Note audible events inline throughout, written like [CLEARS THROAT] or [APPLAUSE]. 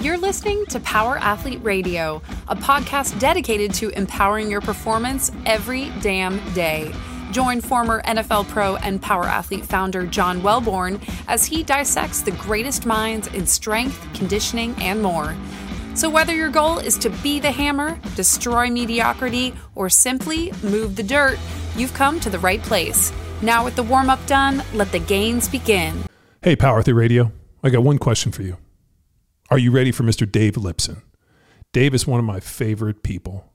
You're listening to Power Athlete Radio, a podcast dedicated to empowering your performance every damn day. Join former NFL pro and Power Athlete founder John Welbourn as he dissects the greatest minds in strength, conditioning, and more. So, whether your goal is to be the hammer, destroy mediocrity, or simply move the dirt, you've come to the right place. Now, with the warm up done, let the gains begin. Hey, Power Athlete Radio, I got one question for you. Are you ready for Mr. Dave Lipson? Dave is one of my favorite people,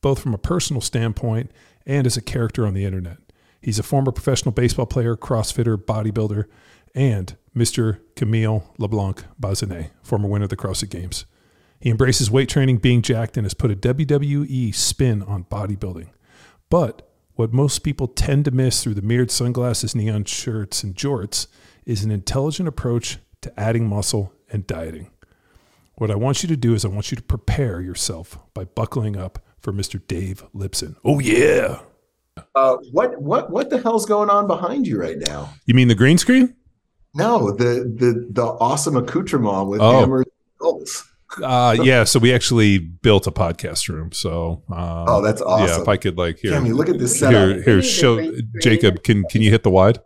both from a personal standpoint and as a character on the internet. He's a former professional baseball player, CrossFitter, bodybuilder, and Mr. Camille LeBlanc Bazinet, former winner of the CrossFit Games. He embraces weight training, being jacked, and has put a WWE spin on bodybuilding. But what most people tend to miss through the mirrored sunglasses, neon shirts, and jorts is an intelligent approach to adding muscle and dieting. What I want you to do is I want you to prepare yourself by buckling up for Mr. Dave Lipson. Oh yeah. Uh, what what what the hell's going on behind you right now? You mean the green screen? No, the the the awesome accoutrement with Oh. hammers. and bolts. [LAUGHS] Uh, yeah. So we actually built a podcast room. So um, Oh, that's awesome. Yeah, if I could like here, Cammy, look at this here, setup. here, need the show. Jacob. Can can you hit the wide?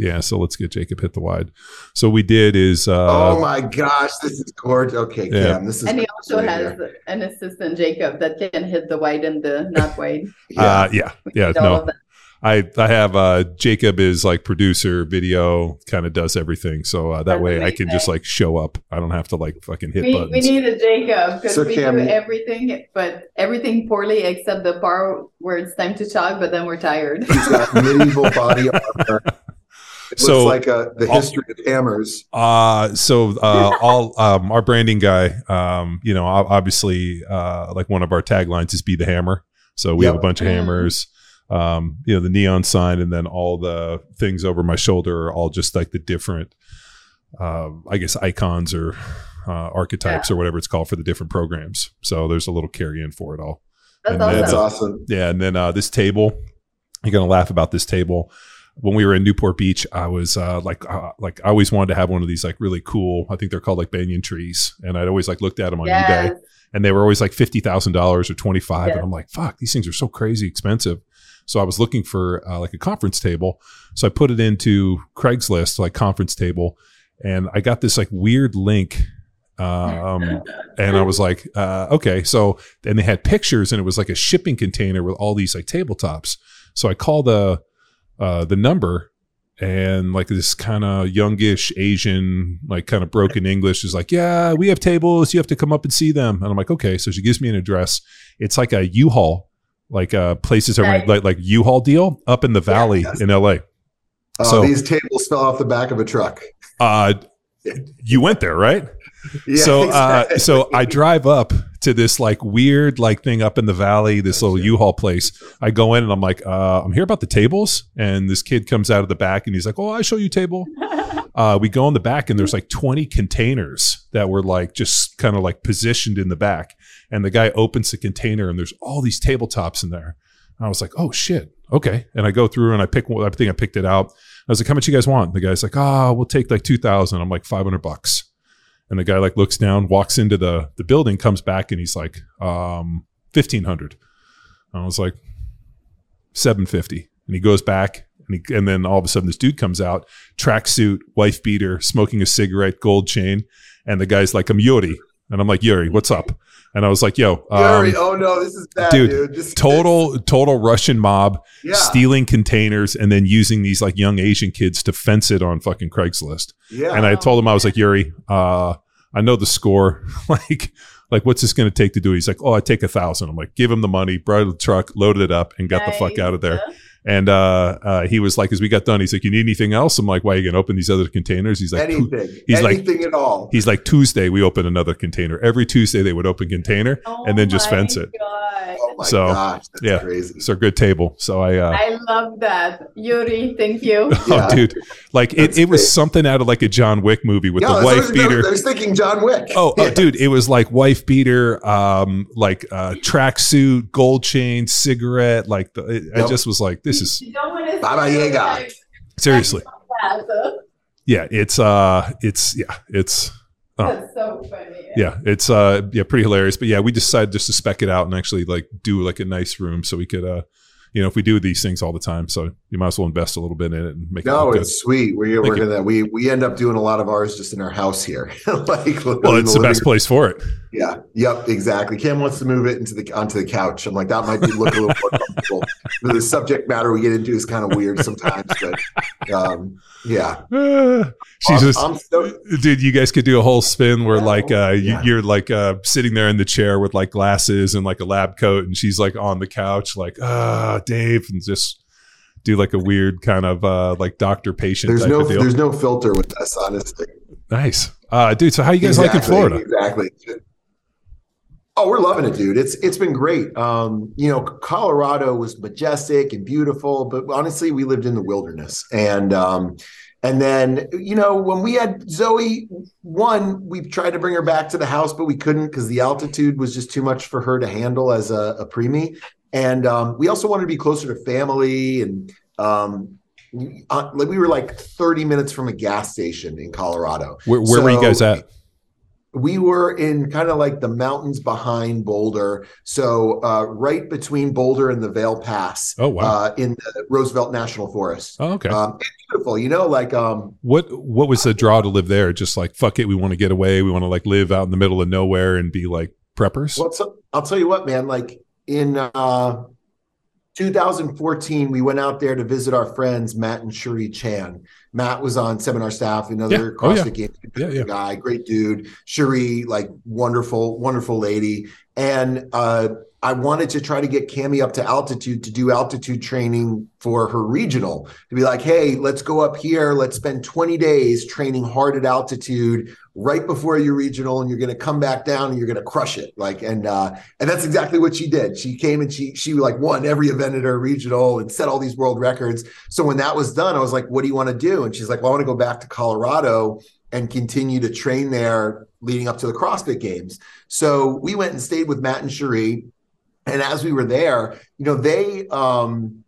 Yeah. Yeah. So let's get Jacob hit the wide. So we did is uh, oh my gosh, this is gorgeous. Okay, Yeah. Cam, this is And he also right has here. an assistant, Jacob, that can hit the wide and the not wide. [LAUGHS] Yeah. uh, yeah, yeah. Did No. I I have uh Jacob is like producer, video, kind of does everything. So uh, that That's way I can just like show up. I don't have to like fucking hit We, we need a Jacob because So, we Cam- do everything, but everything poorly except the part where it's time to talk. but then we're tired. He's got medieval body [LAUGHS] armor. It looks So- like uh, the All- history of hammers. Uh so uh all um our branding guy, um, you know, obviously uh like one of our taglines is be the hammer. So we have a bunch of Mhm. hammers. Um, you know, the neon sign and then all the things over my shoulder are all just like the different um I guess icons or uh archetypes or whatever it's called for the different programs. So there's a little carry in for it all. That's And then, That's awesome. awesome. Yeah, and then uh, this table, you're gonna laugh about this table. When we were in Newport Beach, I was uh, like, uh, like I always wanted to have one of these like really cool. I think they're called like banyan trees, and I'd always like looked at them on Yes. eBay, and they were always like fifty thousand dollars or twenty five, Yes. and I'm like, fuck, these things are so crazy expensive. So I was looking for uh, like a conference table, so I put it into Craigslist like conference table, and I got this like weird link. Um, [LAUGHS] and I was like, uh, okay. So and they had pictures, and it was like a shipping container with all these like tabletops. So I call the uh, the number, and like this kind of youngish Asian, like kind of broken English, is like, yeah, we have tables. You have to come up and see them. And I'm like, okay. So she gives me an address. It's like a U-Haul, like uh, places that rent, Right. like like U-Haul deal up in the valley yes. in LA. Oh, So- these tables fell off the back of a truck. Uh, you went there, right? [LAUGHS] Yeah, so uh exactly. so I drive up to this like weird like thing up in the valley, this little U-Haul place. I go in and I'm like, uh, I'm here about the tables. And this kid comes out of the back and he's like, Oh, I show you table. [LAUGHS] Uh, we go in the back and there's like 20 containers that were like just kind of like positioned in the back. And the guy opens the container and there's all these tabletops in there. And I was like, oh shit. Okay. And I go through and I pick one, I think I picked it out. I was like, how much you guys want? The guy's like, oh, we'll take like 2000. I'm like 500 bucks. And the guy like looks down, walks into the, the building, comes back and he's like, um, 1500. I was like, 750. And he goes back and, he, and then all of a sudden this dude comes out, tracksuit, wife beater, smoking a cigarette, gold chain. And the guy's like, I'm Yuri. And I'm like, Yuri, what's up? And I was like, yo, um, Yuri, oh no, this is bad, dude, dude. This- total, total Russian mob yeah, stealing containers and then using these like young Asian kids to fence it on fucking Craigslist. yeah. And I told him, I was like, Yuri, uh, I know the score. [LAUGHS] like, like, what's this going to take to do? He's like, oh, I take a thousand. I'm like, give him the money, brought the truck, loaded it up, and got the fuck out of there. And uh, uh, he was like, as we got done, he's like, you need anything else? I'm like, why are you going to open these other containers? He's like, anything, he's like- anything at all. he's like, Tuesday we open another container. Every Tuesday they would open container. Oh and then just my fence it. God. oh my so, gosh, that's yeah. crazy. It's a good table. So I, uh, I love that. Yuri, thank you. [LAUGHS] Yeah. oh, dude, like it, That's it was something out of like a John Wick movie with Yeah, the that's what I wife beater. I was thinking John Wick. Oh, oh, dude, it was like wife beater, um, like uh, tracksuit, gold chain, cigarette. Like the, it, I just was like, this is You don't want to Baba Yaga. seriously, yeah. It's uh, it's yeah, it's That's so funny. yeah, it's uh yeah pretty hilarious. But yeah, we decided just to spec it out and actually like do like a nice room so we could uh you know if we do these things all the time, so you might as well invest a little bit in it and make it No, good. it's sweet. We, we're Thank you. gonna we we end up doing a lot of ours just in our house here. [LAUGHS] like Well, it's the best place for it. Yeah. Yep. Exactly. Cam wants to move it into the onto the couch. I'm like that might be look a little more comfortable. But [LAUGHS] the subject matter we get into is kind of weird sometimes. But um, yeah, Uh, [SIGHS] she's just so dude you guys could do a whole spin where Yeah. like uh you, Yeah. you're like uh sitting there in the chair with like glasses and like a lab coat and she's like on the couch like ah dave and just do like a weird kind of uh like doctor patient there's no there's no filter with us, honestly. nice uh dude so how you guys like in florida Exactly. Oh, we're loving it, dude. It's it's been great. Um, you know, Colorado was majestic and beautiful, but honestly, we lived in the wilderness. And um, and then, you know, when we had Zoe, one, we tried to bring her back to the house, but we couldn't because the altitude was just too much for her to handle as a, a preemie. And um, we also wanted to be closer to family and um, uh, like we were like 30 minutes from a gas station in Colorado. where, where were you guys at we were in kind of like the mountains behind Boulder, so uh, right between Boulder and the Vail Pass. Oh, wow. Uh, in the Roosevelt National Forest. oh okay Um, beautiful, you know. Like, um, what what was the draw to live there just like fuck it we want to get away we want to like live out in the middle of nowhere and be like preppers well, so, I'll tell you what, man. Like in uh, 2014, we went out there to visit our friends Matt and Cherie Chan. Matt was on seminar staff, another Yeah. Oh, yeah. Games Yeah, yeah. guy, great dude. Cherie, like wonderful, wonderful lady. And uh, I wanted to try to get Cami up to altitude to do altitude training for her regional to be like, hey, let's go up here. Let's spend 20 days training hard at altitude right before your regional, and you're going to come back down and you're going to crush it. Like, and uh, and that's exactly what she did. She came and she she like won every event at her regional and set all these world records. So when that was done, I was like, what do you want to do? And she's like, well, I want to go back to Colorado and continue to train there leading up to the CrossFit Games. So we went and stayed with Matt and Cherie. And as we were there, you know, they um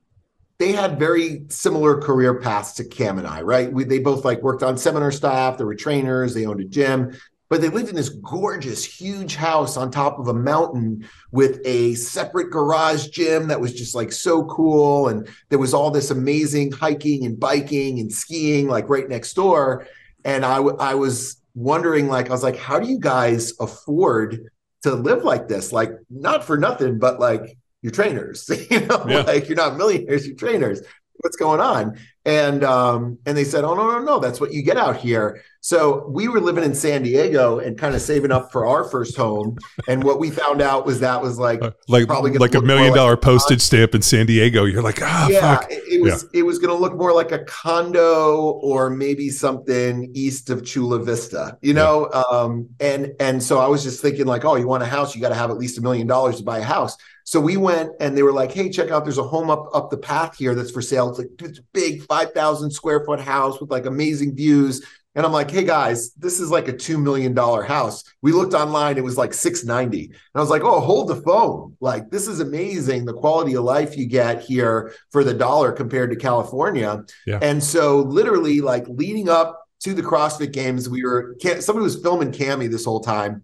they had very similar career paths to Cam and I, right? We, they both like worked on seminar staff, they were trainers, they owned a gym, but they lived in this gorgeous, huge house on top of a mountain with a separate garage gym that was just like so cool. And there was all this amazing hiking and biking and skiing like right next door. And I, w- I was wondering, like, I was like, how do you guys afford to live like this? Like, not for nothing, but like, you're trainers, [LAUGHS] you know, Yeah. like you're not millionaires, you're trainers. What's going on? And um, and they said, Oh no, no, no, that's what you get out here. So we were living in San Diego and kind of saving up for our first home. And what we found out was that was like Uh, like probably like a million like postage stamp in San Diego. You're like, ah, yeah, fuck. it, it was it was going to look more like a condo or maybe something east of Chula Vista, you know. Um, and and so I was just thinking like, oh, you want a house, you got to have at least a million dollars to buy a house. So we went and they were like, hey, check out, there's a home up up the path here that's for sale. It's like it's a big five thousand square foot house with like amazing views. And I'm like, hey guys, this is like a two million dollar house. We looked online, it was like six ninety. And I was like, oh, hold the phone. Like, this is amazing. The quality of life you get here for the dollar compared to California. Yeah. And so, literally, like leading up to the CrossFit Games, we were somebody was filming Cami this whole time,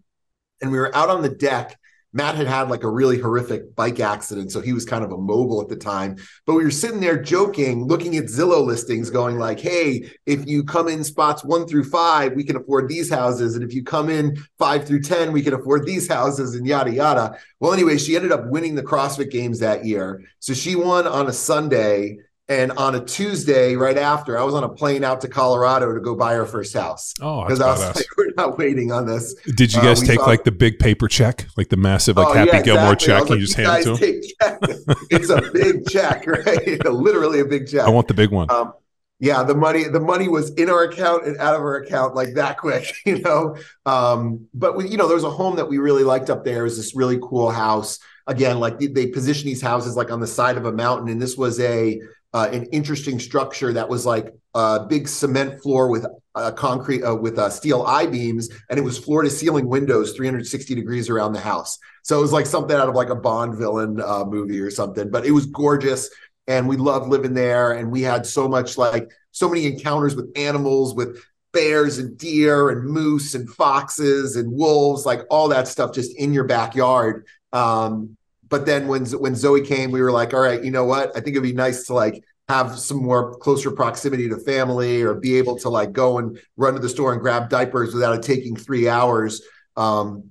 and we were out on the deck. Matt had had like a really horrific bike accident, so he was kind of a immobile at the time. But we were sitting there joking, looking at Zillow listings, going like, "Hey, if you come in spots one through five, we can afford these houses, and if you come in five through ten, we can afford these houses, and yada yada." Well, anyway, she ended up winning the CrossFit Games that year, so she won on a Sunday. And on a Tuesday, right after, I was on a plane out to Colorado to go buy our first house Oh, because I was like, [LAUGHS] "We're not waiting on this." Did you uh, guys we take saw- like the big paper check, like the massive like Oh, Happy yeah, Gilmore exactly. Check, was and you like, just hand it to him? [LAUGHS] it's a big check, [LAUGHS] right? Literally a big check. I want the big one. Um, yeah, the money the money was in our account and out of our account like that quick, you know. Um, but we, you know, there was a home that we really liked up there. It was this really cool house. Again, like they, they position these houses like on the side of a mountain, and this was a uh, an interesting structure that was like a big cement floor with uh, concrete uh, with uh, steel I beams, and it was floor to ceiling windows, 360 degrees around the house. So it was like something out of like a Bond villain uh, movie or something. But it was gorgeous and we loved living there and we had so much like so many encounters with animals with bears and deer and moose and foxes and wolves, like all that stuff just in your backyard. Um, but then when when Zoe came, we were like, all right, you know what? I think it'd be nice to like have some more closer proximity to family or be able to like go and run to the store and grab diapers without it taking three hours. Um,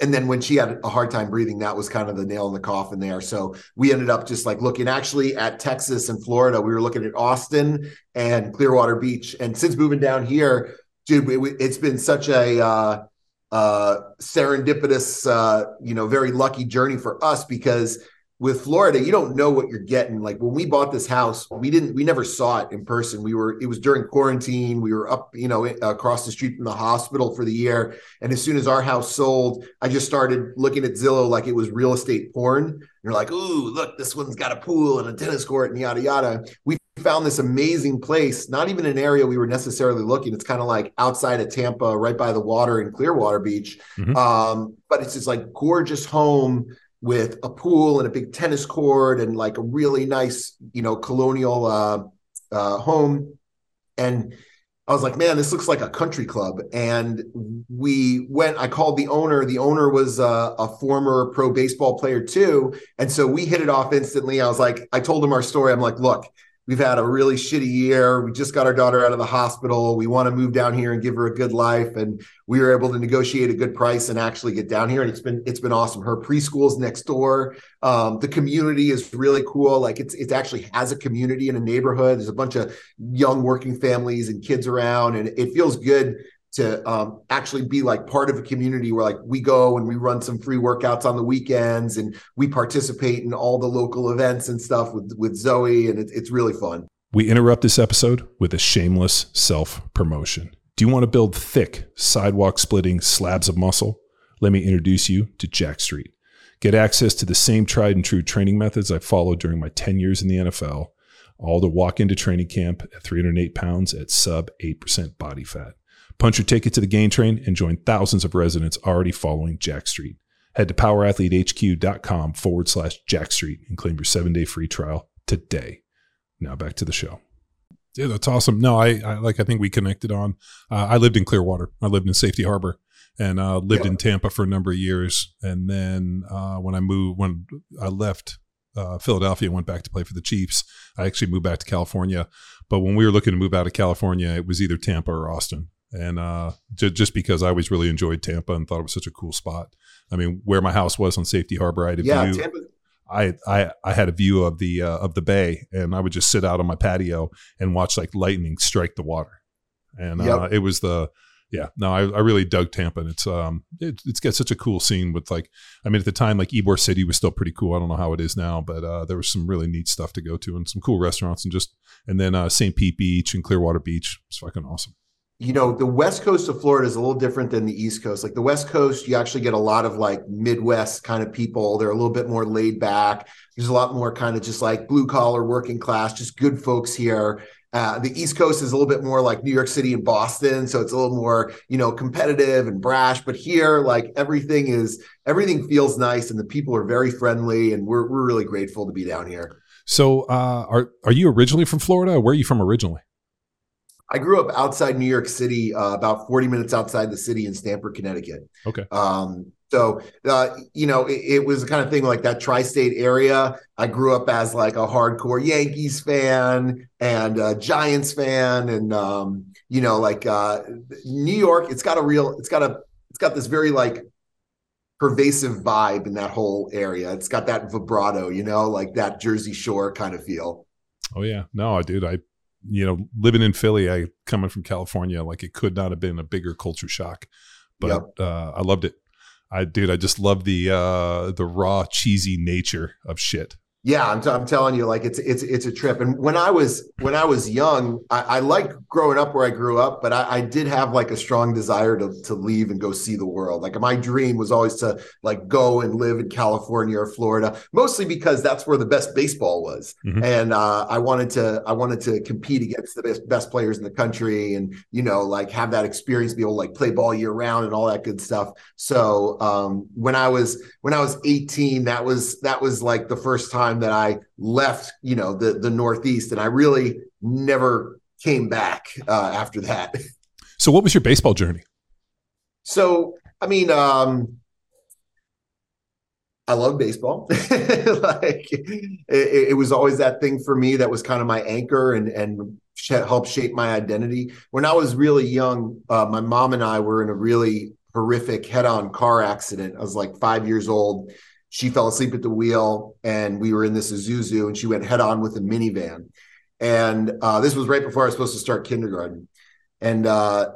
and then when she had a hard time breathing, that was kind of the nail in the coffin there. So we ended up just like looking actually at Texas and Florida. We were looking at Austin and Clearwater Beach. And since moving down here, dude, it, has been such a uh, uh, serendipitous, uh, you know, very lucky journey for us because with Florida, you don't know what you're getting. Like when we bought this house, we didn't, we never saw it in person. We were, it was during quarantine. We were up, you know, across the street from the hospital for the year. And as soon as our house sold, I just started looking at Zillow like it was real estate porn. And you're like, ooh, look, this one's got a pool and a tennis court and yada yada. We found this amazing place, not even an area we were necessarily looking. It's kind of like outside of Tampa, right by the water in Clearwater Beach. Mm-hmm. Um, but it's this like gorgeous home with a pool and a big tennis court and like a really nice, you know, colonial uh, uh, home. And I was like, man, this looks like a country club. And we went, I called the owner. The owner was a, a, former pro baseball player too. And so we hit it off instantly. I was like, I told him our story. I'm like, look, We've had a really shitty year. We just got our daughter out of the hospital. We want to move down here and give her a good life. And we were able to negotiate a good price and actually get down here. And it's been it's been awesome. Her preschool's next door. Um, the community is really cool. Like it's it actually has a community in a neighborhood. There's a bunch of young working families and kids around, and it feels good to um, actually be like part of a community where like we go and we run some free workouts on the weekends and we participate in all the local events and stuff with with Zoe and it, it's really fun. We interrupt this episode with a shameless self promotion. Do you want to build thick sidewalk splitting slabs of muscle? Let me introduce you to Jacked Street. Get access to the same tried and true training methods I followed during my 10 years in the NFL, all to walk into training camp at 308 pounds at sub 8% body fat. Punch your ticket to the gain train and join thousands of residents already following Jacked Street. Head to powerathletehq.com forward slash Jacked Street and claim your seven day free trial today. Now back to the show. Yeah, that's awesome. No, I, I like. I think we connected on. Uh, I lived in Clearwater. I lived in Safety Harbor, and uh, lived in Tampa for a number of years. And then uh, when I moved, when I left uh, Philadelphia, and went back to play for the Chiefs. I actually moved back to California. But when we were looking to move out of California, it was either Tampa or Austin and uh, j- just because I always really enjoyed Tampa and thought it was such a cool spot. I mean, where my house was on Safety Harbor, I had a yeah, view. Tampa. I, I I had a view of the uh, of the bay, and I would just sit out on my patio and watch like lightning strike the water, and uh, it was the yeah no I, I really dug Tampa, and it's um it, it's got such a cool scene with like I mean at the time like Ybor City was still pretty cool. I don't know how it is now, but uh, there was some really neat stuff to go to and some cool restaurants and just and then uh, St. Pete Beach and Clearwater Beach. It's fucking awesome you know the west coast of florida is a little different than the east coast. Like the west coast you actually get a lot of like midwest kind of people. They're a little bit more laid back. There's a lot more kind of just like blue collar working class just good folks here. Uh, the east coast is a little bit more like new york city and boston so it's a little more you know competitive and brash. But here like everything is everything feels nice and the people are very friendly and we're, we're really grateful to be down here. So uh, are are you originally from florida? Where are you from originally I grew up outside New York City, uh, about 40 minutes outside the city in Stamford, Connecticut. Okay. Um, so, uh, you know, it, it, was the kind of thing like that tri state area. I grew up as like a hardcore Yankees fan and a Giants fan. And, um, you know, like uh, New York, it's got a real, it's got a, it's got this very like pervasive vibe in that whole area. It's got that vibrato, you know, like that Jersey Shore kind of feel. Oh, yeah. No, dude, I you know, living in Philly, I coming from California, like it could not have been a bigger culture shock. But yep. uh, I loved it. I did. I just love the uh, the raw, cheesy nature of shit. Yeah, I'm, t- I'm telling you, like it's it's it's a trip. And when I was when I was young, I, I liked growing up where I grew up, but I, I, did have like a strong desire to to leave and go see the world. Like my dream was always to like go and live in California or Florida, mostly because that's where the best baseball was, mm-hmm. and uh, I wanted to I wanted to compete against the best best players in the country, and you know like have that experience, be able to like play ball year round and all that good stuff. So um, when I was when I was 18, that was that was like the first time time that I left, you know, the the Northeast, and I really never came back uh, after that. So, what was your baseball journey? So, I mean, um, I love baseball. [LAUGHS] like it, it, was always that thing for me that was kind of my anchor and and helped shape my identity. When I was really young, uh, my mom and I were in a really horrific head-on car accident. I was like five years old. She fell asleep at the wheel, and we were in this Isuzu, and she went head-on with a minivan. And uh, this was right before I was supposed to start kindergarten. And uh,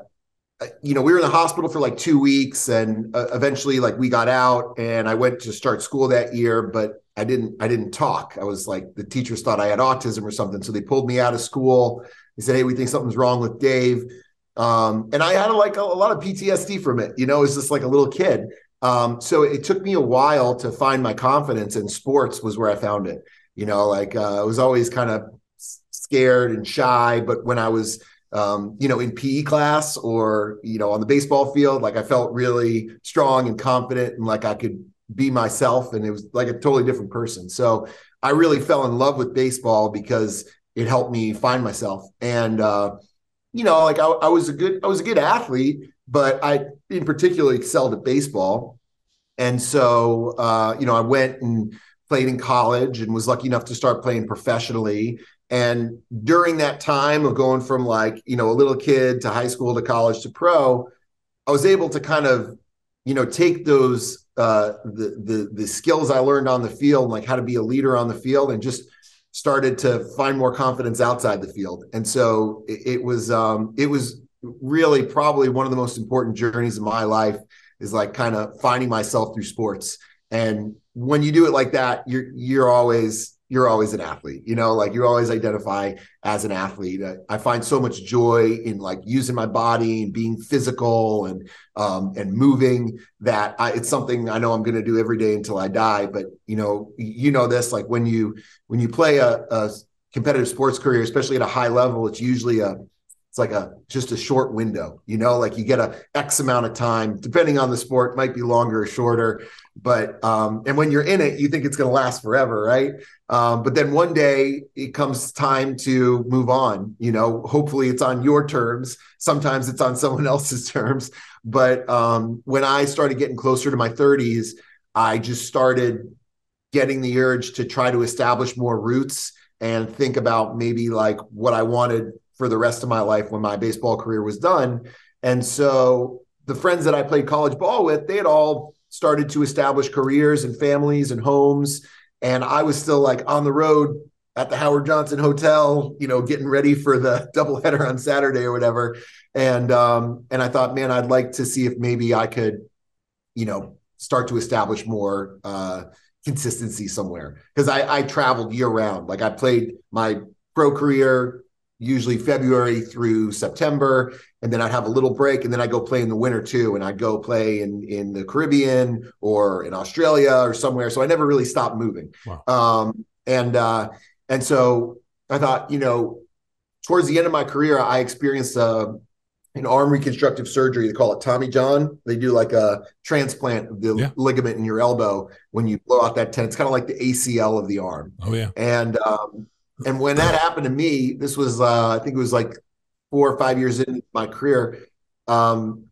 you know, we were in the hospital for like two weeks, and uh, eventually, like, we got out, and I went to start school that year, but I didn't. I didn't talk. I was like, the teachers thought I had autism or something, so they pulled me out of school. They said, "Hey, we think something's wrong with Dave," um, and I had like a, a, lot of PTSD from it. You know, was just like a little kid. Um, so it took me a while to find my confidence, and sports was where I found it. You know, like uh, I was always kind of scared and shy, but when I was um, you know, in PE class or, you know, on the baseball field, like I felt really strong and confident and like I could be myself. And it was like a totally different person. So I really fell in love with baseball because it helped me find myself. And, uh, you know, like I, I was a good, I was a good athlete, but I in particular excelled at baseball. And so, uh, you know, I went and played in college and was lucky enough to start playing professionally. And during that time of going from like, you know, a little kid to high school to college to pro, I was able to kind of, you know, take those uh the the the skills I learned on the field, like how to be a leader on the field and just started to find more confidence outside the field. And so it, it was um it was really probably one of the most important journeys of my life is like kind of finding myself through sports. And when you do it like that, you're you're always you're always an athlete you know? Like you always identify as an athlete. I find so much joy in like using my body and being physical and um and moving that I, it's something i know i'm going to do every day until i die. But you know you know this like when you when you play a, a competitive sports career especially at a high level it's usually a it's like a just a short window you know like you get a x amount of time depending on the sport might be longer or shorter but um and when you're in it you think it's going to last forever right? Um but then one day it comes time to move on you know hopefully it's on your terms sometimes it's on [LAUGHS] someone else's terms but um when i started getting closer to my 30s i just started getting the urge to try to establish more roots and think about maybe like what i wanted for the rest of my life when my baseball career was done. And so the friends that I played college ball with, they had all started to establish careers and families and homes. And I was still like on the road at the Howard Johnson Hotel, you know, getting ready for the [LAUGHS] doubleheader on Saturday or whatever. And um, and I thought, man, I'd like to see if maybe I could, you know, start to establish more uh, consistency somewhere because I, I traveled year round. Like I played my pro career usually February through September, and then I'd have a little break, and then I go play in the winter too, and I'd go play in in the Caribbean or in Australia or somewhere. So I never really stopped moving. Wow. Um, and uh, and so I thought, you know, towards the end of my career, I experienced uh, an arm reconstructive surgery. They call it Tommy John. They do like a transplant of the yeah. ligament in your elbow when you blow out that tendon. It's kind of like the ACL of the arm. Oh yeah. And um, and when that happened to me, this was uh, I think it was like four or five years into my career. Um,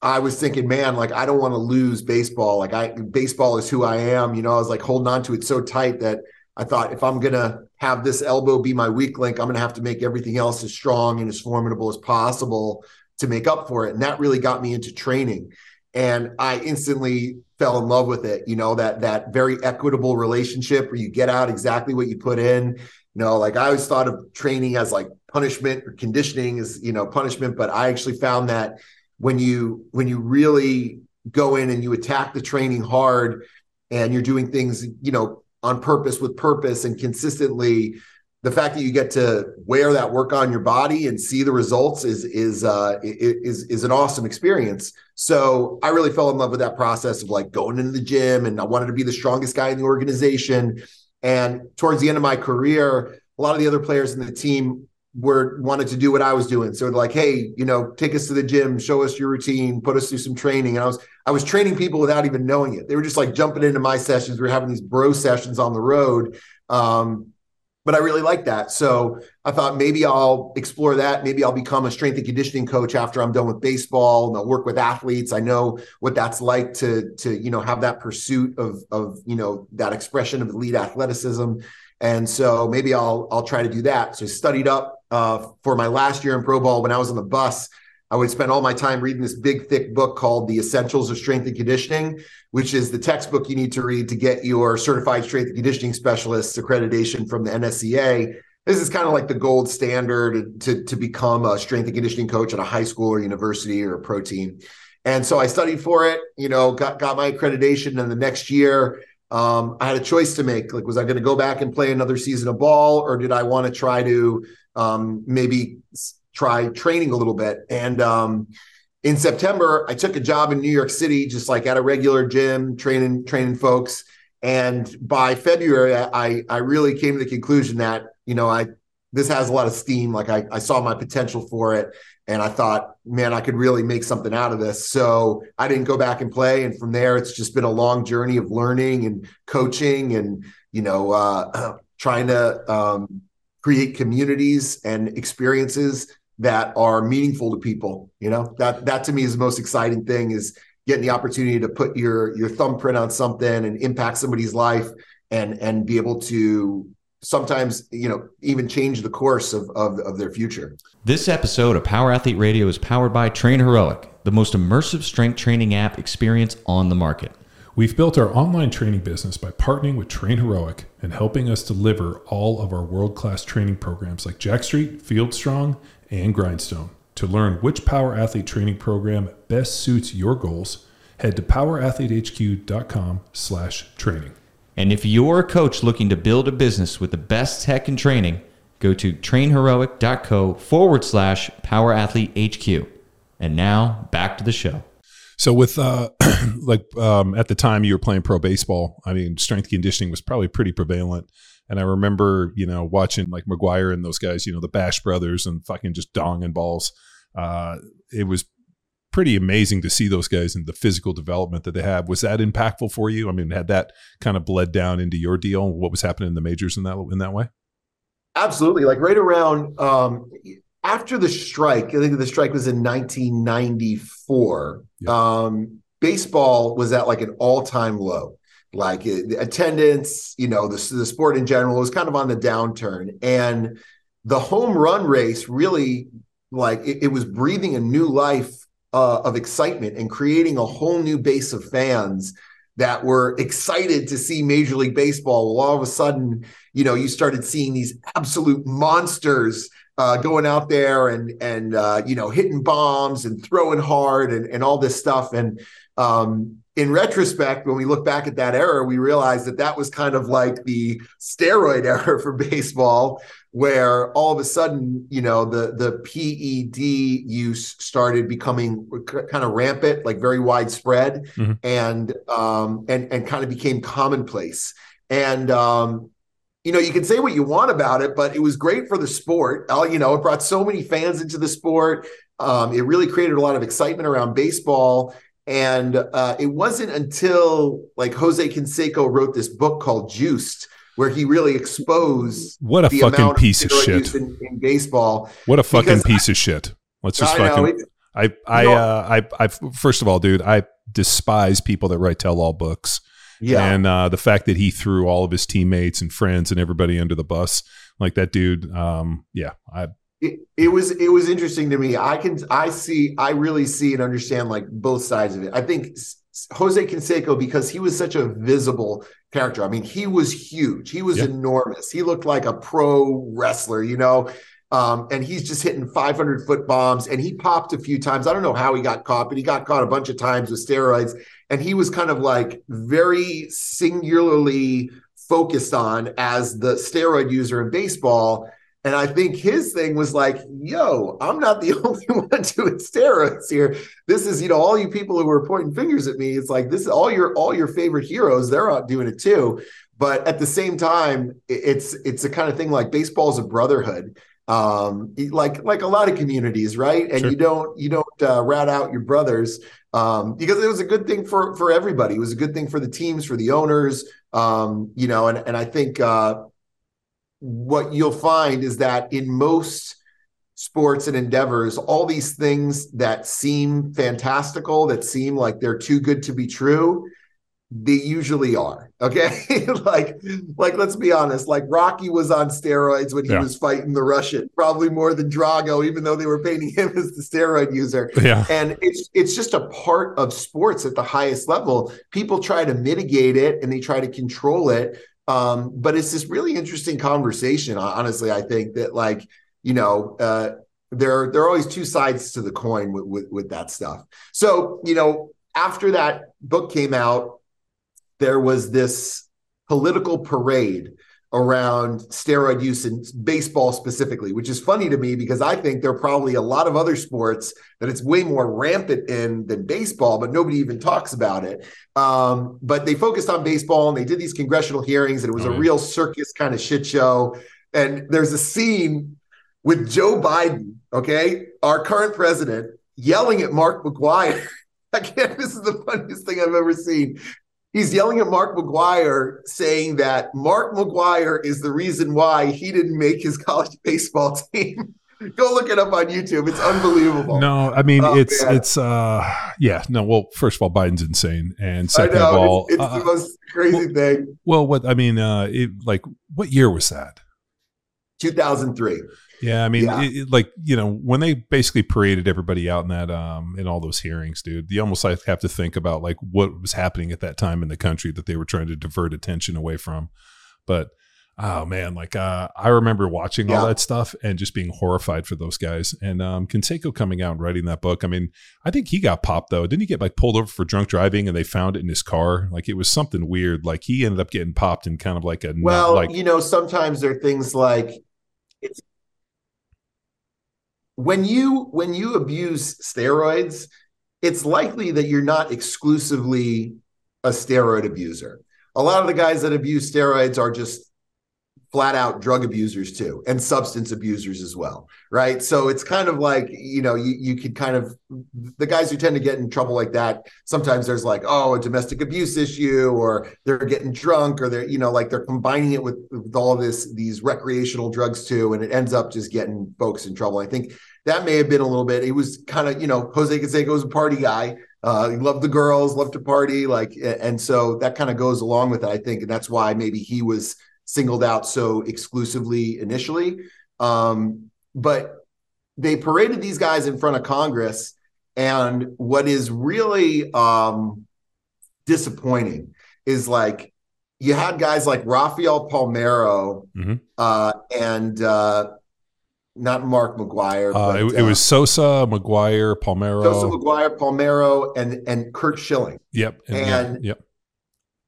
I was thinking, man, like I don't want to lose baseball. Like I baseball is who I am. You know, I was like holding on to it so tight that I thought if I'm gonna have this elbow be my weak link, I'm gonna have to make everything else as strong and as formidable as possible to make up for it. And that really got me into training. And I instantly fell in love with it you know that that very equitable relationship where you get out exactly what you put in. You know like i always thought of training as like punishment or conditioning is you know punishment but i actually found that when you when you really go in and you attack the training hard and you're doing things you know on purpose with purpose and consistently the fact that you get to wear that work on your body and see the results is is uh, is is an awesome experience. So I really fell in love with that process of like going into the gym, and I wanted to be the strongest guy in the organization. And towards the end of my career, a lot of the other players in the team were wanted to do what I was doing. So like, hey, you know, take us to the gym, show us your routine, put us through some training. And I was I was training people without even knowing it. They were just like jumping into my sessions. We were having these bro sessions on the road. Um, but I really like that. So I thought maybe I'll explore that. Maybe I'll become a strength and conditioning coach after I'm done with baseball and I'll work with athletes. I know what that's like to to you know have that pursuit of of you know that expression of elite athleticism. And so maybe I'll I'll try to do that. So I studied up uh, for my last year in pro ball when I was on the bus. I would spend all my time reading this big, thick book called The Essentials of Strength and Conditioning, which is the textbook you need to read to get your certified strength and conditioning specialist accreditation from the NSCA. This is kind of like the gold standard to, to become a strength and conditioning coach at a high school or university or a pro team. And so I studied for it, you know, got, got my accreditation. And the next year, um, I had a choice to make. Like, was I going to go back and play another season of ball, or did I want to try to um, maybe try training a little bit. And um, in September, I took a job in New York City, just like at a regular gym, training training folks. And by February, I I really came to the conclusion that you know I this has a lot of steam. Like I, I saw my potential for it, and I thought, man, I could really make something out of this. So I didn't go back and play. And from there, it's just been a long journey of learning and coaching, and you know, uh, [CLEARS THROAT] trying to um, create communities and experiences that are meaningful to people you know? That that to me is the most exciting thing is getting the opportunity to put your your thumbprint on something and impact somebody's life and and be able to sometimes you know even change the course of, of, of their future. This episode of power athlete radio is powered by train heroic the most immersive strength training app experience on the market. We've built our online training business by partnering with Train Heroic and helping us deliver all of our world class training programs like Jacked Street, Field Strong, and Grindstone. To learn which Power Athlete training program best suits your goals, head to powerathletehq.com slash training. And if you're a coach looking to build a business with the best tech and training, go to trainheroic.co forward slash powerathletehq. And now back to the show. So with uh, [CLEARS THROAT] like um, at the time you were playing pro baseball, I mean, strength conditioning was probably pretty prevalent. And I remember, you know, watching like McGwire and those guys, you know, the Bash brothers and fucking just dong and balls. Uh, it was pretty amazing to see those guys and the physical development that they have. Was that impactful for you? I mean, had that kind of bled down into your deal? What was happening in the majors in that in that way? Absolutely. Like right around um, after the strike, I think the strike was in 1994. Yeah. Um, baseball was at like an all-time low like attendance, you know, the, the sport in general was kind of on the downturn. And the home run race really, like, it, it was breathing a new life uh, of excitement and creating a whole new base of fans that were excited to see Major League Baseball. Well, all of a sudden, you know, you started seeing these absolute monsters uh, going out there and and uh, you know hitting bombs and throwing hard and and all this stuff. And um, in retrospect, when we look back at that era, we realize that that was kind of like the steroid [LAUGHS] era for baseball, where all of a sudden, you know, the the PED use started becoming kind of rampant, like very widespread, mm-hmm. and um, and and kind of became commonplace. And um, you know, you can say what you want about it, but it was great for the sport. Uh, you know, it brought so many fans into the sport. Um, it really created a lot of excitement around baseball and uh, it wasn't until like Jose Canseco wrote this book called Juiced, where he really exposed what a fucking piece of shit in, in, baseball. What a fucking piece I, of shit. Let's just I fucking. Know, I I, uh, I I first of all, dude, I despise people that write tell all books. Yeah, and uh, the fact that he threw all of his teammates and friends and everybody under the bus like that dude. Um, yeah, I it, it was it was interesting to me. I can I see I really see and understand like both sides of it. I think Jose Canseco because he was such a visible character. I mean, he was huge. He was enormous. He looked like a pro wrestler, you know. Um, and he's just hitting 500 foot bombs and he popped a few times. I don't know how he got caught, but he got caught a bunch of times with steroids. And he was kind of like very singularly focused on as the steroid user in baseball. And I think his thing was like, yo, I'm not the [LAUGHS] only one doing steroids here. This is, you know, all you people who were pointing fingers at me. It's like this is all your all your favorite heroes. They're out doing it too. But at the same time, it's it's a kind of thing like baseball is a brotherhood. Um, like like a lot of communities, right? And sure. you don't you don't uh, rat out your brothers um, because it was a good thing for for everybody. It was a good thing for the teams, for the owners. Um, you know, and and I think uh, what you'll find is that in most sports and endeavors, all these things that seem fantastical, that seem like they're too good to be true, they usually are. Okay. [LAUGHS] like, like, let's be honest, like Rocky was on steroids when he Yeah. was fighting the Russian, probably more than Drago, even though they were painting him as the steroid user Yeah. and it's it's just a part of sports at the highest level people try to mitigate it and they try to control it um, but it's this really interesting conversation honestly i think that like you know uh, there there are always two sides to the coin with, with with that stuff. So you know after that book came out there was this political parade around steroid use in baseball specifically, which is funny to me because I think there are probably a lot of other sports that it's way more rampant in than baseball, but nobody even talks about it. Um, but they focused on baseball and they did these congressional hearings, and it was Oh, a real circus kind of shit show. And there's a scene with Joe Biden, okay, our current president, yelling at Mark McGwire. [LAUGHS] Again, this is the funniest thing I've ever seen. He's yelling at Mark McGwire, saying that Mark McGwire is the reason why he didn't make his college baseball [LAUGHS] team. Go look it up on YouTube. It's unbelievable. No, I mean Oh, it's man. it's uh yeah no well first of all Biden's insane and second of all it's, it's uh, the most crazy thing. well what I mean uh it, like what year was that 2003. Yeah I mean Yeah. It, it- like you know when they basically paraded everybody out in that um in all those hearings dude you almost like have to think about like what was happening at that time in the country that they were trying to divert attention away from but oh man like uh I remember watching all that stuff and just being horrified for those guys and um Canseco coming out and writing that book I mean I think he got popped though. Didn't he get like pulled over for drunk driving and they found it in his car? Like it was something weird. Like he ended up getting popped in kind of like a not Well, like you know, sometimes there are things like when you when you abuse steroids, it's likely that you're not exclusively a steroid abuser. A lot of the guys that abuse steroids are just flat out drug abusers too and substance abusers as well right? So it's kind of like you know you, you could kind of the guys who tend to get in trouble like that sometimes there's like oh a domestic abuse issue or they're getting drunk or they're you know like they're combining it with, with all this these recreational drugs too and it ends up just getting folks in trouble. I think that may have been a little bit he was kind of you know jose canseco was a party guy. Uh, loved the girls loved to party like and so that kind of goes along with it i think and that's why maybe he was singled out so exclusively initially. Um, but they paraded these guys in front of Congress. And what is really um, disappointing is like you had guys like Rafael Palmeiro Mhm. uh, and uh, not Mark McGwire. uh, but, it, it was Sosa, McGwire, Palmeiro. Joseph McGwire, Palmeiro, and and Curt Schilling. Yep. And, yeah, and- yep.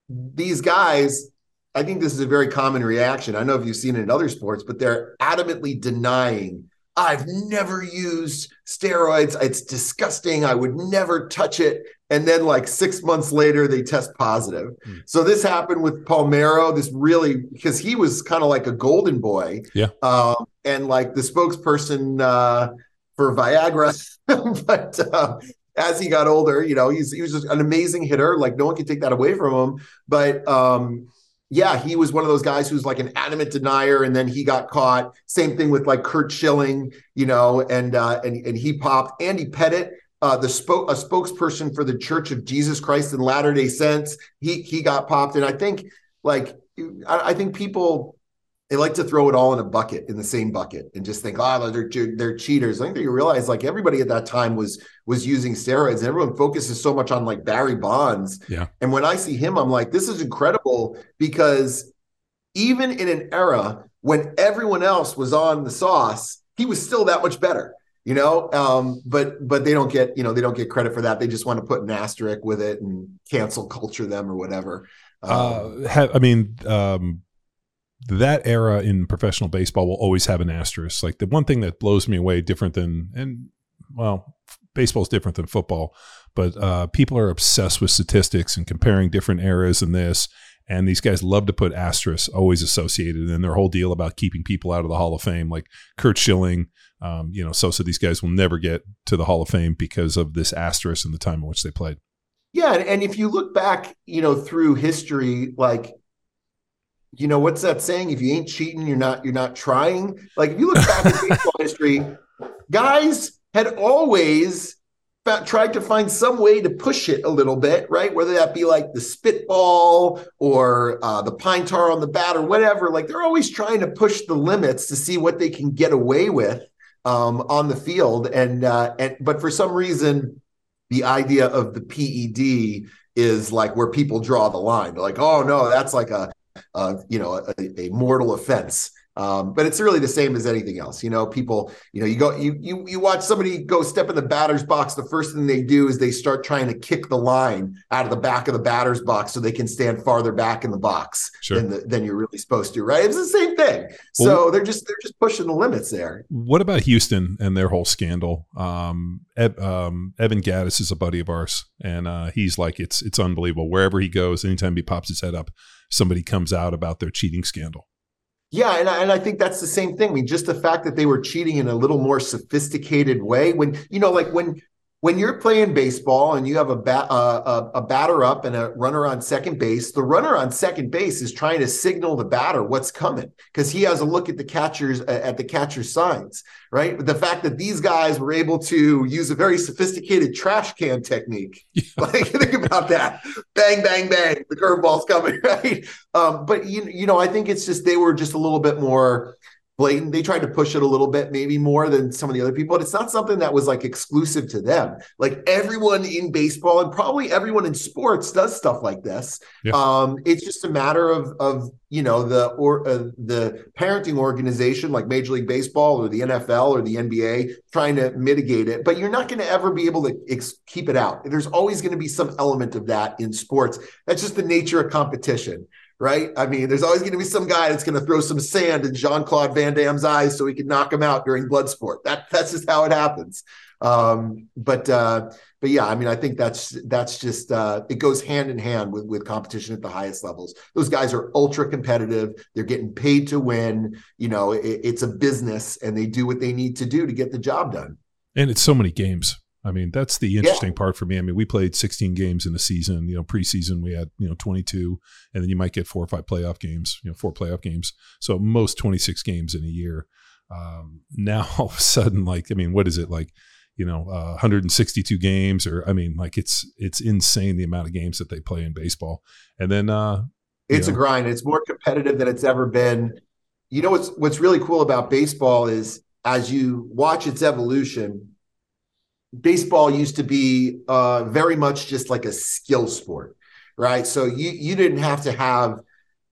these guys, I think this is a very common reaction. I know if you've seen it in other sports, but they're adamantly denying. I've never used steroids. It's disgusting. I would never touch it. And then, like six months later, they test positive. Hmm. So this happened with Palmeiro. This really because he was kind of like a golden boy. Yeah. Um, and like the spokesperson uh, for Viagra, [LAUGHS] but uh, as he got older, you know, he's he was just an amazing hitter. Like no one can take that away from him. But um, yeah, he was one of those guys who's like an adamant denier, and then he got caught. Same thing with like Curt Schilling, you know, and uh, and and he popped. Andy Pettitte, uh, the spoke a spokesperson for the Church of Jesus Christ in Latter Day Saints, he he got popped, and I think like I, I think people they like to throw it all in a bucket in the same bucket and just think, oh, they're they're cheaters. I think you realize like everybody at that time was was using steroids, and everyone focuses so much on like Barry Bonds. Yeah. And when I see him, I'm like, this is incredible because even in an era when everyone else was on the sauce, he was still that much better. You know, um, but but they don't get you know they don't get credit for that. They just want to put an asterisk with it and cancel culture them or whatever. Um, Uh, ha- I mean, um, that era in professional baseball will always have an asterisk. Like the one thing that blows me away, different than and well, baseball is different than football, but uh, people are obsessed with statistics and comparing different eras and this. And these guys love to put asterisks always associated, and their whole deal about keeping people out of the Hall of Fame, like Curt Schilling, um, you know, so so These guys will never get to the Hall of Fame because of this asterisk and the time in which they played. Yeah, and if you look back, you know, through history, like you know what's that saying? If you ain't cheating, you're not you're not trying. Like if you look back in [LAUGHS] baseball history, guys had always tried to find some way to push it a little bit, right? Whether that be like the spitball or uh, the pine tar on the bat or whatever. Like they're always trying to push the limits to see what they can get away with um, on the field. And uh, and but for some reason, the idea of the PED is like where people draw the line. They're like, oh no, that's like a, a you know a, a mortal offense. Um, but it's really the same as anything else. You know, people, you know, you go, you you you watch somebody go step in the batter's box. The first thing they do is they start trying to kick the line out of the back of the batter's box so they can stand farther back in the box sure. than the, than you're really supposed to. Right? It's the same thing. Well, so they're just they're just pushing the limits there. What about Houston and their whole scandal? Um, Ed, um, Evan Gattis is a buddy of ours, and uh, he's like, it's it's unbelievable. Wherever he goes, anytime he pops his head up, somebody comes out about their cheating scandal. Yeah, and I, and I think that's the same thing. I mean, just the fact that they were cheating in a little more sophisticated way. When you know, like when when you're playing baseball and you have a, bat, uh, a, a batter up and a runner on second base, the runner on second base is trying to signal the batter what's coming because he has a look at the catcher's at the catcher's signs, right? But the fact that these guys were able to use a very sophisticated trash can technique, [LAUGHS] yeah. like [LAUGHS] think about that, bang, bang, bang, the curveball's coming, [LAUGHS] right? Um, but you you know, I think it's just they were just a little bit more blatant. They tried to push it a little bit, maybe more than some of the other people, but it's not something that was like exclusive to them. Like everyone in baseball and probably everyone in sports does stuff like this. Yeah. Um, it's just a matter of of you know the or uh, the parenting organization like Major League Baseball or the NFL or the NBA trying to mitigate it, but you're not going to ever be able to ex- keep it out. There's always going to be some element of that in sports. That's just the nature of competition right? I mean, there's always going to be some guy that's going to throw some sand in Jean Claude Van Damme's eyes so he can knock him out during Bloodsport. That that's just how it happens. Um, but uh, but yeah, I mean, I think that's that's just uh, it goes hand in hand with with competition at the highest levels. Those guys are ultra competitive. They're getting paid to win. You know, it, it's a business, and they do what they need to do to get the job done. And it's so many games. I mean, that's the interesting yeah. part for me. I mean, we played 16 games in a season. You know, preseason we had you know 22, and then you might get four or five playoff games. You know, four playoff games. So most 26 games in a year. Um, [LAUGHS] now all of a sudden, like, I mean, what is it like? You know, uh, 162 games, or I mean, like it's it's insane the amount of games that they play in baseball. And then uh, it's know, a grind. It's more competitive than it's ever been. You know what's what's really cool about baseball is as you watch its evolution baseball used to be uh, very much just like a skill sport, right? So you you didn't have to have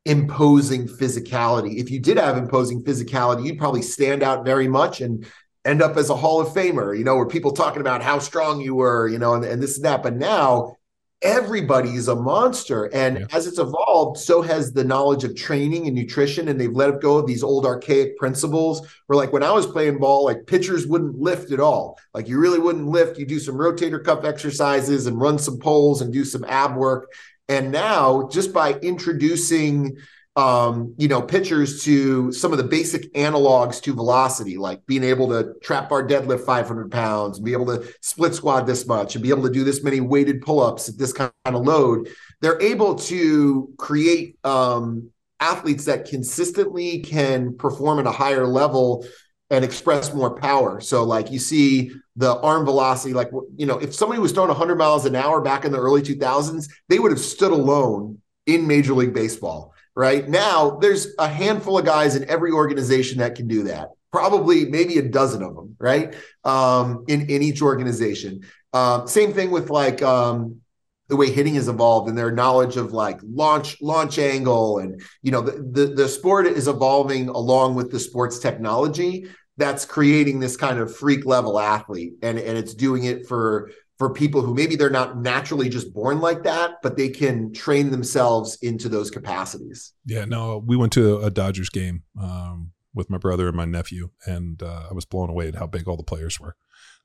imposing physicality. If you did have imposing physicality, you'd probably stand out very much and end up as a Hall of Famer, you know, where people talking about how strong you were, you know, and, and this and that. But now everybody is a monster. And yeah. as it's evolved, so has the knowledge of training and nutrition. And they've let go of these old archaic principles where, like, when I was playing ball, like pitchers wouldn't lift at all. Like, you really wouldn't lift. You do some rotator cuff exercises and run some poles and do some ab work. And now, just by introducing um, you know, pitchers to some of the basic analogs to velocity, like being able to trap bar deadlift 500 pounds, be able to split squat this much, and be able to do this many weighted pull ups at this kind of load. They're able to create um, athletes that consistently can perform at a higher level and express more power. So, like you see the arm velocity, like, you know, if somebody was throwing 100 miles an hour back in the early 2000s, they would have stood alone in Major League Baseball right? Now there's a handful of guys in every organization that can do that. Probably maybe a dozen of them, right? Um, in in each organization. Um, same thing with like um, the way hitting has evolved and their knowledge of like launch launch angle and you know the, the the sport is evolving along with the sports technology that's creating this kind of freak level athlete and and it's doing it for for people who maybe they're not naturally just born like that, but they can train themselves into those capacities. Yeah, no, we went to a Dodgers game um, with my brother and my nephew, and uh, I was blown away at how big all the players were.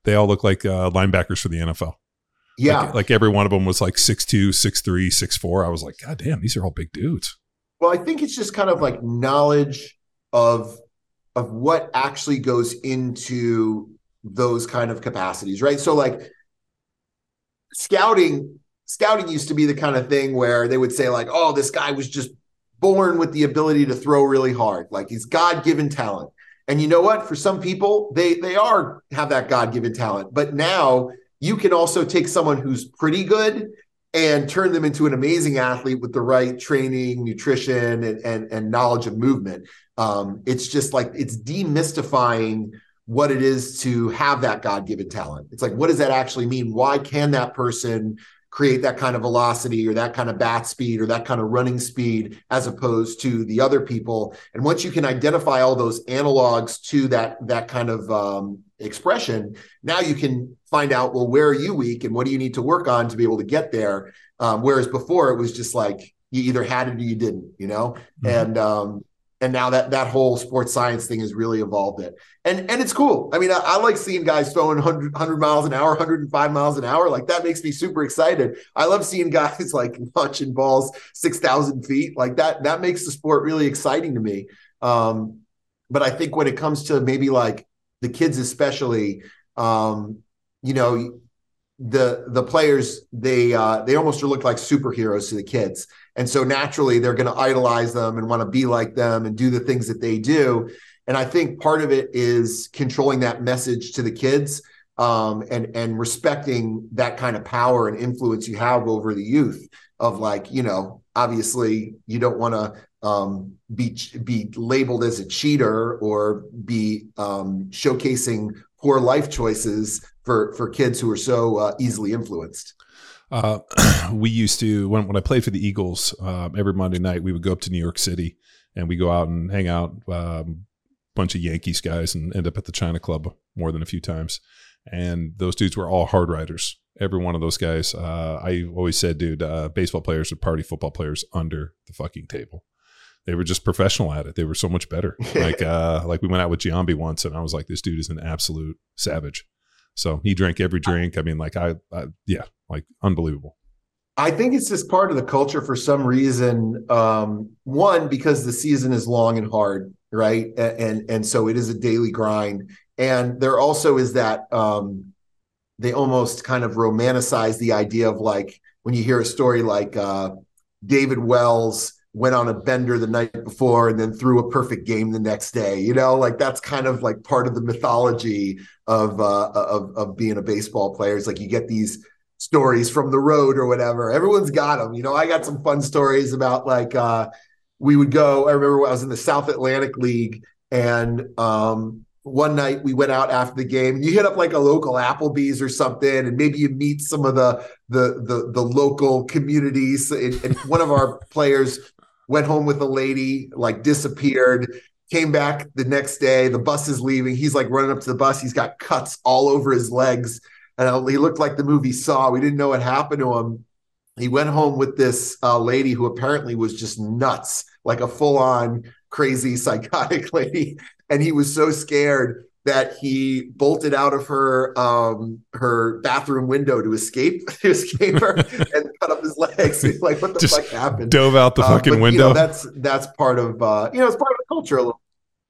They all look like uh, linebackers for the NFL. Yeah. Like, like, every one of them was like 6'2, 6'3, 6'4. I was like, God damn, these are all big dudes. Well, I think it's just kind of like knowledge of of what actually goes into those kind of capacities, right? So like scouting scouting used to be the kind of thing where they would say like oh this guy was just born with the ability to throw really hard. Like he's God-given talent. And you know what? For some people, they they are have that God-given talent. But now you can also take someone who's pretty good and turn them into an amazing athlete with the right training, nutrition, and and, and knowledge of movement. Um, it's just like it's demystifying what it is to have that God-given talent. It's like, what does that actually mean? Why can that person create that kind of velocity or that kind of bat speed or that kind of running speed as opposed to the other people and once you can identify all those analogs to that that kind of um, expression now you can find out well where are you weak and what do you need to work on to be able to get there um, whereas before it was just like you either had it or you didn't you know mm-hmm. and um, and now that that whole sports science thing has really evolved it. And and it's cool. I mean i, I like seeing guys throwing 100, 100, miles an hour 105 miles an hour. Like that makes me super excited. I love seeing guys [LAUGHS] like launching balls 6000 feet. Like that that makes the sport really exciting to me. Um, but i think when it comes to maybe like the kids especially um, you know the the players they uh, they almost look like superheroes to the kids and so naturally, they're going to idolize them and want to be like them and do the things that they do. And I think part of it is controlling that message to the kids um, and and respecting that kind of power and influence you have over the youth. Of like, you know, obviously you don't want to um, be be labeled as a cheater or be um, showcasing poor life choices for for kids who are so uh, easily influenced. Uh, [CLEARS THROAT] we used to when when I played for the Eagles um, every Monday night we would go up to New York City and we go out and hang out um, bunch of Yankees guys and end up at the China Club more than a few times. And those dudes were all hard riders every one of those guys. Uh, I always said dude uh, baseball players would party football players under the fucking table. They were just professional at it. They were so much better. [LAUGHS] Like uh, like we went out with Giambi once and I was like this dude is an absolute savage. So he drank every drink. I mean, like I, I, yeah, like unbelievable. I think it's just part of the culture for some reason. Um, one, because the season is long and hard, right? And and so it is a daily grind. And there also is that um, they almost kind of romanticize the idea of like when you hear a story like uh, David Wells went on a bender the night before and then threw a perfect game the next day. You know, like that's kind of like part of the mythology of uh, of of being a baseball player. It's like you get these stories from the road or whatever. Everyone's got them. You know, I got some fun stories about like uh, we would go. I remember I was in the South Atlantic League and um, one night we went out after the game you hit up like a local applebee's or something and maybe you meet some of the the the, the local communities and, and one of our players went home with a lady, like disappeared, came back the next day. The bus is leaving. He's like running up to the bus. He's got cuts all over his legs. And he looked like the movie Saw. We didn't know what happened to him. He went home with this uh, lady who apparently was just nuts, like a full on crazy [LAUGHS] psychotic lady. And he was so scared that he bolted out of her um her bathroom window to escape [LAUGHS] to escape her [LAUGHS] and cut up his legs. He's like, what the Just fuck happened? Dove out the uh, fucking but, window. You know, that's that's part of uh you know it's part of the culture a little.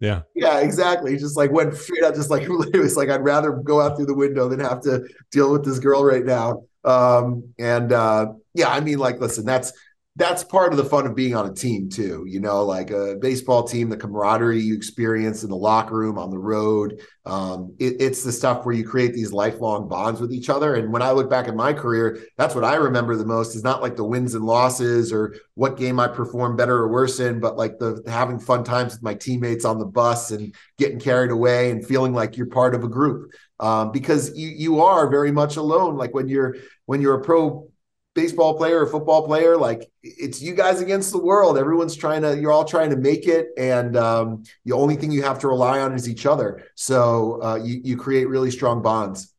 Yeah. Yeah, exactly. Just like went straight just like [LAUGHS] it was like I'd rather go out through the window than have to deal with this girl right now. Um and uh yeah, I mean like listen, that's that's part of the fun of being on a team too you know like a baseball team the camaraderie you experience in the locker room on the road. Um, it, it's the stuff where you create these lifelong bonds with each other. And when i look back at my career that's what i remember the most. Is not like the wins and losses or what game i performed better or worse in but like the having fun times with my teammates on the bus and getting carried away and feeling like you're part of a group. Um, because you you are very much alone. Like when you're when you're a pro baseball player or football player like it's you guys against the world. Everyone's trying to you're all trying to make it and um, the only thing you have to rely on is each other. So uh, you, you create really strong bonds.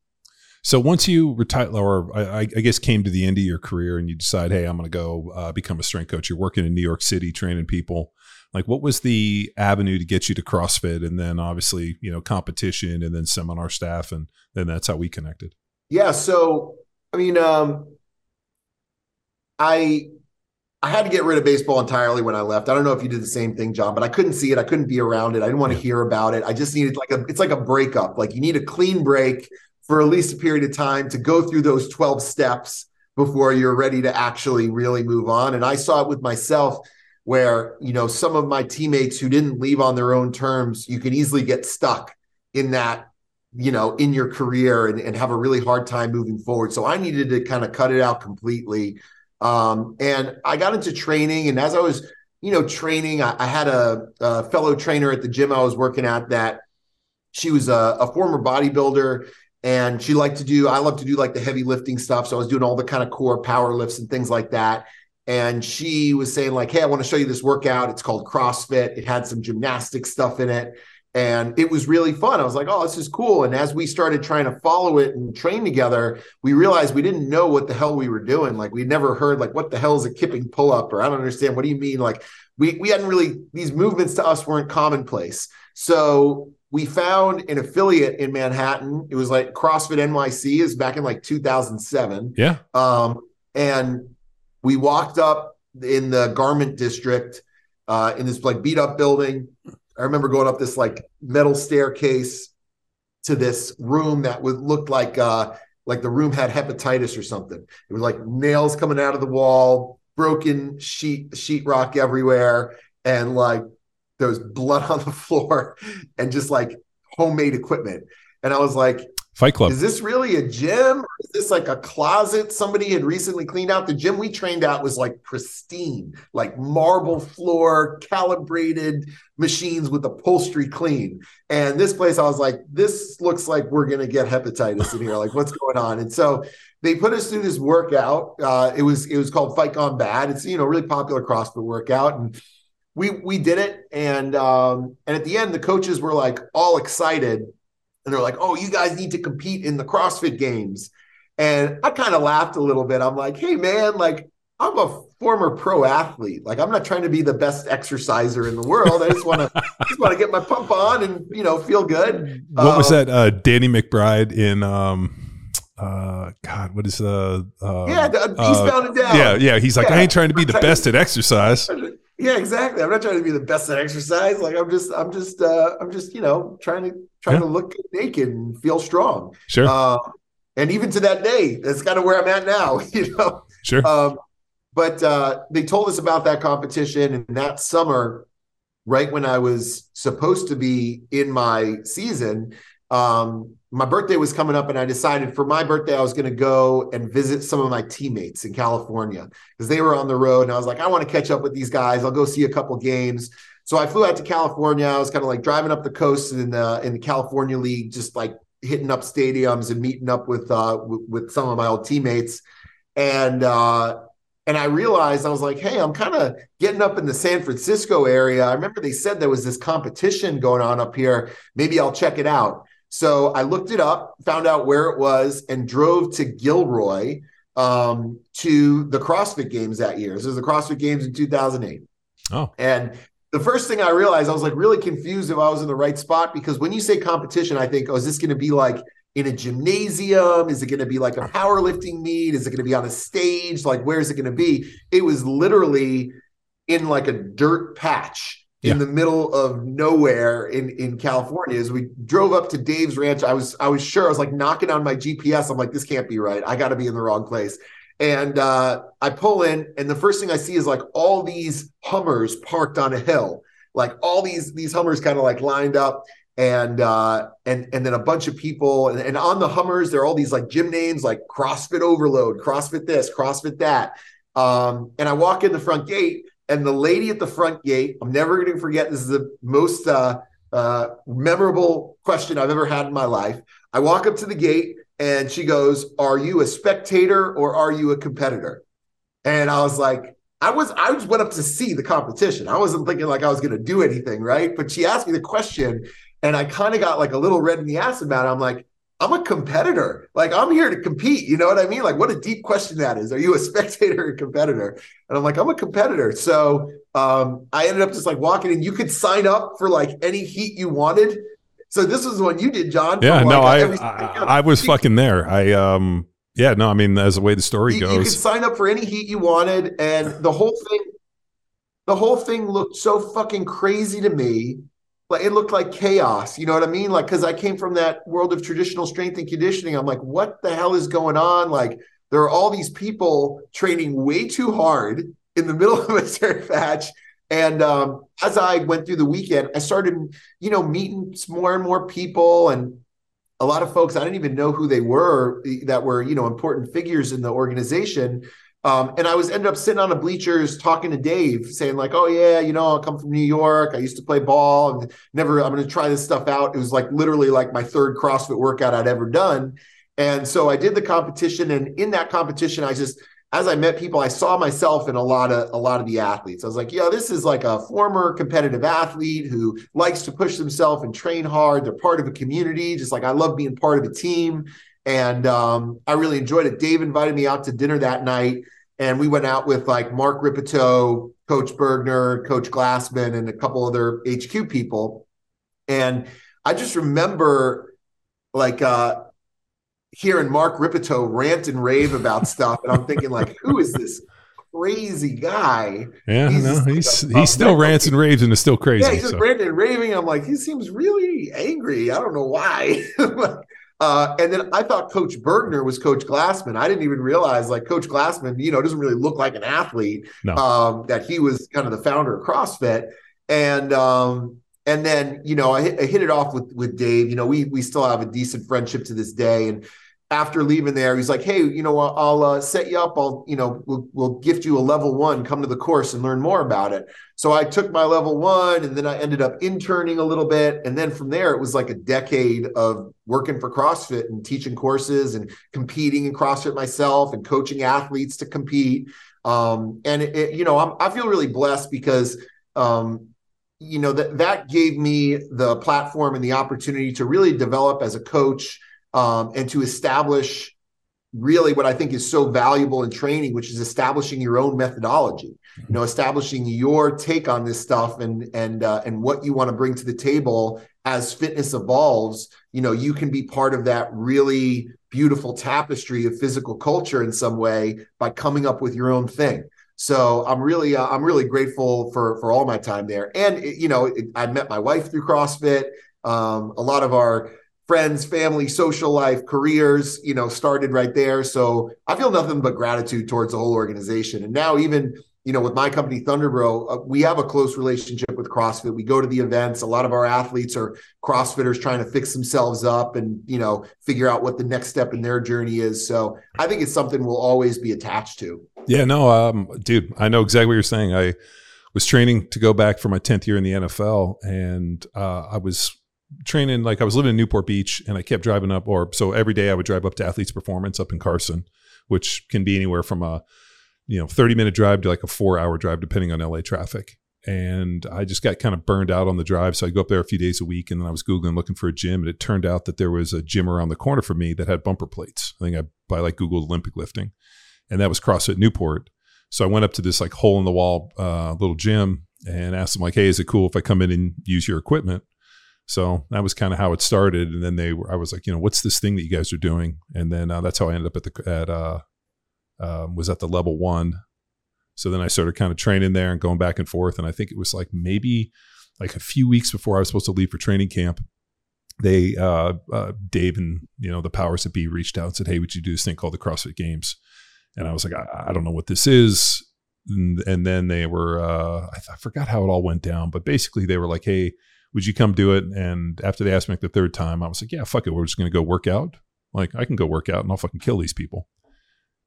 So once you retire or I, I, guess came to the end of your career and you decide hey i'm going to go uh, become a strength coach. You're working in new york city training people. Like what was the avenue to get you to crossfit? And then obviously you know competition and then seminar staff and then that's how we connected. Yeah so i mean um I I had to get rid of baseball entirely when I left. I don't know if you did the same thing, John, but I couldn't see it. I couldn't be around it. I didn't want to hear about it. I just needed like a it's like a breakup. Like you need a clean break for at least a period of time to go through those 12 steps before you're ready to actually really move on. And I saw it with myself where you know some of my teammates who didn't leave on their own terms, you can easily get stuck in that you know in your career and, and have a really hard time moving forward. So I needed to kind of cut it out completely. Um, and I got into training, and as I was you know training, I, I had a, a fellow trainer at the gym I was working at that she was a, a former bodybuilder and she liked to do i love to do like the heavy lifting stuff. So i was doing all the kind of core power lifts and things like that. And she was saying like hey i want to show you this workout. It's called crossfit. It had some gymnastic stuff in it and it was really fun i was like oh this is cool and as we started trying to follow it and train together we realized we didn't know what the hell we were doing like we'd never heard like what the hell is a kipping pull-up or i don't understand what do you mean like we we hadn't really these movements to us weren't commonplace so we found an affiliate in Manhattan. It was like CrossFit NYC is back in like 2007. Yeah. Um, and we walked up in the garment district uh, in this like beat up building. I remember going up this like metal staircase to this room that would look like uh, like the room had hepatitis or something. It was like nails coming out of the wall, broken sheet sheetrock everywhere, and like there was blood [LAUGHS] on the floor and just like homemade equipment. And I was like, Fight Club. Is this really a gym? Is this like a closet somebody had recently cleaned out? The gym we trained at was like pristine, like marble floor, calibrated machines with upholstery clean. And this place, I was like, this looks like we're going to get hepatitis in here. Like, what's going on? And so they put us through this workout. Uh, it was it was called Fight Gone Bad. It's you know really popular CrossFit workout, and we we did it and um and at the end the coaches were like all excited and they're like oh you guys need to compete in the crossfit games. And i kind of laughed a little bit. I'm like hey man like i'm a former pro athlete. Like i'm not trying to be the best exerciser in the world. I just want to [LAUGHS] just want to get my pump on and you know feel good. What was that uh danny mcbride in um uh god what is uh, uh yeah eastbound uh, and down. yeah yeah he's like yeah. i ain't trying to be the best at exercise. [LAUGHS] Yeah, exactly. I'm not trying to be the best at exercise. Like I'm just, I'm just, uh, I'm just, you know, trying to trying yeah. to look naked and feel strong. Sure. Uh, and even to that day, that's kind of where I'm at now. [LAUGHS] You know. Sure. Um, but uh, they told us about that competition, and that summer, right when I was supposed to be in my season, um, my birthday was coming up and I decided for my birthday I was going to go and visit some of my teammates in California because they were on the road and I was like I want to catch up with these guys. I'll go see a couple games. So I flew out to California. I was kind of like driving up the coast in the in the California League, just like hitting up stadiums and meeting up with uh with, with some of my old teammates. And uh and I realized I was like, hey, I'm kind of getting up in the San Francisco area. I remember they said there was this competition going on up here. Maybe I'll check it out. So I looked it up, found out where it was, and drove to Gilroy um, to the CrossFit Games that year. This was the CrossFit Games in 2008. Oh. And the first thing I realized, I was like really confused if I was in the right spot because when you say competition, I think, oh, is this going to be like in a gymnasium? Is it going to be like a powerlifting meet? Is it going to be on a stage? Like, where is it going to be? It was literally in like a dirt patch in the middle of nowhere in in California. As we drove up to Dave's ranch, I was I was sure I was like knocking on my GPS. I'm like, this can't be right. I got to be in the wrong place. And uh, I pull in, and the first thing I see is like all these Hummers parked on a hill, like all these these Hummers kind of like lined up, and uh, and and then a bunch of people, and, and on the Hummers there are all these like gym names like CrossFit Overload, CrossFit this, CrossFit that. Um, and I walk in the front gate, and the lady at the front gate, I'm never going to forget. This is the most uh, uh, memorable question I've ever had in my life. I walk up to the gate and she goes, "Are you a spectator or are you a competitor?" And I was like, I was I just went up to see the competition. I wasn't thinking like I was going to do anything, right? But she asked me the question, and I kind of got like a little red in the ass about it. I'm like, I'm a competitor. Like I'm here to compete. You know what I mean? Like what a deep question that is. Are you a [LAUGHS] spectator or a competitor? And I'm like, I'm a competitor. So um, I ended up just like walking in. You could sign up for like any heat you wanted. So this is what you did, John. Yeah, no, I, I, I was fucking there. I um yeah, no, I mean as the way the story you, goes. You could sign up for any heat you wanted, and the whole thing the whole thing looked so fucking crazy to me like it looked like chaos. You know what I mean? Like, because I came from that world of traditional strength and conditioning. I'm like, what the hell is going on? Like, there are all these people training way too hard in the [LAUGHS] middle of a dirt patch. And um, as I went through the weekend, I started, you know, meeting more and more people and a lot of folks I didn't even know who they were that were, you know, important figures in the organization. Um, and I was ended up sitting on the bleachers talking to Dave, saying like, "Oh yeah, you know, I come from New York. I used to play ball. And never, I'm going to try this stuff out." It was like literally like my third CrossFit workout I'd ever done, and so I did the competition. And in that competition, I just as I met people, I saw myself in a lot of a lot of the athletes. I was like, yeah, this is like a former competitive athlete who likes to push themselves and train hard. They're part of a community, just like I love being part of a team. And um, I really enjoyed it. Dave invited me out to dinner that night, and we went out with like Mark Rippetoe, Coach Burgener, Coach Glassman, and a couple other HQ people. And I just remember like uh, hearing Mark Rippetoe rant and rave about stuff, and I'm thinking like, who is this crazy guy? Yeah, he's no, he's like he still rants and raves and is still crazy. Yeah, he's just so. ranting and raving. I'm like, he seems really angry. I don't know why. [LAUGHS] uh, and then I thought Coach Burgener was Coach Glassman. I didn't even realize like Coach Glassman, you know, doesn't really look like an athlete. No. Um, that he was kind of the founder of CrossFit, and um, and then you know I hit, I hit, it off with with Dave. You know, we we still have a decent friendship to this day, and after leaving there, he's like, "Hey, you know, I'll uh, set you up. I'll, you know, we'll, we'll gift you a level one. Come to the course and learn more about it." So I took my level one, and then I ended up interning a little bit, and then from there, it was like a decade of working for CrossFit and teaching courses and competing in CrossFit myself and coaching athletes to compete. Um, and it, it, you know, I'm, i feel really blessed because um, you know that that gave me the platform and the opportunity to really develop as a coach um, and to establish really what I think is so valuable in training, which is establishing your own methodology. You know, establishing your take on this stuff and and uh, and what you want to bring to the table as fitness evolves. You know, you can be part of that really beautiful tapestry of physical culture in some way by coming up with your own thing. So I'm really uh, I'm really grateful for for all my time there. And you know, it, I met my wife through CrossFit. Um, a lot of our friends, family, social life, careers, you know, started right there. So I feel nothing but gratitude towards the whole organization. And now, even, you know, with my company, Thunderbro, uh, we have a close relationship with CrossFit. We go to the events. A lot of our athletes are CrossFitters trying to fix themselves up and, you know, figure out what the next step in their journey is. So I think it's something we'll always be attached to. Yeah, no, um, dude, I know exactly what you're saying. I was training to go back for my 10th year in the NFL and uh, I was training like I was living in Newport Beach and I kept driving up or so every day I would drive up to Athletes Performance up in Carson, which can be anywhere from a you know 30 minute drive to like a 4 hour drive depending on LA traffic. And I just got kind of burned out on the drive, so I go up there a few days a week, and then I was googling looking for a gym, and it turned out that there was a gym around the corner for me that had bumper plates. I think I by like Googled Olympic lifting, and that was CrossFit Newport. So I went up to this like hole in the wall uh, little gym and asked them like, "Hey, is it cool if I come in and use your equipment?" So that was kind of how it started. And then they were, I was like, you know, what's this thing that you guys are doing? And then uh, that's how I ended up at the, at, uh, um, was at the level one. So then I started kind of training there and going back and forth. And I think it was like maybe like a few weeks before I was supposed to leave for training camp, they, uh, uh, Dave and, you know, the powers that be reached out and said, Hey, would you do this thing called the CrossFit Games? And I was like, I, I don't know what this is. And, and then they were, uh, I, I forgot how it all went down, but basically they were like, Hey, would you come do it? And after they asked me like the third time, I was like, yeah, fuck it. We're just going to go work out. Like, I can go work out and I'll fucking kill these people.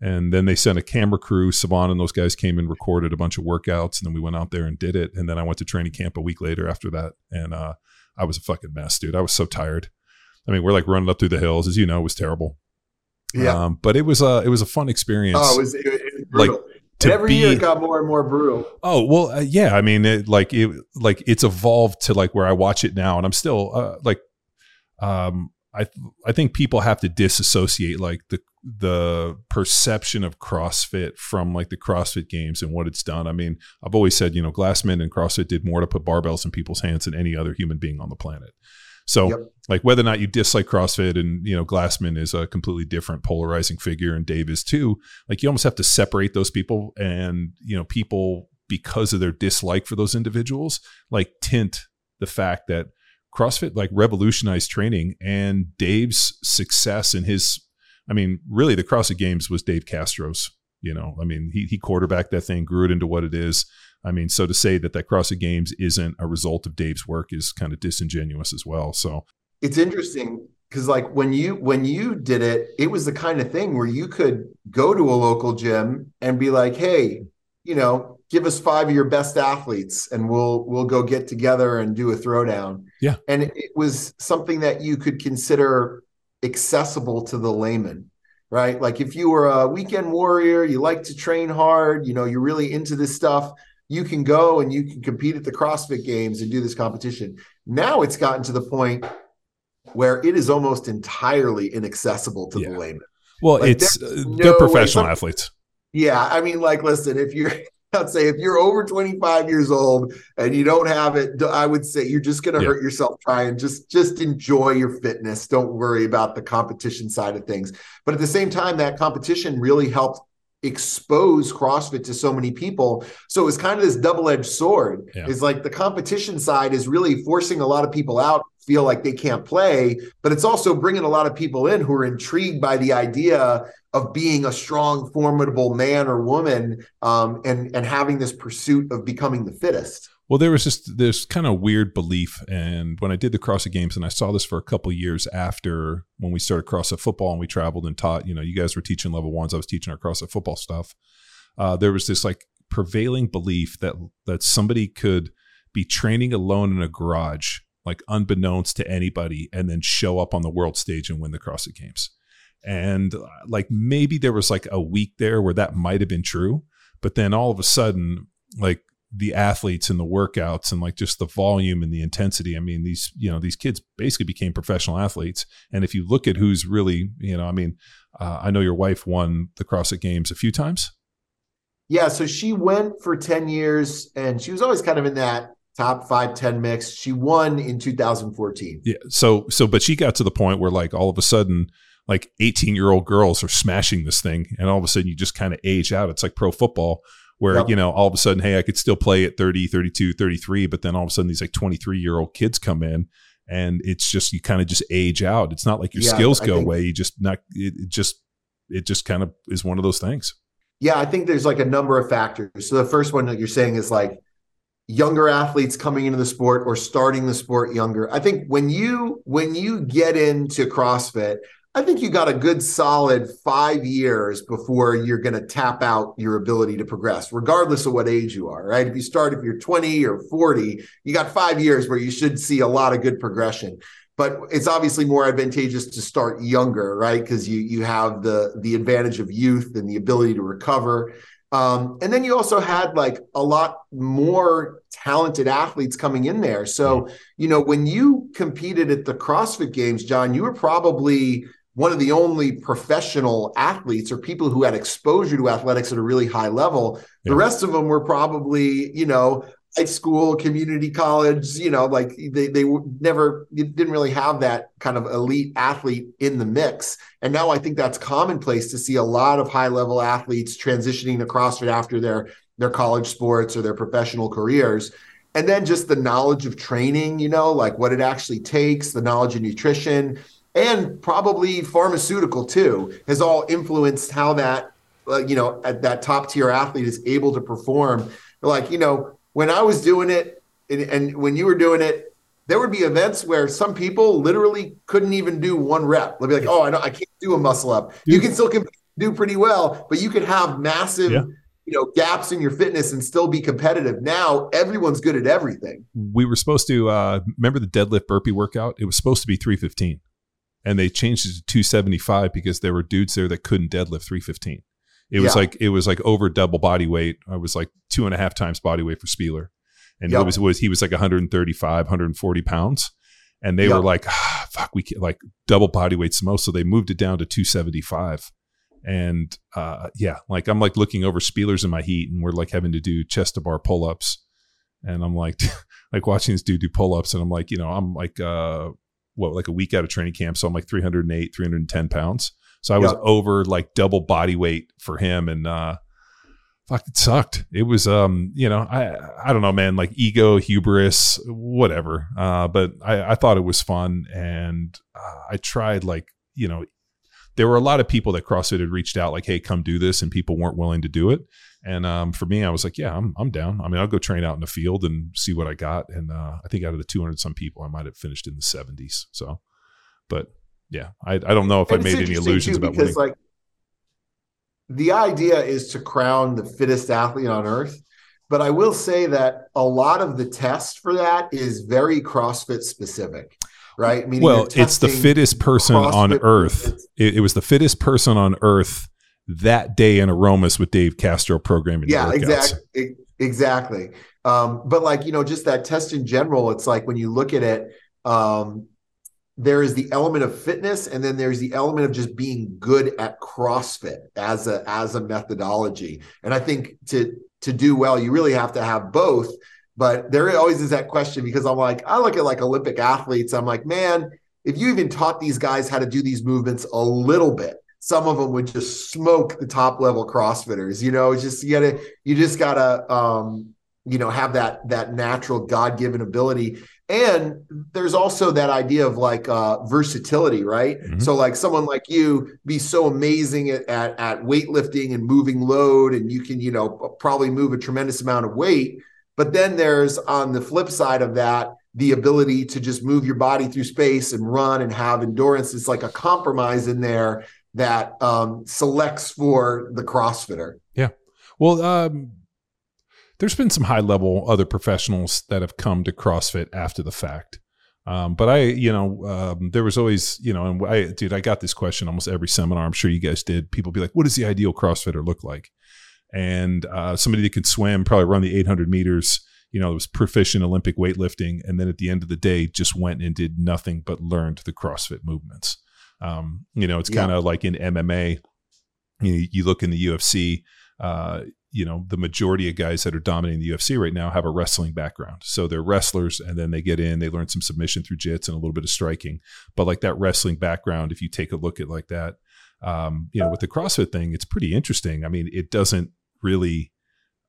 And then they sent a camera crew. Sevan and those guys came and recorded a bunch of workouts. And then we went out there and did it. And then I went to training camp a week later after that. And uh, I was a fucking mess, dude. I was so tired. I mean, we're like running up through the hills, as you know, it was terrible. Yeah. Um, but it was a, it was a fun experience. Oh, it was, it, it was like, to every be, year it got more and more brutal. Oh well, uh, yeah. I mean, it, like it, like it's evolved to like where I watch it now, and I'm still uh, like, um, I I think people have to disassociate like the the perception of CrossFit from like the CrossFit Games and what it's done. I mean, I've always said, you know, Glassman and CrossFit did more to put barbells in people's hands than any other human being on the planet. So yep. like whether or not you dislike CrossFit and you know Glassman is a completely different polarizing figure and Dave is too, like you almost have to separate those people and you know people because of their dislike for those individuals like tint the fact that CrossFit like revolutionized training and Dave's success and his I mean really the CrossFit games was Dave Castro's You know, I mean, he he quarterbacked that thing, grew it into what it is. I mean, so to say that that CrossFit Games isn't a result of Dave's work is kind of disingenuous as well. So it's interesting because like when you when you did it, it was the kind of thing where you could go to a local gym and be like, hey, you know, give us five of your best athletes and we'll we'll go get together and do a throwdown. Yeah. And it was something that you could consider accessible to the layman right? Like if you were a weekend warrior, you like to train hard, you know, you're really into this stuff, you can go and you can compete at the CrossFit games and do this competition. Now it's gotten to the point where it is almost entirely inaccessible to Yeah. the layman. well, Like, it's uh, no they're professional athletes. Yeah, I mean, like, listen, if you're, [LAUGHS] I'd say if you're over 25 years old and you don't have it, I would say you're just going to Yeah. hurt yourself trying. Just, just enjoy your fitness. Don't worry about the competition side of things. But at the same time, that competition really helped expose CrossFit to so many people. So it was kind of this double-edged sword. Yeah. Is like the competition side is really forcing a lot of people out feel like they can't play, but it's also bringing a lot of people in who are intrigued by the idea of being a strong, formidable man or woman, um, and and having this pursuit of becoming the fittest. Well, there was just this kind of weird belief, and when I did the CrossFit Games, and I saw this for a couple years after when we started CrossFit football, and we traveled and taught. You know, you guys were teaching level ones, I was teaching our CrossFit football stuff. Uh, there was this like prevailing belief that that somebody could be training alone in a garage, like unbeknownst to anybody, and then show up on the world stage and win the CrossFit Games. And uh, like maybe there was like a week there where that might have been true, but then all of a sudden, like the athletes and the workouts and like just the volume and the intensity. I mean, these, you know, these kids basically became professional athletes. And if you look at who's really, you know, I mean, uh, I know your wife won the CrossFit Games a few times. Yeah, so she went for 10 years and she was always kind of in that top five, 10 mix. She won in 2014. Yeah. So, so, but she got to the point where like all of a sudden, like 18 year old girls are smashing this thing. And all of a sudden you just kind of age out. It's like pro football where, Yep. you know, all of a sudden, hey, I could still play at 30, 32, 33. But then all of a sudden these like 23 year old kids come in and it's just, you kind of just age out. It's not like your Yeah, skills I go think- away. You just not, it, it just, it just kind of is one of those things. Yeah, I think there's like a number of factors. So the first one that you're saying is like younger athletes coming into the sport or starting the sport younger. I think when you when you get into CrossFit, I think you got a good solid 5 years before you're going to tap out your ability to progress regardless of what age you are, right? If you start if you're 20 or 40, you got 5 years where you should see a lot of good progression but it's obviously more advantageous to start younger, right? Because you you have the the advantage of youth and the ability to recover. Um, and then you also had like a lot more talented athletes coming in there. So, you know, when you competed at the CrossFit Games, John, you were probably one of the only professional athletes or people who had exposure to athletics at a really high level. Yeah. The rest of them were probably, you know, high school, community college, you know, like they they never you didn't really have that kind of elite athlete in the mix. And now I think that's commonplace to see a lot of high level athletes transitioning to CrossFit after their their college sports or their professional careers. And then just the knowledge of training, you know, like what it actually takes, the knowledge of nutrition, and probably pharmaceutical too, has all influenced how that, uh, you know, at that top tier athlete is able to perform. Like, you know, when I was doing it and, and when you were doing it, there would be events where some people literally couldn't even do one rep. They'll be like, "Oh, I know I can't do a muscle up." You can still compete, do pretty well, but you could have massive, Yeah. you know, gaps in your fitness and still be competitive. Now everyone's good at everything. we were supposed to uh, remember the deadlift burpee workout. It was supposed to be 315, and they changed it to 275 because there were dudes there that couldn't deadlift 315. It was Yeah. like it was like over double body weight. I was like two and a half times body weight for Spealler, and Yep. it was was he was like 135, 140 pounds, and they Yep. were like, ah, fuck, we can like double body weight's the most, so they moved it down to 275. And uh, yeah, like I'm like looking over Spealler's in my heat, and we're like having to do chest to bar pull ups, and I'm like, [LAUGHS] like watching this dude do pull ups, and I'm like, you know, I'm like, uh, what, like a week out of training camp, so I'm like 308, 310 pounds. So I was over like double body weight for him, and uh, fuck, it sucked. It was, um, you know, I I don't know, man, like ego, hubris, whatever. Uh, but I I thought it was fun, and uh, I tried like, you know, there were a lot of people that CrossFit had reached out like, "Hey, come do this," and people weren't willing to do it. And um, for me, I was like, "Yeah, I'm I'm down. I mean, I'll go train out in the field and see what I got." And uh, I think out of the 200 some people, I might have finished in the 70s. So, but yeah, I, I don't know if And I made any illusions about winning. because like the idea is to crown the fittest athlete on earth. But I will say that a lot of the test for that is very CrossFit specific, right? Meaning well, it's the fittest person on earth. It, it was the fittest person on earth that day in Aromas with Dave Castro programming. yeah exactly exactly. Um but like you know just that test in general it's like when you look at it um there is the element of fitness and then there's the element of just being good at crossfit as a as a methodology. And i think to to do well you really have to have both but there always is that question because i'm like i look at like olympic athletes. I'm like man if you even taught these guys how to do these movements a little bit some of them would just smoke the top level crossfitters you know it's just you gotta you just gotta um you know have that that natural god-given ability. And there's also that idea of like uh versatility right? Mhm. so like someone like you be so amazing at, at at weightlifting and moving load and you can you know probably move a tremendous amount of weight. But then there's on the flip side of that the ability to just move your body through space and run and have endurance. It's like a compromise in there that um, selects for the CrossFitter. Yeah. Well, um, there's been some high level other professionals that have come to CrossFit after the fact. Um, but I, you know, um, there was always, you know, and I, dude, I got this question almost every seminar. I'm sure you guys did. People be like, "What does the ideal CrossFitter look like?" And uh, somebody that could swim, probably run the 800 meters, you know, was proficient Olympic weightlifting, and then at the end of the day, just went and did nothing but learned the CrossFit movements. Um, you know, it's kind of like in MMA. You, you look in the UFC. Uh, you know, the majority of guys that are dominating the UFC right now have a wrestling background. So they're wrestlers and then they get in, they learn some submission through jits and a little bit of striking. But like that wrestling background, if you take a look at like that, um, you know, with the CrossFit thing, it's pretty interesting. I mean, it doesn't really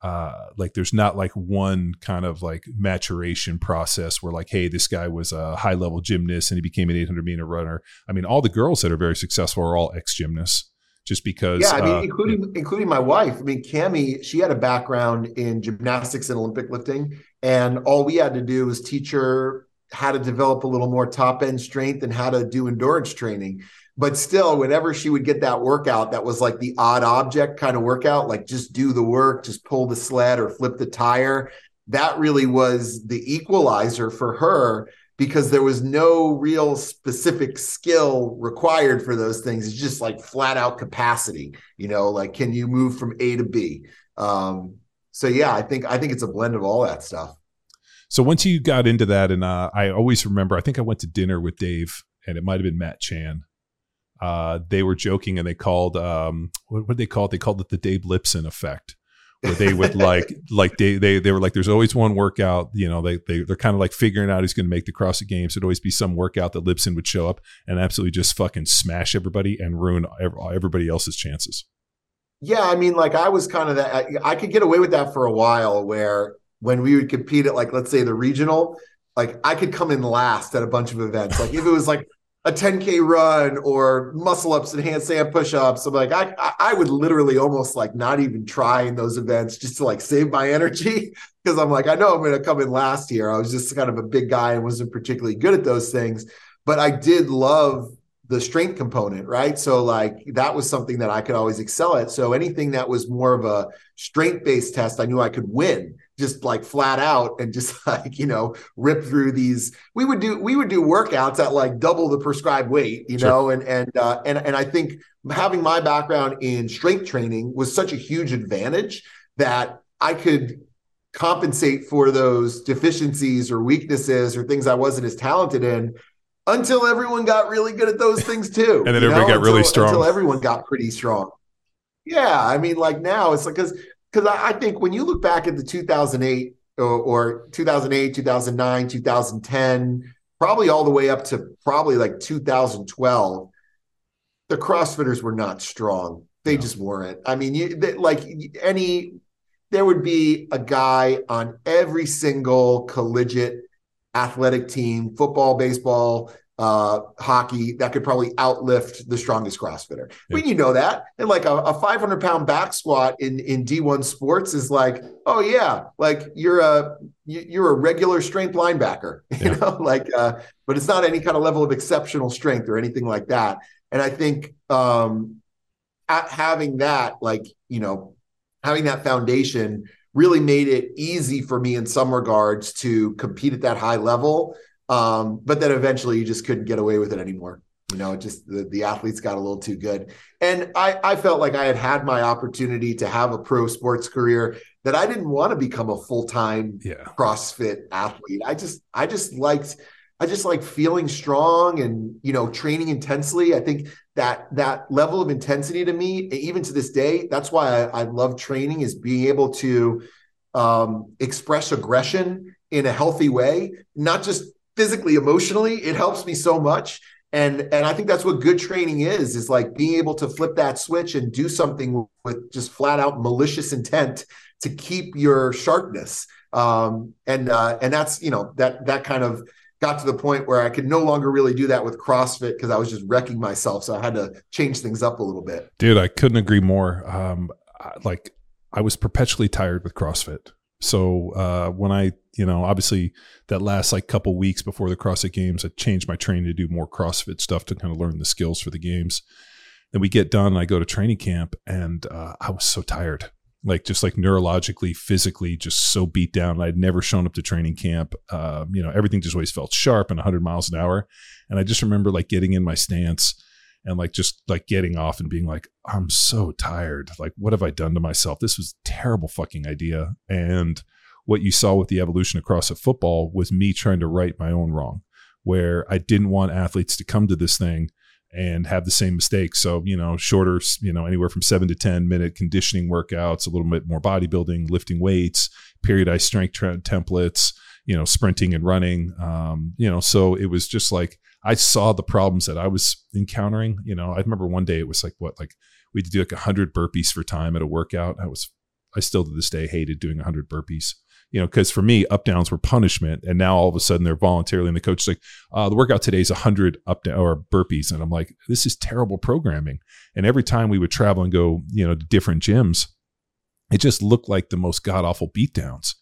uh like there's not like one kind of like maturation process where like hey this guy was a high level gymnast and he became an 800 meter runner i mean all the girls that are very successful are all ex gymnasts just because Yeah, I mean, uh, including including my wife. I mean, Cami, she had a background in gymnastics and Olympic lifting, and all we had to do was teach her how to develop a little more top end strength and how to do endurance training. But still, whenever she would get that workout, that was like the odd object kind of workout, like just do the work, just pull the sled or flip the tire. That really was the equalizer for her because there was no real specific skill required for those things. It's just like flat out capacity, you know, like can you move from A to B? Um, so yeah, I think I think it's a blend of all that stuff. So once you got into that, and uh, I always remember, I think I went to dinner with Dave, and it might have been Matt Chan. Uh, they were joking, and they called um, what what they called? They called it the Dave Lipson effect, where they would like [LAUGHS] like they they they were like, there's always one workout. You know, they they they're kind of like figuring out who's going to make the CrossFit Games. There'd always be some workout that Lipson would show up and absolutely just fucking smash everybody and ruin everybody else's chances. Yeah, I mean, like I was kind of that. I, I could get away with that for a while, where when we would compete at like let's say the regional, like I could come in last at a bunch of events. Like if it was like a 10k run or muscle ups and handstand push ups, I'm like I I- would literally almost like not even try in those events just to like save my energy [LAUGHS] because I'm like I know I'm going to come in last here. I was just kind of a big guy and wasn't particularly good at those things, but I did love the strength component, right? So like that was something that I could always excel at. So anything that was more of a strength based test, I knew I could win just like flat out and just [LAUGHS] like, you know, rip through these. We would do we would do workouts at like double the prescribed weight, you Sure. know, and and uh and and I think having my background in strength training was such a huge advantage that I could compensate for those deficiencies or weaknesses or things I wasn't as talented in until everyone got really good at those things too. [LAUGHS] And then you everybody got really strong. Until everyone got pretty strong. Yeah, I mean, like now it's like because because I, I think when you look back at the 2008 or, or 2008, 2009, 2010, probably all the way up to probably like 2012, the CrossFitters were not strong. They No. just weren't. I mean, you they, like any there would be a guy on every single collegiate athletic team, football, baseball, uh, hockey that could probably outlift the strongest CrossFitter. Yeah. When you know that, and like a, a 500 pound back squat in in D1 sports is like, oh yeah, like you're a you're a regular strength linebacker, [LAUGHS] you yeah. know, like, uh, but it's not any kind of level of exceptional strength or anything like that. And I think um, having that, like you know, having that foundation really made it easy for me in some regards to compete at that high level um, but then eventually you just couldn't get away with it anymore. You know, just the, the athletes got a little too good. And I, I felt like I had had my opportunity to have a pro sports career that I didn't want to become a full-time yeah. CrossFit athlete. I just, I just liked, I just like feeling strong and, you know, training intensely. I think that that level of intensity to me, even to this day, that's why I, I love training is being able to um, express aggression in a healthy way, not just physically, emotionally, it helps me so much. And and I think that's what good training is, is like being able to flip that switch and do something with just flat out malicious intent to keep your sharpness. Um, and uh, and that's you know that that kind of got to the point where I could no longer really do that with CrossFit because I was just wrecking myself. So I had to change things up a little bit. Dude, I couldn't agree more. Um, like I was perpetually tired with CrossFit. So uh, when I, you know, obviously that last like couple weeks before the CrossFit Games, I changed my training to do more CrossFit stuff to kind of learn the skills for the games. Then we get done, and I go to training camp, and uh, I was so tired, like just like neurologically, physically, just so beat down. I'd never shown up to training camp. Uh, you know, everything just always felt sharp and 100 miles an hour. And I just remember like getting in my stance and like just like getting off and being like, I'm so tired. Like, what have I done to myself? This was a terrible fucking idea. And what you saw with the evolution of CrossFit football was me trying to right my own wrong, where I didn't want athletes to come to this thing and have the same mistakes. So, you know, shorter, you know, anywhere from seven to 10 minute conditioning workouts, a little bit more bodybuilding, lifting weights, periodized strength templates, you know, sprinting and running. Um, you know, so it was just like, I saw the problems that I was encountering. You know, I remember one day it was like what, like we had to do like hundred burpees for time at a workout. I was, I still to this day hated doing hundred burpees. You know, because for me, up downs were punishment, and now all of a sudden they're voluntarily, and the coach is like, uh, "The workout today is hundred up down or burpees," and I'm like, "This is terrible programming." And every time we would travel and go, you know, to different gyms, it just looked like the most god awful beatdowns.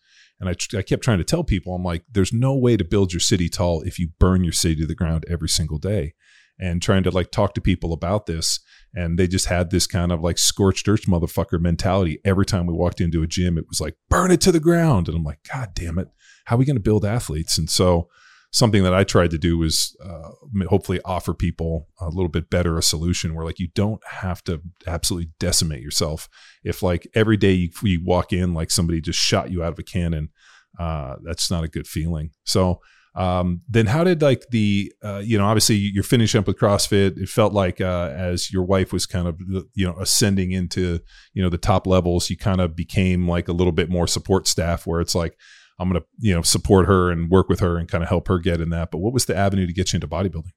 And I, I kept trying to tell people, I'm like, there's no way to build your city tall if you burn your city to the ground every single day. And trying to like talk to people about this. And they just had this kind of like scorched earth motherfucker mentality. Every time we walked into a gym, it was like, burn it to the ground. And I'm like, God damn it. How are we going to build athletes? And so, something that I tried to do was uh, hopefully offer people a little bit better a solution where like you don't have to absolutely decimate yourself. If like every day you, you walk in like somebody just shot you out of a cannon, uh, that's not a good feeling. So um, then how did like the uh, you know obviously you're finishing up with CrossFit. It felt like uh, as your wife was kind of you know ascending into you know the top levels, you kind of became like a little bit more support staff where it's like I'm to, you know, support her and work with her and kind of help her get in that. But what was the avenue to get you into bodybuilding?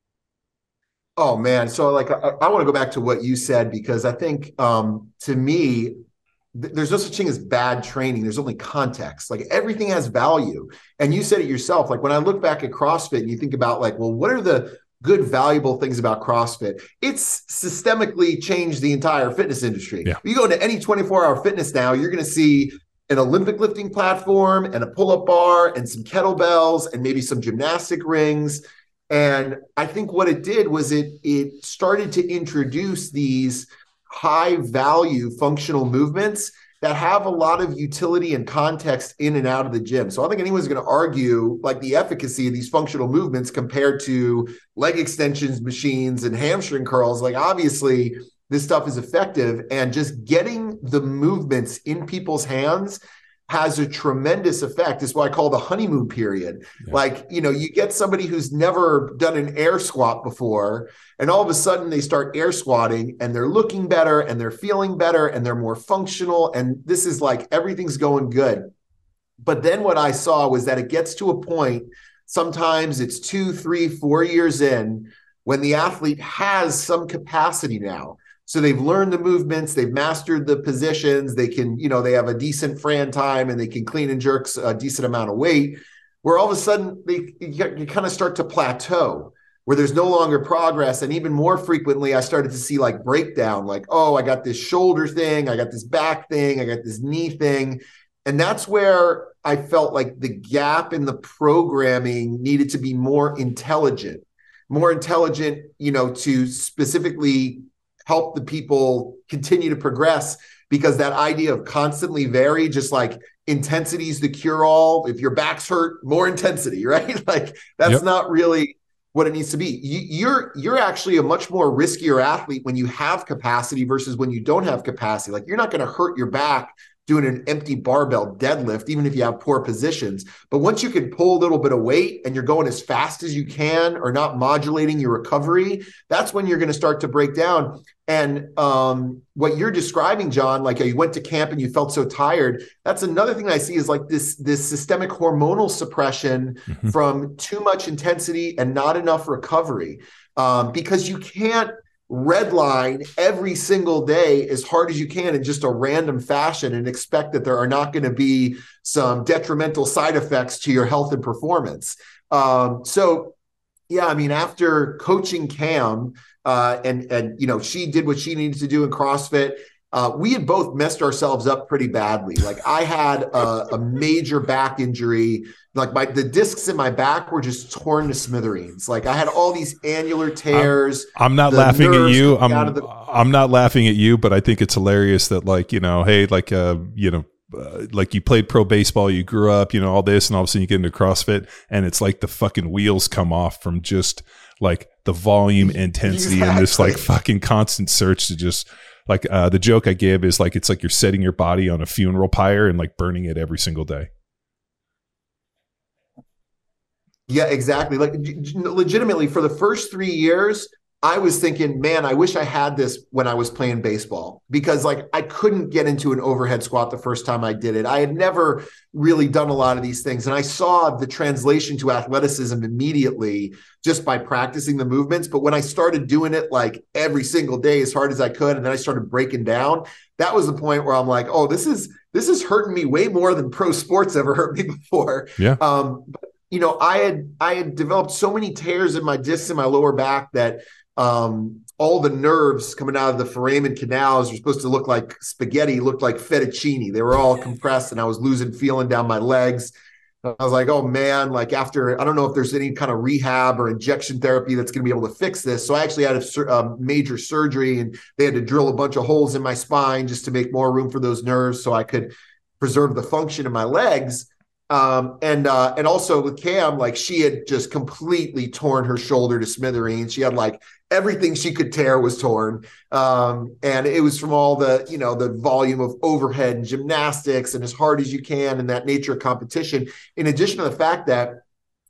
Oh man. So like, I, I want to go back to what you said, because I think um, to me, th- there's no such thing as bad training. There's only context. Like everything has value. And you said it yourself. Like when I look back at CrossFit and you think about like, well, what are the good, valuable things about CrossFit? It's systemically changed the entire fitness industry. Yeah. You go into any 24 hour fitness now, you're going to see an Olympic lifting platform and a pull up bar and some kettlebells and maybe some gymnastic rings. And I think what it did was it it started to introduce these high value functional movements that have a lot of utility and context in and out of the gym. So I don't think anyone's going to argue like the efficacy of these functional movements compared to leg extensions machines and hamstring curls. Like obviously this stuff is effective and just getting the movements in people's hands has a tremendous effect. Is what I call the honeymoon period. Yeah. Like, you know, you get somebody who's never done an air squat before, and all of a sudden they start air squatting and they're looking better and they're feeling better and they're more functional. And this is like everything's going good. But then what I saw was that it gets to a point, sometimes it's two, three, four years in, when the athlete has some capacity now so they've learned the movements, they've mastered the positions, they can, you know, they have a decent Fran time and they can clean and jerks a decent amount of weight. Where all of a sudden they you, you kind of start to plateau. where there's no longer progress. And even more frequently, I started to see like breakdown, like, oh, I got this shoulder thing, I got this back thing, I got this knee thing. And that's where I felt like the gap in the programming needed to be more intelligent, more intelligent, you know, to specifically help the people continue to progress because that idea of constantly vary, just like intensity is the cure all. If your back's hurt, more intensity, [LAUGHS] right? like that's yep. not really what it needs to be. You, are you're actually a much more riskier athlete when you have capacity versus when you don't have capacity. Like you're not going to hurt your back doing an empty barbell deadlift, even if you have poor positions. But once you can pull a little bit of weight and you're going as fast as you can or not modulating your recovery, that's when you're going to start to break down. And um, what you're describing, John, like you went to camp and you felt so tired. That's another thing I see is like this this systemic hormonal suppression mm-hmm. from too much intensity and not enough recovery. Um, because you can't redline every single day as hard as you can in just a random fashion and expect that there are not going to be some detrimental side effects to your health and performance. Um, so, yeah, I mean, after coaching Cam, uh, and and you know she did what she needed to do in CrossFit. Uh, we had both messed ourselves up pretty badly. Like I had a, a, major back injury. Like my the discs in my back were just torn to smithereens. Like I had all these annular tears. I'm, I'm not laughing at you. I'm the- I'm not laughing at you, but I think it's hilarious that like you know, hey, like uh, you know, uh, like you played pro baseball, you grew up, you know, all this, and all of a sudden you get into CrossFit, and it's like the fucking wheels come off from just like the volume, [LAUGHS] intensity, exactly. and this like fucking constant search to just like uh, the joke I give is like it's like you're setting your body on a funeral pyre and like burning it every single day. Yeah, exactly. Like legitimately, for the first three years, I was thinking, man, I wish I had this when I was playing baseball because like I couldn't get into an overhead squat the first time I did it. I had never really done a lot of these things. And I saw the translation to athleticism immediately just by practicing the movements. But when I started doing it like every single day as hard as I could, and then I started breaking down, that was the point where I'm like, oh, this is this is hurting me way more than pro sports ever hurt me [LAUGHS] before. Yeah. Um, you know, I had I had developed so many tears in my discs in my lower back that um, all the nerves coming out of the foramen canals were supposed to look like spaghetti, looked like fettuccine. They were all [LAUGHS] compressed, and I was losing feeling down my legs. I was like, oh man, like after, I don't know if there's any kind of rehab or injection therapy that's going to be able to fix this. So I actually had a, a, um, major surgery and they had to drill a bunch of holes in my spine just to make more room for those nerves so I could preserve the function of my legs. Um, and uh, and also with Cam, like she had just completely torn her shoulder to smithereens. She had like everything she could tear was torn, um, and it was from all the you know the volume of overhead and gymnastics and as hard as you can and that nature of competition. In addition to the fact that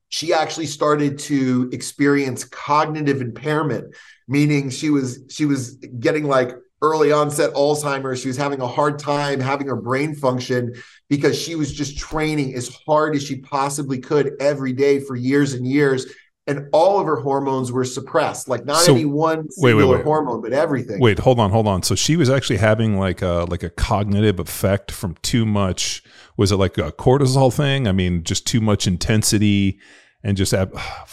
she actually started to experience cognitive impairment, meaning she was she was getting like early onset Alzheimer's. She was having a hard time having her brain function because she was just training as hard as she possibly could every day for years and years. And all of her hormones were suppressed, like not so, any one singular wait, wait, wait. hormone, but everything. Wait, hold on, hold on. So she was actually having like a like a cognitive effect from too much. Was it like a cortisol thing? I mean, just too much intensity and just ab- [SIGHS]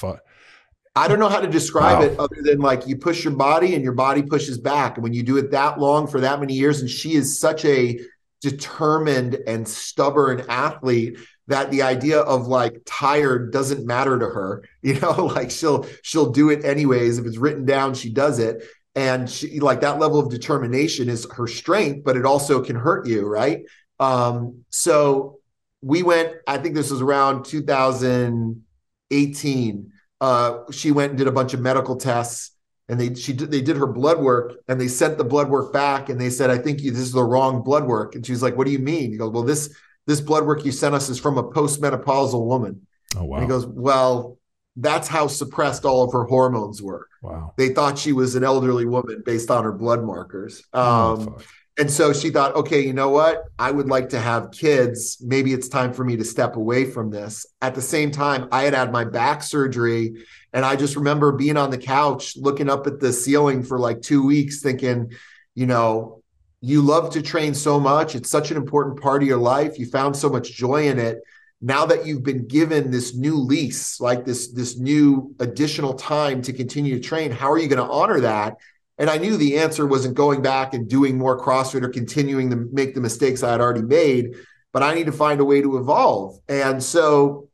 I don't know how to describe wow. it other than like you push your body and your body pushes back. And when you do it that long for that many years, and she is such a determined and stubborn athlete that the idea of like tired doesn't matter to her [LAUGHS] you know [LAUGHS] like she'll she'll do it anyways if it's written down she does it and she like that level of determination is her strength but it also can hurt you right um so we went i think this was around 2018 uh she went and did a bunch of medical tests and they she did, they did her blood work and they sent the blood work back and they said I think you, this is the wrong blood work. And she was like what do you mean? He goes well this this blood work you sent us is from a postmenopausal woman. Oh wow. And he goes well that's how suppressed all of her hormones were. Wow. They thought she was an elderly woman based on her blood markers. Oh, um, oh, and so she thought, okay, you know what? I would like to have kids. Maybe it's time for me to step away from this. At the same time, I had had my back surgery. And I just remember being on the couch looking up at the ceiling for like two weeks, thinking, you know, you love to train so much. It's such an important part of your life. You found so much joy in it. now that you've been given this new lease, like this this new additional time to continue to train, how are you going to honor that? And I knew the answer wasn't going back and doing more CrossFit or continuing to make the mistakes I had already made, but I need to find a way to evolve. And so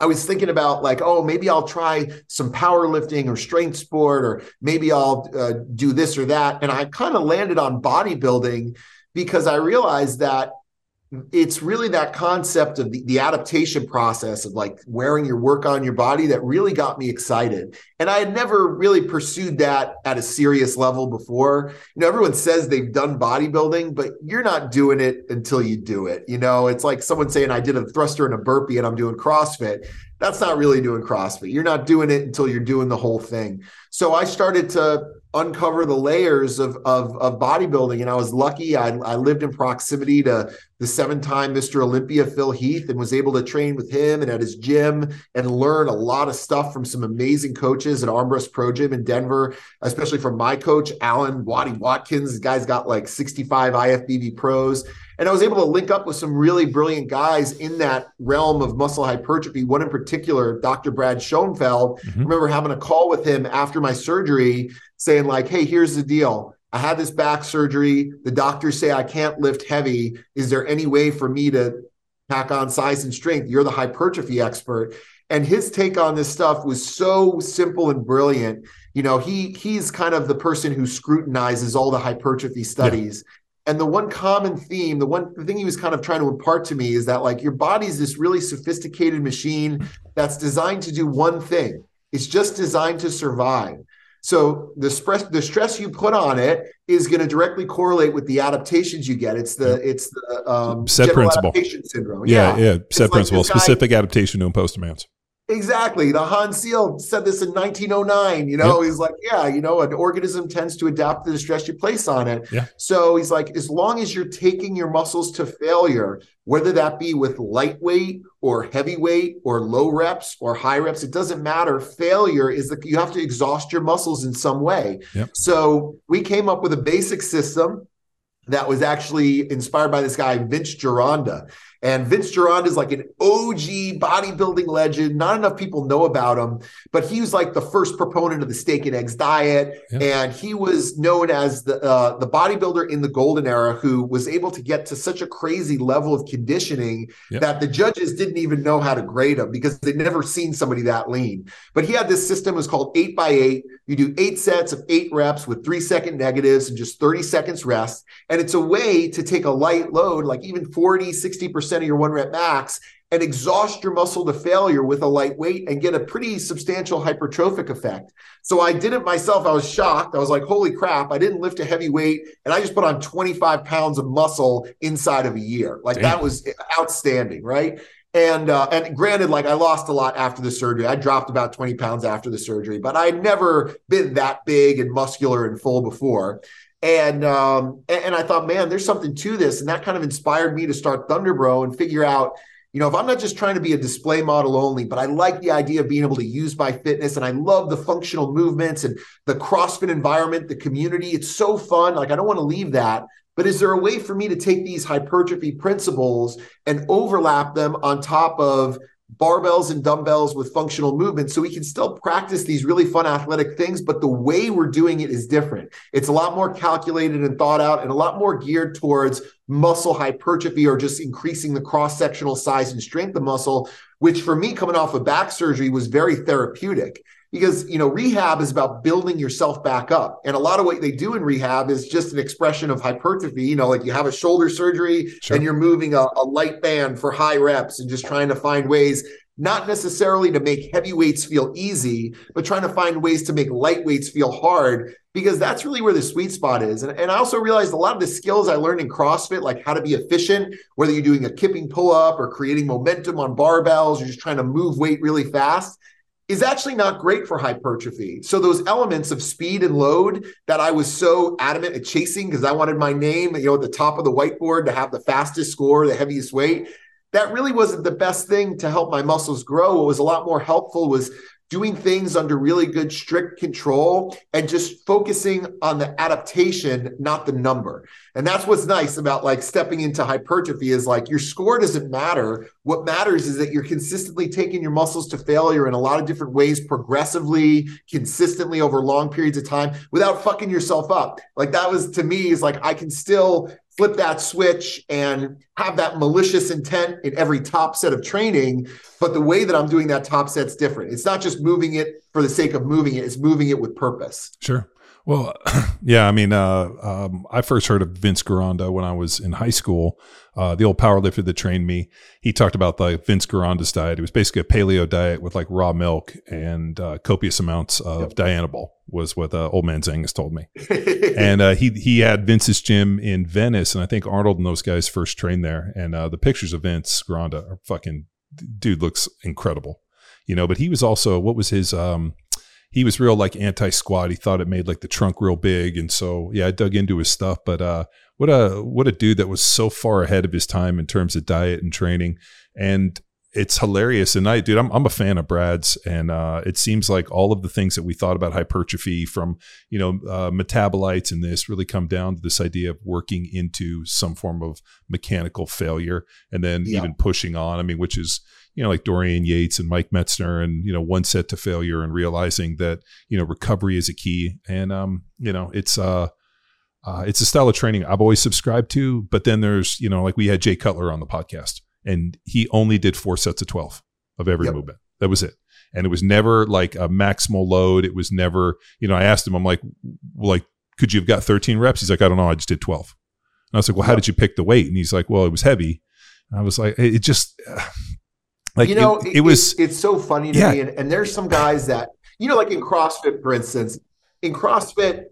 I was thinking about like, oh, maybe I'll try some powerlifting or strength sport, or maybe I'll uh, do this or that. And I kind of landed on bodybuilding because I realized that it's really that concept of the, the, adaptation process of like wearing your work on your body that really got me excited. And I had never really pursued that at a serious level before. You know, everyone says they've done bodybuilding, but you're not doing it until you do it. You know, it's like someone saying, I did a thruster and a burpee and I'm doing CrossFit. That's not really doing CrossFit. You're not doing it until you're doing the whole thing. So I started to uncover the layers of, of, of bodybuilding. And I was lucky. I, I lived in proximity to the seven time Mr. Olympia, Phil Heath, and was able to train with him and at his gym and learn a lot of stuff from some amazing coaches at Armbrust Pro Gym in Denver, especially from my coach, Alan Waddy Watkins. The guy's got like 65 IFBB pros. And I was able to link up with some really brilliant guys in that realm of muscle hypertrophy. One in particular, Dr. Brad Schoenfeld. Mm-hmm. I remember having a call with him after my surgery saying, like, hey, here's the deal. I had this back surgery. The doctors say I can't lift heavy. Is there any way for me to pack on size and strength? You're the hypertrophy expert. And his take on this stuff was so simple and brilliant. You know, he he's kind of the person who scrutinizes all the hypertrophy studies. Yeah. And the one common theme, the one the thing he was kind of trying to impart to me is that like your body's this really sophisticated machine that's designed to do one thing. It's just designed to survive. So the stress the stress you put on it is going to directly correlate with the adaptations you get. It's the it's the um, SAID principle adaptation syndrome. Yeah, yeah, yeah. SAID principle, specific adaptation to impose demands. Exactly. The Hans Selye said this in 1909. You know, yep. he's like, yeah, you know, an organism tends to adapt to the stress you place on it. Yeah. So he's like, as long as you're taking your muscles to failure, whether that be with lightweight or heavyweight or low reps or high reps, it doesn't matter. Failure is that you have to exhaust your muscles in some way. Yep. So we came up with a basic system that was actually inspired by this guy, Vince Gironda. And Vince Gironda is like an OG bodybuilding legend. Not enough people know about him, but he was like the first proponent of the steak and eggs diet. And he was known as the uh, the bodybuilder in the golden era who was able to get to such a crazy level of conditioning that the judges didn't even know how to grade him because they'd never seen somebody that lean. But he had this system, it was called eight by eight. You do eight sets of eight reps with three second negatives and just 30 seconds rest. And it's a way to take a light load, like even 40, 60% of your one rep max and exhaust your muscle to failure with a light weight and get a pretty substantial hypertrophic effect. So I did it myself. I was shocked. I was like, holy crap, I didn't lift a heavy weight and I just put on 25 pounds of muscle inside of a year. Like Damn. that was outstanding, right? And uh, and granted, like I lost a lot after the surgery. I dropped about 20 pounds after the surgery, but I'd never been that big and muscular and full before. And um, and I thought, man, there's something to this, and that kind of inspired me to start Thunderbro and figure out, you know, if I'm not just trying to be a display model only, but I like the idea of being able to use my fitness, and I love the functional movements and the CrossFit environment, the community. It's so fun. Like I don't want to leave that. But is there a way for me to take these hypertrophy principles and overlap them on top of barbells and dumbbells with functional movement so we can still practice these really fun athletic things but the way we're doing it is different. It's a lot more calculated and thought out and a lot more geared towards muscle hypertrophy or just increasing the cross sectional size and strength of muscle which for me coming off of back surgery was very therapeutic because you know rehab is about building yourself back up. And a lot of what they do in rehab is just an expression of hypertrophy. You know like you have a shoulder surgery sure. and you're moving a, a light band for high reps and just trying to find ways not necessarily to make heavyweights feel easy but trying to find ways to make lightweights feel hard because that's really where the sweet spot is. And, and i also realized a lot of the skills i learned in crossfit like how to be efficient whether you're doing a kipping pull-up or creating momentum on barbells or just trying to move weight really fast is actually not great for hypertrophy. So those elements of speed and load that I was so adamant at chasing because I wanted my name, you know, at the top of the whiteboard to have the fastest score, the heaviest weight, that really wasn't the best thing to help my muscles grow. What was a lot more helpful was doing things under really good strict control and just focusing on the adaptation not the number. And that's what's nice about like stepping into hypertrophy is like your score doesn't matter. What matters is that you're consistently taking your muscles to failure in a lot of different ways progressively consistently over long periods of time without fucking yourself up. Like that was to me is like i can still flip that switch and have that malicious intent in every top set of training. But the way that I'm doing that top set's different. It's not just moving it for the sake of moving it, it's moving it with purpose. Sure. Well, [CLEARS THROAT] yeah, I mean, uh, um, I first heard of Vince Gironda when I was in high school. Uh, the old powerlifter that trained me, he talked about the Vince Gironda's diet. It was basically a paleo diet with like raw milk and uh, copious amounts of yep. Dianabol was what uh, old man Zangus told me. [LAUGHS] and uh, he he had Vince's gym in Venice, and I think Arnold and those guys first trained there. And uh, the pictures of Vince Gironda are fucking dude looks incredible, you know. But he was also what was his um he was real like anti squat. He thought it made like the trunk real big, and so yeah, I dug into his stuff. But uh, what a what a dude that was so far ahead of his time in terms of diet and training, and it's hilarious. And I, dude, I'm I'm a fan of Brad's, and uh, it seems like all of the things that we thought about hypertrophy, from you know uh, metabolites and this, really come down to this idea of working into some form of mechanical failure, and then yeah. even pushing on. I mean, which is you know, like Dorian Yates and Mike Mentzer and, you know, one set to failure and realizing that, you know, recovery is a key. And, um, you know, it's, uh, uh, it's a style of training I've always subscribed to, but then there's, you know, like we had Jay Cutler on the podcast and he only did four sets of 12 of every yep. movement. That was it. And it was never like a maximal load. It was never, you know, I asked him, I'm like, well, like, could you have got 13 reps? He's like, I don't know. I just did 12. And I was like, well, how did you pick the weight? And he's like, well, it was heavy. And I was like, it just, uh, like you know, it, it was. It, it's so funny to yeah. me, and, and there's some guys that you know, like in CrossFit, for instance, in CrossFit,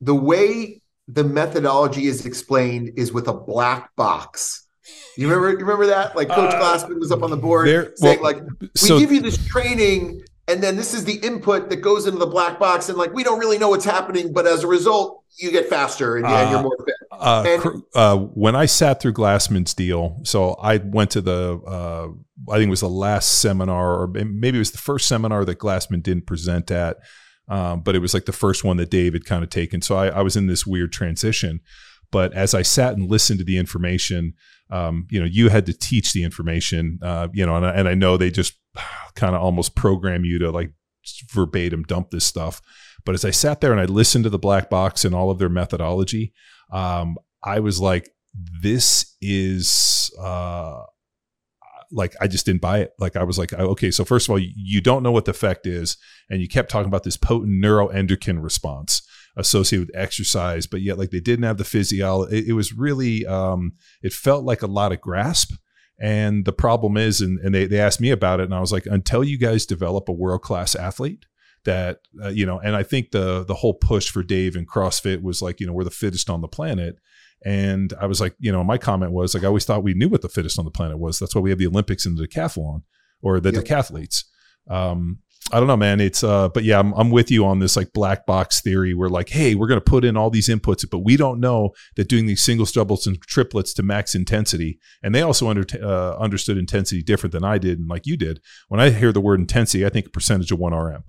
the way the methodology is explained is with a black box. You remember? You remember that? Like Coach uh, Glassman was up on the board saying, well, like, we so, give you this training, and then this is the input that goes into the black box, and like we don't really know what's happening, but as a result, you get faster and, uh, and you're more fit. Uh, and, uh, when I sat through Glassman's deal, so I went to the, uh, I think it was the last seminar, or maybe it was the first seminar that Glassman didn't present at, um, but it was like the first one that Dave had kind of taken. So I, I was in this weird transition. But as I sat and listened to the information, um, you know, you had to teach the information, uh, you know, and, and I know they just [SIGHS] kind of almost program you to like verbatim dump this stuff. But as I sat there and I listened to the black box and all of their methodology, um, I was like, this is uh, like I just didn't buy it. Like I was like, okay, so first of all, you don't know what the effect is, and you kept talking about this potent neuroendocrine response associated with exercise, but yet like they didn't have the physiology. It, it was really, um, it felt like a lot of grasp. And the problem is, and, and they, they asked me about it, and I was like, until you guys develop a world class athlete, that uh, you know and i think the the whole push for dave and crossfit was like you know we're the fittest on the planet and i was like you know my comment was like i always thought we knew what the fittest on the planet was that's why we have the olympics and the decathlon or the yep. decathletes um I don't know, man. It's uh, but yeah, I'm, I'm with you on this like black box theory. Where like, hey, we're to put in all these inputs, but we don't know that doing these singles, doubles, and triplets to max intensity. And they also under, uh, understood intensity different than I did, and like you did. When I hear the word intensity, I think percentage of one RM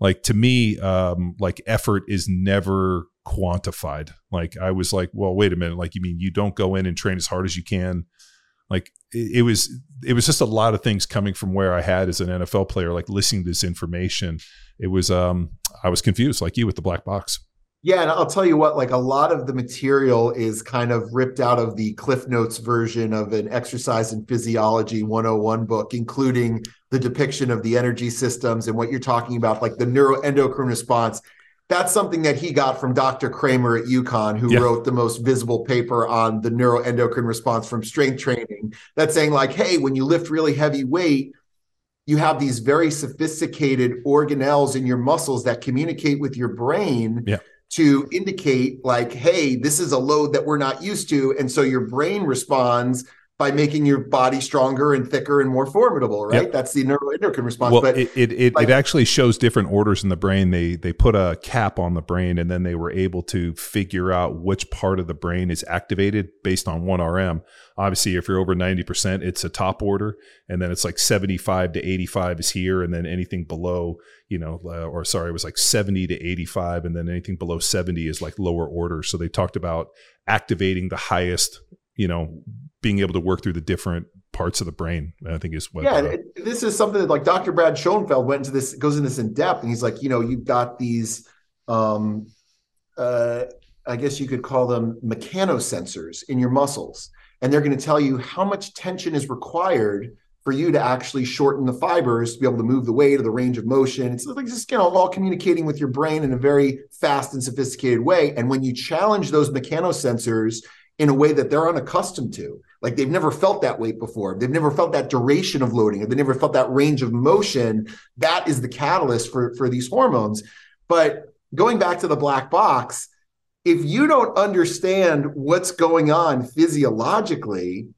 like to me um like effort is never quantified like i was like well wait a minute like you mean you don't go in and train as hard as you can like it, was it was just a lot of things coming from where i had as an nfl player like listening to this information it was um i was confused like you with the black box yeah, and I'll tell you what, like a lot of the material is kind of ripped out of the Cliff Notes version of an exercise and physiology 101 book, including the depiction of the energy systems and what you're talking about, like the neuroendocrine response. That's something that he got from Dr. Kraemer at UConn, who yeah. wrote the most visible paper on the neuroendocrine response from strength training. That's saying, like, hey, when you lift really heavy weight, you have these very sophisticated organelles in your muscles that communicate with your brain. Yeah to indicate like hey this is a load that we're not used to and so your brain responds by making your body stronger and thicker and more formidable, right? Yep. That's the neuroendocrine response. Well, but it it, it, like- it actually shows different orders in the brain. They they put a cap on the brain, and then they were able to figure out which part of the brain is activated based on one RM. Obviously, if you're over ninety percent, it's a top order, and then it's like seventy five to eighty five is here, and then anything below, you know, uh, or sorry, it was like seventy to eighty five, and then anything below seventy is like lower order. So they talked about activating the highest, you know, being able to work through the different parts of the brain. I think is what. yeah, uh, it- this is something that like Dr. Brad Schoenfeld went into this, goes into this in depth, and he's like, you know, you've got these, um, uh, I guess you could call them mechanosensors in your muscles, and they're going to tell you how much tension is required for you to actually shorten the fibers to be able to move the weight or the range of motion. It's like just you know all communicating with your brain in a very fast and sophisticated way. And when you challenge those mechanosensors in a way that they're unaccustomed to, like they've never felt that weight before, they've never felt that duration of loading, or they never felt that range of motion. That is the catalyst for for these hormones. But going back to the black box, if you don't understand what's going on physiologically,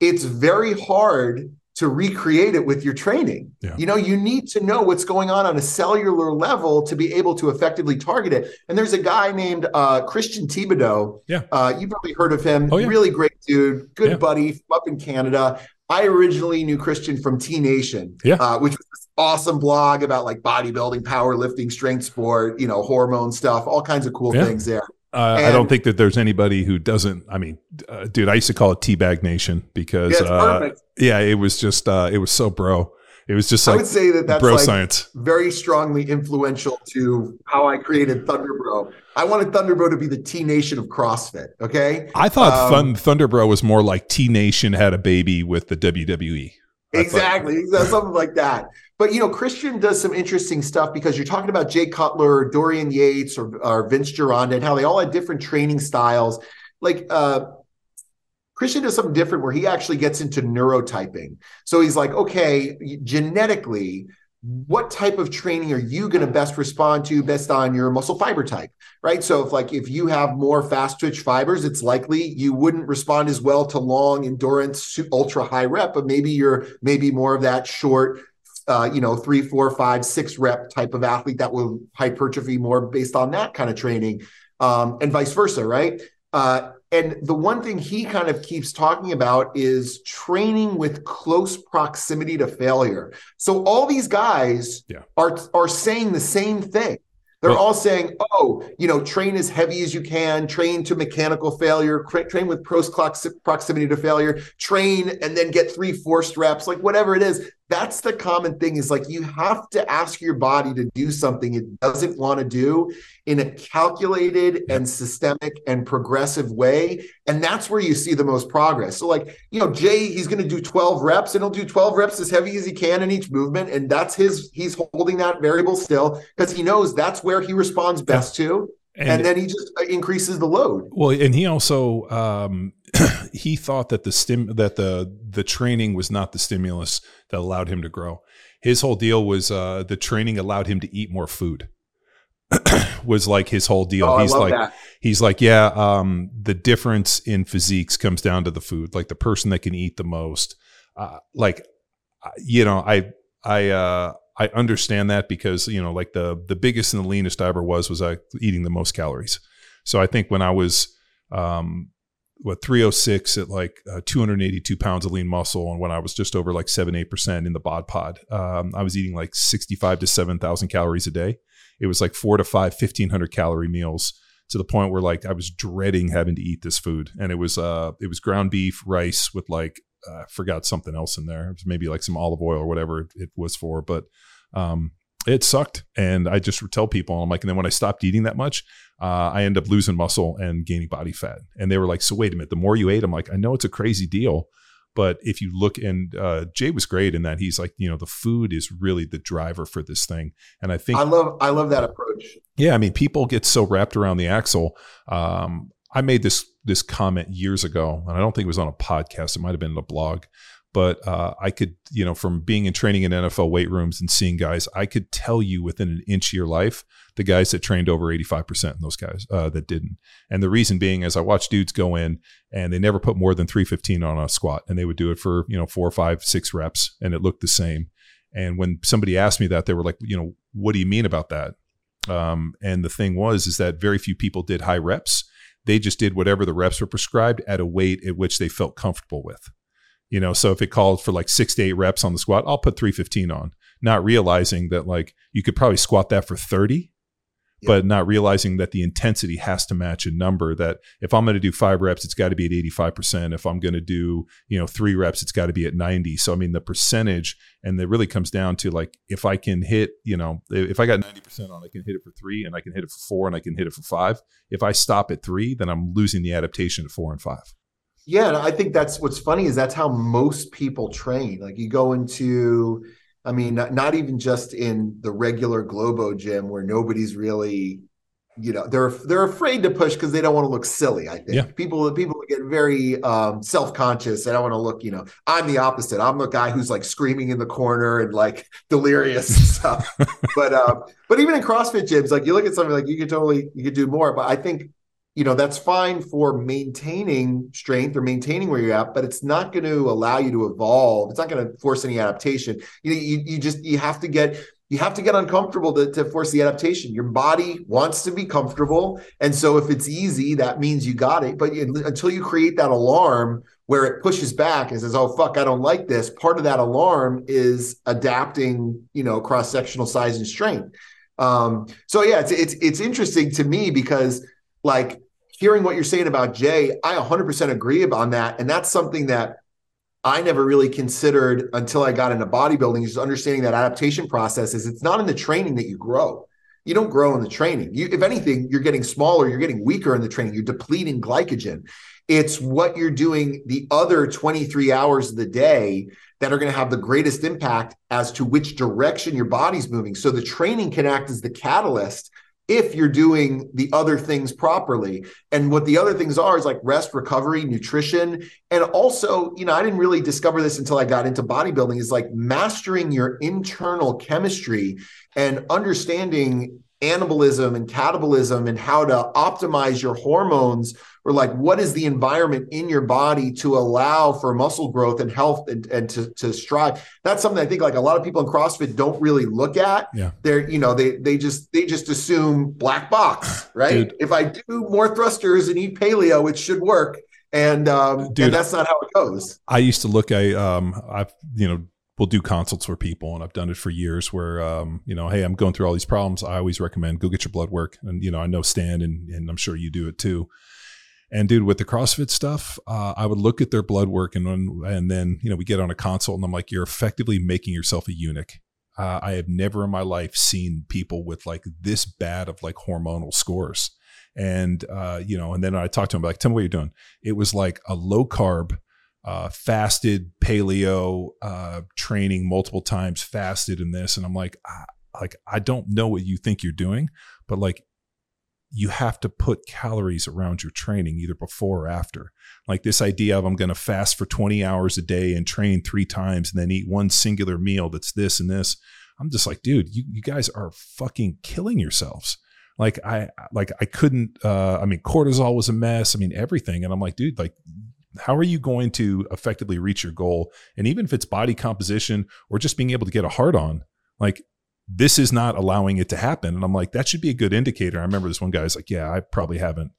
it's very hard to recreate it with your training. Yeah. You know, you need to know what's going on on a cellular level to be able to effectively target it. And there's a guy named uh, Christian Thibaudeau. Yeah. Uh, you've probably heard of him. Oh, yeah. Really great dude, good Yeah. buddy up in Canada. I originally knew Christian from T Nation, Yeah. uh, which was this awesome blog about like bodybuilding, powerlifting, strength sport, you know, hormone stuff, all kinds of cool Yeah. things there. Uh, I don't think that there's anybody who doesn't. I mean, uh, dude, I used to call it Teabag Nation because, Yeah, uh, yeah, it was just, uh, it was so bro. It was just like I would say that that's bro like science. very strongly influential to how I created Thunderbro. I wanted Thunderbro to be the T Nation of CrossFit. Okay. I thought um, Thun- Thunder Bro was more like T Nation had a baby with the WWE. I thought- Exactly, exactly, something like that. But you know, Christian does some interesting stuff because you're talking about Jay Cutler, Dorian Yates, or, or Vince Gironda, and how they all had different training styles. Like uh, Christian does something different where he actually gets into neurotyping. So he's like, okay, genetically, what type of training are you going to best respond to based on your muscle fiber type right so if like if you have more fast twitch fibers it's likely you wouldn't respond as well to long endurance ultra high rep but maybe you're maybe more of that short uh, you know three four five six rep type of athlete that will hypertrophy more based on that kind of training um, and vice versa right uh, and the one thing he kind of keeps talking about is training with close proximity to failure. So all these guys Yeah. are are saying the same thing. They're all saying, "Oh, you know, train as heavy as you can, train to mechanical failure, cra- train with close proximity to failure, train and then get three forced reps, like whatever it is." That's the common thing is like you have to ask your body to do something it doesn't want to do in a calculated and systemic and progressive way. And that's where you see the most progress. So, like, you know, Jay, he's going to do 12 reps and he'll do 12 reps as heavy as he can in each movement. And that's his, he's holding that variable still because he knows that's where he responds best to. And, And, then he just uh, increases the load. well, and he also um, [CLEARS THROAT] he thought that the stim that the the training was not the stimulus that allowed him to grow. His whole deal was uh, the training allowed him to eat more food. [CLEARS THROAT] was like his whole deal. Oh, He's like, that. he's like, yeah, um, the difference in physiques comes down to the food. Like the person that can eat the most, uh, like, uh, you know, I, I, uh, I understand that because you know, like the the biggest and the leanest I ever was was I eating the most calories. So I think when I was, um, what 306 at like uh, 282 pounds of lean muscle, and when I was just over like seven eight percent in the bod pod, um, I was eating like 65 to 7,000 calories a day. It was like four to five 1500 calorie meals to the point where like I was dreading having to eat this food. And it was uh it was ground beef, rice with like uh, I forgot something else in there. It was maybe like some olive oil or whatever it was for, but um it sucked. And I just tell people, I'm like, and then when I stopped eating that much, uh, I end up losing muscle and gaining body fat. And they were like, so wait a minute, the more you ate, I'm like, I know it's a crazy deal. But if you look, and uh, Jay was great in that he's like, you know, the food is really the driver for this thing. And I think I love, I love that approach. yeah, I mean, people get so wrapped around the axle. Um, I made this this comment years ago, and I don't think it was on a podcast. It might have been in a blog, but uh, I could, you know, from being in training in NFL weight rooms and seeing guys, I could tell you within an inch of your life the guys that trained over 85% and those guys uh, that didn't. And the reason being is I watched dudes go in and they never put more than 315 on a squat and they would do it for, you know, four, five, six reps and it looked the same. And when somebody asked me that, they were like, you know, what do you mean about that? Um, and the thing was, is that very few people did high reps. They just did whatever the reps were prescribed at a weight at which they felt comfortable with. You know, so if it called for like six to eight reps on the squat, I'll put 315 on, not realizing that like you could probably squat that for 30 but not realizing that the intensity has to match a number that if I'm going to do five reps, it's got to be at 85%. If I'm going to do, you know, three reps, it's got to be at 90. So, I mean, the percentage, and it really comes down to like, if I can hit, you know, if I got 90% on, I can hit it for three and I can hit it for four and I can hit it for five. If I stop at three, then I'm losing the adaptation at four and five. Yeah. And I think that's what's funny is that's how most people train. Like you go into, I mean, not, not even just in the regular Globo gym where nobody's really, you know, they're they're afraid to push because they don't want to look silly. I think Yeah. people people get very um, self conscious. I don't want to look, you know, I'm the opposite. I'm the guy who's like screaming in the corner and like [LAUGHS] delirious and stuff. [LAUGHS] but uh, but even in CrossFit gyms, like you look at something like you could totally you could do more. But I think you know that's fine for maintaining strength or maintaining where you're at but it's not going to allow you to evolve. It's not going to force any adaptation. You, you you just you have to get you have to get uncomfortable to, to force the adaptation. Your body wants to be comfortable and so if it's easy that means you got it. But you, until you create that alarm where it pushes back and says oh fuck i don't like this part of that alarm is adapting you know cross sectional size and strength. Um so yeah it's it's it's interesting to me because like hearing what you're saying about Jay, I 100% agree on that. And that's something that I never really considered until I got into bodybuilding, is understanding that adaptation process is it's not in the training that you grow. You don't grow in the training. You, if anything, you're getting smaller, you're getting weaker in the training, you're depleting glycogen. It's what you're doing the other 23 hours of the day that are going to have the greatest impact as to which direction your body's moving. So the training can act as the catalyst if you're doing the other things properly. And what the other things are is like rest, recovery, nutrition. And also, you know, I didn't really discover this until I got into bodybuilding is like mastering your internal chemistry and understanding anabolism and catabolism and how to optimize your hormones or like what is the environment in your body to allow for muscle growth and health and, and to, to strive? That's something i think like a lot of people in crossfit don't really look at. Yeah. they're you know they they just they just assume black box [SIGHS] right? Dude. if i do more thrusters and eat paleo it should work. And um Dude. and that's not how it goes. I used to look at um I've you know we'll do consults for people and I've done it for years where um you know hey I'm going through all these problems. I always recommend go get your blood work. And you know I know Stan and and I'm sure you do it too and dude with the CrossFit stuff uh, I would look at their blood work and and then you know we get on a consult and I'm like you're effectively making yourself a eunuch. Uh, I have never in my life seen people with like this bad of like hormonal scores. And uh, you know and then I talked to him like tell me what you're doing. It was like a low carb uh, fasted paleo uh, training multiple times fasted in this. And i'm like I, like i don't know what you think you're doing but like you have to put calories around your training either before or after. Like this idea of i'm going to fast for 20 hours a day and train three times and then eat one singular meal that's this and this. I'm just like dude you, you guys are fucking killing yourselves. Like i like i couldn't uh i mean cortisol was a mess. I mean everything. And i'm like dude like how are you going to effectively reach your goal? And even if it's body composition or just being able to get a heart on like this is not allowing it to happen. And i'm like that should be a good indicator. I remember this one guy's like yeah i probably haven't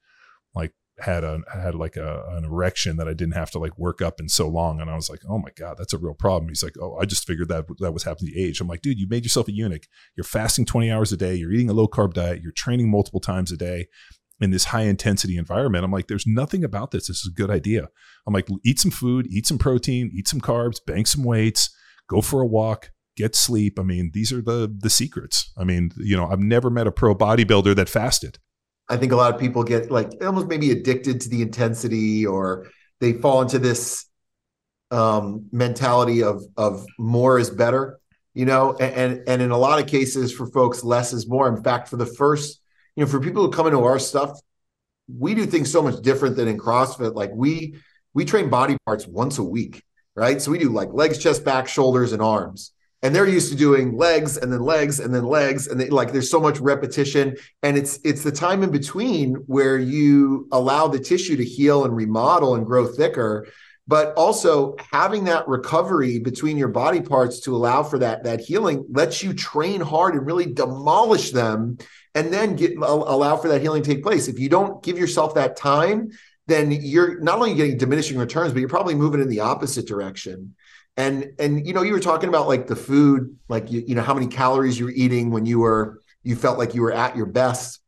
like had a had like a, an erection that i didn't have to like work up in so long. And i was like oh my god that's a real problem. He's like oh i just figured that that was happening to age. I'm like dude you made yourself a eunuch. You're fasting 20 hours a day. You're eating a low carb diet. You're training multiple times a day in this high intensity environment. I'm like, there's nothing about this. This is a good idea. I'm like, eat some food, eat some protein, eat some carbs, bank some weights, go for a walk, get sleep. I mean, these are the the secrets. I mean, you know, I've never met a pro bodybuilder that fasted. I think a lot of people get like almost maybe addicted to the intensity or they fall into this um, mentality of of more is better, you know, and, and in a lot of cases for folks, less is more. In fact, for the first, you know, for people who come into our stuff, we do things so much different than in CrossFit. Like we we train body parts once a week. right? So we do like legs, chest, back, shoulders, and arms. And they're used to doing legs and then legs and then legs. And they, like there's so much repetition. And it's it's the time in between where you allow the tissue to heal and remodel and grow thicker. But also having that recovery between your body parts to allow for that that healing lets you train hard and really demolish them and then get allow for that healing to take place. If you don't give yourself that time then you're not only getting diminishing returns but you're probably moving in the opposite direction and and you know you were talking about like the food like you, you know how many calories you were eating when you were you felt like you were at your best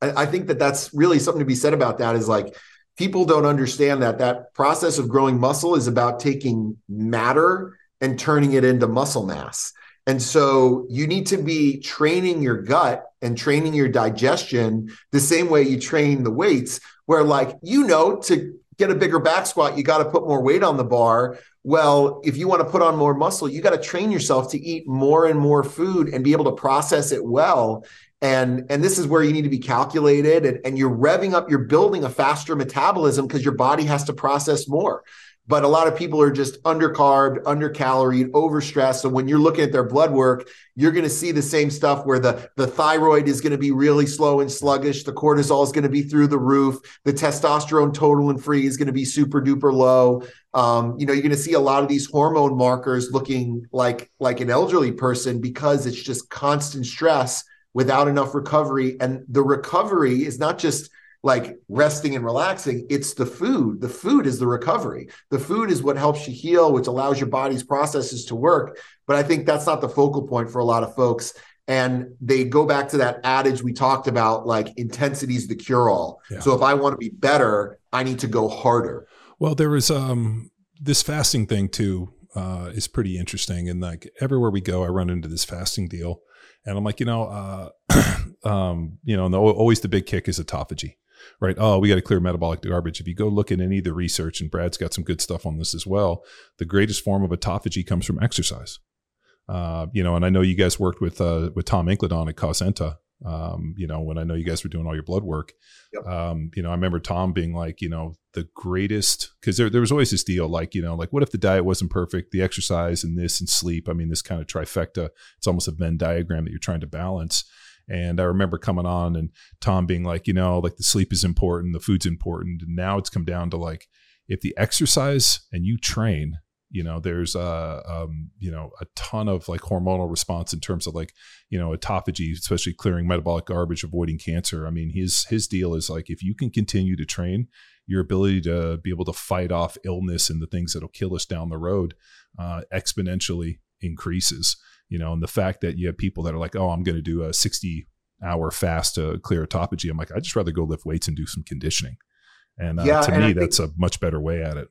I, I think that that's really something to be said about that is like people don't understand that that process of growing muscle is about taking matter and turning it into muscle mass. And so you need to be training your gut and training your digestion the same way you train the weights, where, like, you know, to get a bigger back squat, you got to put more weight on the bar. Well, if you want to put on more muscle, you got to train yourself to eat more and more food and be able to process it well. And and this is where you need to be calculated and, and you're revving up you're building a faster metabolism because your body has to process more but a lot of people are just undercarbed, undercaloried, overstressed. So when you're looking at their blood work, you're going to see the same stuff where the, the thyroid is going to be really slow and sluggish. The cortisol is going to be through the roof. The testosterone total and free is going to be super duper low. Um, you know, you're going to see a lot of these hormone markers looking like like an elderly person because it's just constant stress without enough recovery. And the recovery is not just like resting and relaxing, it's the food. The food is the recovery. The food is what helps you heal, which allows your body's processes to work. But I think that's not the focal point for a lot of folks. And they go back to that adage we talked about like intensity is the cure all. Yeah. So if I want to be better, I need to go harder. Well, there was um, this fasting thing too uh, is pretty interesting. And like everywhere we go, I run into this fasting deal. And I'm like, you know, uh, [CLEARS THROAT] um, you know, and the, always the big kick is autophagy, right? Oh, we got to clear metabolic garbage. If you go look at any of the research, and Brad's got some good stuff on this as well, the greatest form of autophagy comes from exercise. Uh, you know, and I know you guys worked with uh, with Tom Incledon at Cosenta, um, you know, when I know you guys were doing all your blood work, yep. um, you know, I remember Tom being like, you know, the greatest, because there, there was always this deal, like, you know, like what if the diet wasn't perfect, the exercise and this and sleep? I mean, this kind of trifecta, it's almost a Venn diagram that you're trying to balance. And I remember coming on and Tom being like, you know, like the sleep is important, the food's important. And now it's come down to like, if the exercise and you train, you know there's a um, you know a ton of like hormonal response in terms of like you know autophagy especially clearing metabolic garbage avoiding cancer i mean his his deal is like if you can continue to train your ability to be able to fight off illness and the things that'll kill us down the road uh, exponentially increases you know and the fact that you have people that are like oh i'm going to do a 60 hour fast to clear autophagy i'm like i'd just rather go lift weights and do some conditioning. And uh, yeah, to and me that's a much better way at it.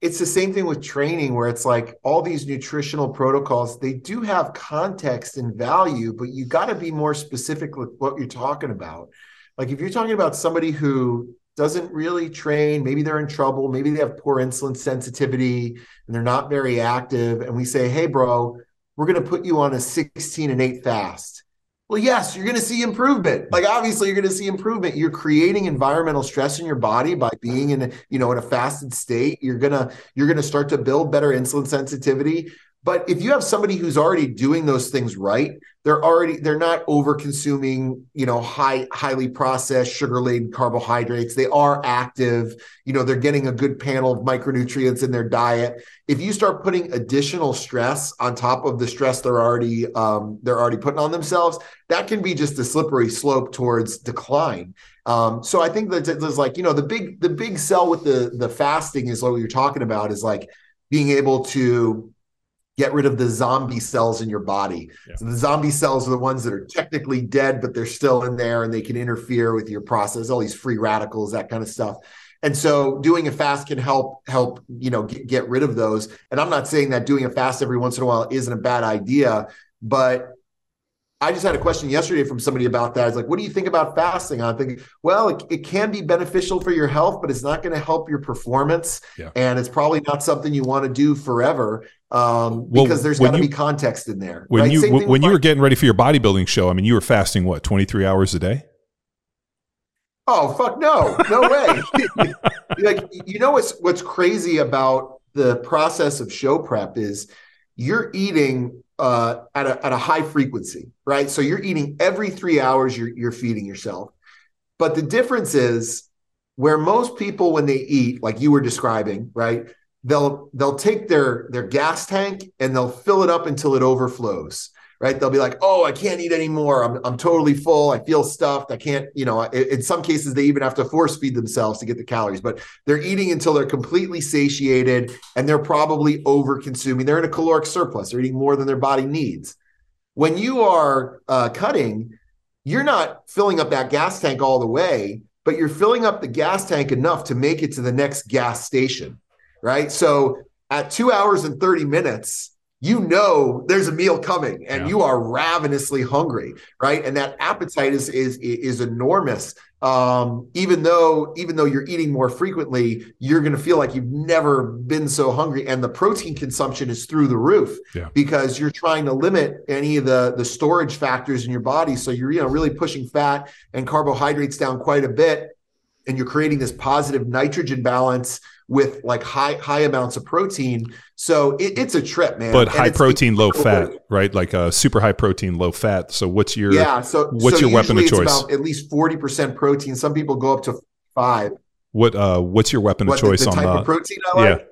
It's the same thing with training where it's like all these nutritional protocols they do have context and value but you got to be more specific with what you're talking about. Like if you're talking about somebody who doesn't really train maybe they're in trouble maybe they have poor insulin sensitivity and they're not very active and we say hey bro we're going to put you on a 16 and 8 fast well, yes, you're going to see improvement. Like obviously, you're going to see improvement. You're creating environmental stress in your body by being in, you know, in a fasted state. You're gonna you're gonna start to build better insulin sensitivity. But if you have somebody who's already doing those things right, they're already they're not over consuming, you know, high highly processed sugar laden carbohydrates. They are active, you know, they're getting a good panel of micronutrients in their diet. If you start putting additional stress on top of the stress they're already um, they're already putting on themselves, that can be just a slippery slope towards decline. Um, so I think that there's like, you know, the big the big sell with the the fasting is what you're talking about is like being able to get rid of the zombie cells in your body. Yeah. So the zombie cells are the ones that are technically dead, but they're still in there and they can interfere with your process, all these free radicals, that kind of stuff. And so doing a fast can help help, you know, get, get rid of those. And I'm not saying that doing a fast every once in a while isn't a bad idea, but I just had a question yesterday from somebody about that. It's like, what do you think about fasting? I'm thinking, well, it, it can be beneficial for your health, but it's not going to help your performance. Yeah. And it's probably not something you want to do forever um, well, because there's got to be context in there. When right? you, when you were getting ready for your bodybuilding show, I mean, you were fasting what, 23 hours a day? Oh, fuck no. No way. [LAUGHS] like, you know, what's, what's crazy about the process of show prep is you're eating uh, at a at a high frequency, right? So you're eating every three hours. You're you're feeding yourself, but the difference is where most people when they eat, like you were describing, right? They'll they'll take their their gas tank and they'll fill it up until it overflows right? They'll be like, "Oh, I can't eat anymore. I'm I'm totally full. I feel stuffed. I can't, you know." In some cases, they even have to force feed themselves to get the calories, but they're eating until they're completely satiated, and they're probably over consuming. They're in a caloric surplus. They're eating more than their body needs. When you are uh, cutting, you're not filling up that gas tank all the way, but you're filling up the gas tank enough to make it to the next gas station, right? So at two hours and 30 minutes, you know there's a meal coming and yeah. you are ravenously hungry right and that appetite is is is enormous um, even though even though you're eating more frequently you're going to feel like you've never been so hungry and the protein consumption is through the roof yeah. because you're trying to limit any of the the storage factors in your body so you're you know really pushing fat and carbohydrates down quite a bit and you're creating this positive nitrogen balance with like high high amounts of protein. So it, it's a trip, man. But and high protein, low fat, right? Like a uh, super high protein, low fat. So what's your yeah? So what's so your weapon of choice? at least forty percent protein. Some people go up to five. What uh? What's your weapon what, of choice the, the on type the, of protein I like? Yeah.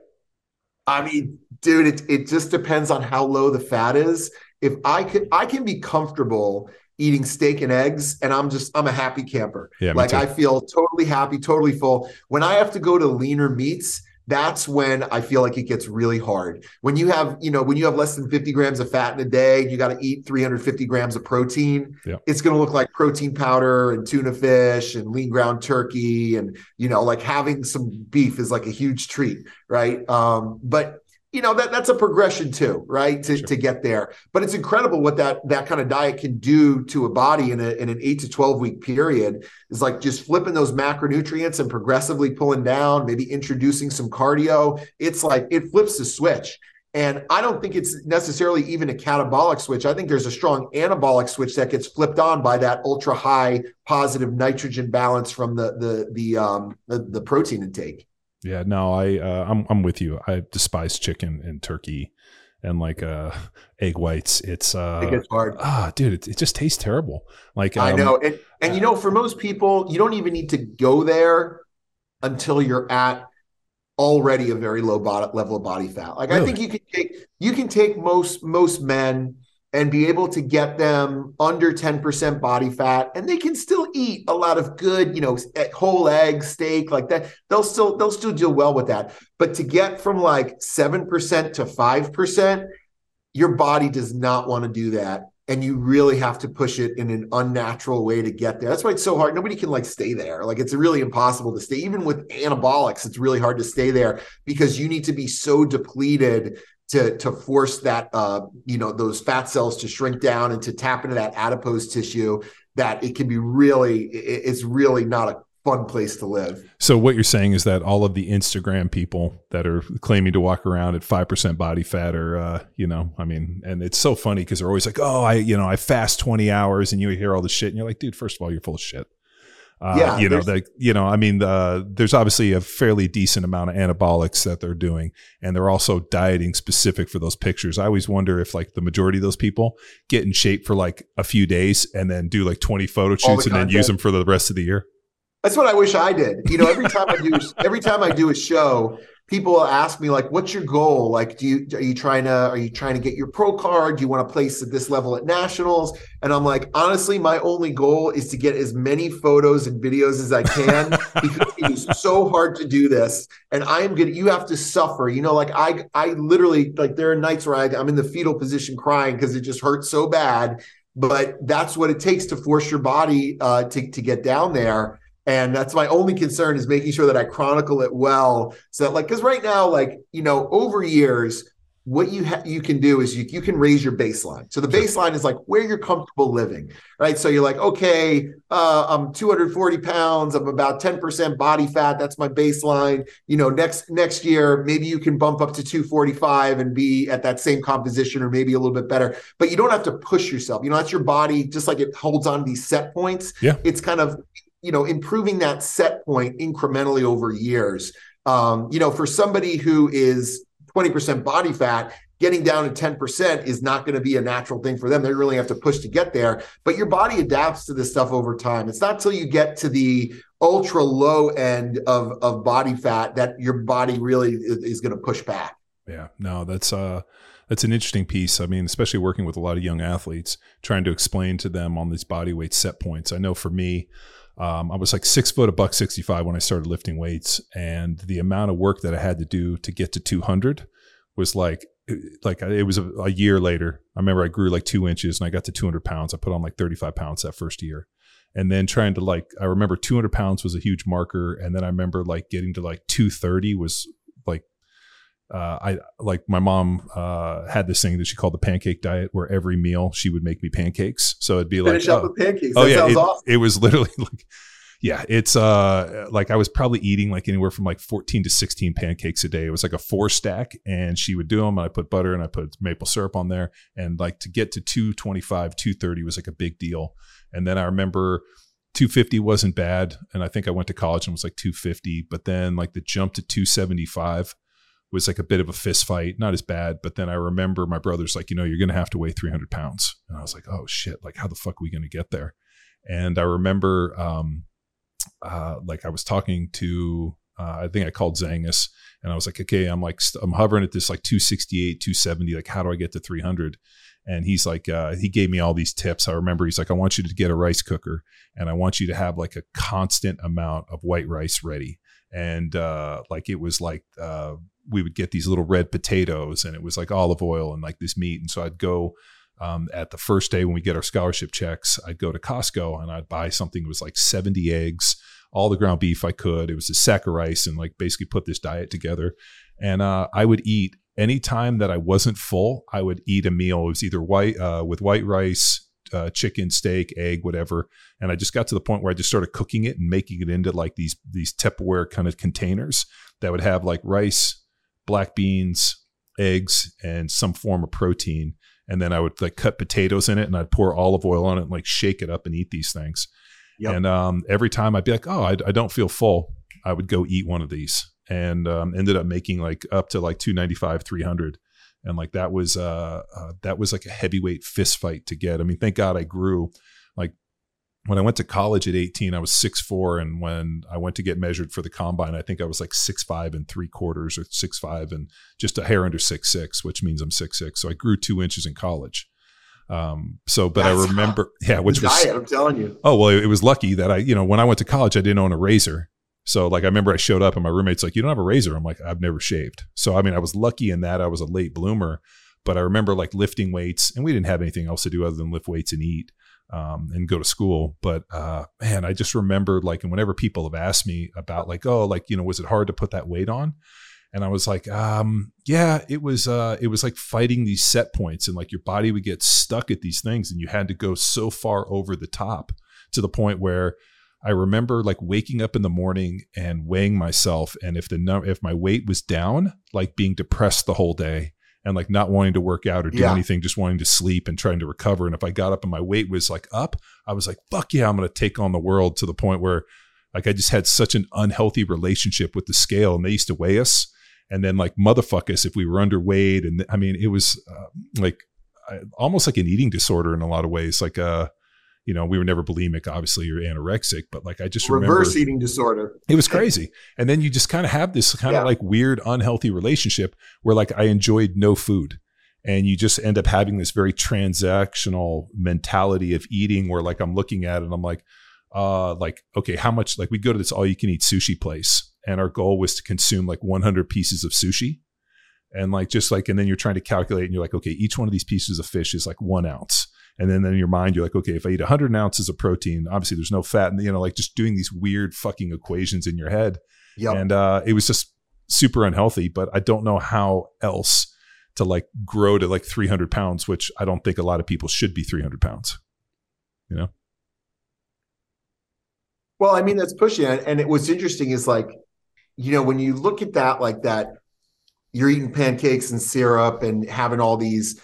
I mean, dude, it it just depends on how low the fat is. If I could, I can be comfortable eating steak and eggs and I'm just I'm a happy camper. Yeah, like I feel totally happy, totally full. When I have to go to leaner meats, that's when I feel like it gets really hard. When you have, you know, when you have less than 50 grams of fat in a day, you got to eat 350 grams of protein. Yeah. It's going to look like protein powder and tuna fish and lean ground turkey. And, you know, like having some beef is like a huge treat. Right. Um, but you know that that's a progression too right to, sure. to get there but it's incredible what that that kind of diet can do to a body in, a, in an 8 to 12 week period is like just flipping those macronutrients and progressively pulling down maybe introducing some cardio it's like it flips the switch and I don't think it's necessarily even a catabolic switch. I think there's a strong anabolic switch that gets flipped on by that ultra high positive nitrogen balance from the the the um the, the protein intake. Yeah, no, I uh, I'm I'm with you. I despise chicken and turkey and like uh egg whites. It's uh it gets hard. Ah, dude, it, it just tastes terrible. Like um, I know, and and you know, for most people, you don't even need to go there until you're at already a very low body, level of body fat. Like really? I think you can take you can take most most men and be able to get them under 10% body fat and they can still eat a lot of good you know whole egg steak like that. They'll still they'll still do well with that. But to get from like 7% to 5% your body does not want to do that and you really have to push it in an unnatural way to get there. That's why it's so hard. Nobody can like stay there. Like it's really impossible to stay. Even with anabolics it's really hard to stay there because you need to be so depleted to to force that uh, you know those fat cells to shrink down and to tap into that adipose tissue that it can be really it's really not a fun place to live. So what you're saying is that all of the Instagram people that are claiming to walk around at 5% body fat are uh, you know, I mean, and it's so funny because they're always like, "Oh, I, you know, I fast 20 hours," and you hear all this shit and you're like, "Dude, first of all, you're full of shit." Uh, yeah, you know, the, you know, I mean, the, there's obviously a fairly decent amount of anabolics that they're doing, and they're also dieting specific for those pictures. I always wonder if like the majority of those people get in shape for like a few days and then do like 20 photo shoots the and then use them for the rest of the year. That's what I wish I did. You know, every time I do, every time I do a show, people will ask me like what's your goal? Like do you are you trying to are you trying to get your pro card? Do you want to place at this level at nationals? And i'm like honestly my only goal is to get as many photos and videos as i can [LAUGHS] because it is so hard to do this and i am gonna you have to suffer. You know like i i literally like there are nights where I, i'm in the fetal position crying because it just hurts so bad but that's what it takes to force your body uh, to, to get down there and that's my only concern is making sure that i chronicle it well so that like because right now like you know over years what you ha- you can do is you, you can raise your baseline. So the baseline is like where you're comfortable living right? So you're like okay uh, i'm 240 pounds i'm about 10% body fat that's my baseline. You know next next year maybe you can bump up to 245 and be at that same composition or maybe a little bit better. But you don't have to push yourself. You know that's your body just like it holds on to these set points yeah. it's kind of you know improving that set point incrementally over years um, you know for somebody who is 20% body fat, getting down to 10% is not going to be a natural thing for them. They really have to push to get there. But your body adapts to this stuff over time. It's not till you get to the ultra low end of, of body fat that your body really is, is going to push back. Yeah, no, that's uh that's an interesting piece. I mean, especially working with a lot of young athletes, trying to explain to them on these body weight set points. I know for me, um, I was like six foot, a buck 65 when I started lifting weights. And the amount of work that I had to do to get to 200 was like, like it was a, a year later. I remember I grew like two inches and I got to 200 pounds. I put on like 35 pounds that first year. And then trying to like, I remember 200 pounds was a huge marker. And then I remember like getting to like 230 was uh, I like my mom uh, had this thing that she called the pancake diet, where every meal she would make me pancakes. So it'd be like Finish like, up oh, with pancakes. oh yeah, sounds it, awesome. it was literally [LAUGHS] like, yeah, it's uh like I was probably eating like anywhere from like fourteen to sixteen pancakes a day. It was like a four stack, and she would do them. And I put butter and I put maple syrup on there, and like to get to two twenty five, two thirty was like a big deal. And then I remember. 250 wasn't bad and i think i went to college and was like 250 but then like the jump to 275 was like a bit of a fist fight, not as bad. But then I remember my brother's like, you know, you're going to have to weigh 300 pounds. And I was like, oh shit, like how the fuck are we going to get there? And I remember, um, uh, like I was talking to, uh, I think I called Zangus and I was like, okay, I'm like, st- I'm hovering at this like 268, 270. Like, how do I get to 300? And he's like, uh, he gave me all these tips. I remember he's like, I want you to get a rice cooker and I want you to have like a constant amount of white rice ready. And uh, like it was like, uh, we would get these little red potatoes and it was like olive oil and like this meat. And so I'd go um, at the first day when we get our scholarship checks, I'd go to Costco and I'd buy something that was like 70 eggs, all the ground beef I could. It was a sack of rice and like basically put this diet together. And uh, I would eat anytime that I wasn't full, I would eat a meal. It was either white uh, with white rice, uh, chicken, steak, egg, whatever. And I just got to the point where I just started cooking it and making it into like these these Tupperware kind of containers that would have like rice, black beans, eggs, and some form of protein. And then I would like cut potatoes in it and I'd pour olive oil on it and like shake it up and eat these things. Yep. And um, every time I'd be like, oh, I, I don't feel full. I would go eat one of these and um, ended up making like up to like 295, 300. And like that was uh, uh that was like a heavyweight fist fight to get. I mean, thank God I grew. Like when I went to college at 18, I was 6'4. And when I went to get measured for the combine, I think I was like 6'5 and three quarters or 6'5 and just a hair under 6'6, which means I'm 6'6. So I grew two inches in college. Um, so, but That's I remember, [LAUGHS] yeah, which was, diet, I'm telling you. oh, well, it was lucky that I, you know, when I went to college, I didn't own a razor. So like I remember I showed up and my roommate's like, You don't have a razor. I'm like, I've never shaved. So I mean, I was lucky in that I was a late bloomer, but I remember like lifting weights and we didn't have anything else to do other than lift weights and eat um, and go to school. But uh man, I just remembered like and whenever people have asked me about like, oh, like, you know, was it hard to put that weight on? And I was like, um, yeah, it was uh it was like fighting these set points and like your body would get stuck at these things and you had to go so far over the top to the point where I remember like waking up in the morning and weighing myself, and if the num- if my weight was down, like being depressed the whole day and like not wanting to work out or do Yeah. anything, just wanting to sleep and trying to recover. And if I got up and my weight was like up, I was like, "Fuck yeah, I'm gonna take on the world." To the point where like I just had such an unhealthy relationship with the scale, and they used to weigh us and then like motherfuck us if we were underweight, and I mean it was uh, like I, almost like an eating disorder in a lot of ways, like uh you know, we were never bulimic, obviously, or anorexic, but like I just Reverse remember eating disorder. it was crazy. And then you just kind of have this kind of Yeah. like weird, unhealthy relationship where like I enjoyed no food. And you just end up having this very transactional mentality of eating where like I'm looking at it and I'm like, uh, like, okay, how much like we go to this all you can eat sushi place and our goal was to consume like 100 pieces of sushi. And like, just like, and then you're trying to calculate and you're like, okay, each one of these pieces of fish is like one ounce. And then, then in your mind, you're like, okay, if I eat 100 ounces of protein, obviously there's no fat, and you know, like just doing these weird fucking equations in your head. Yep. And uh, it was just super unhealthy. But I don't know how else to like grow to like 300 pounds, which I don't think a lot of people should be 300 pounds. You know? Well, I mean, that's pushing it. And it, what's interesting is like, you know, when you look at that like that, you're eating pancakes and syrup and having all these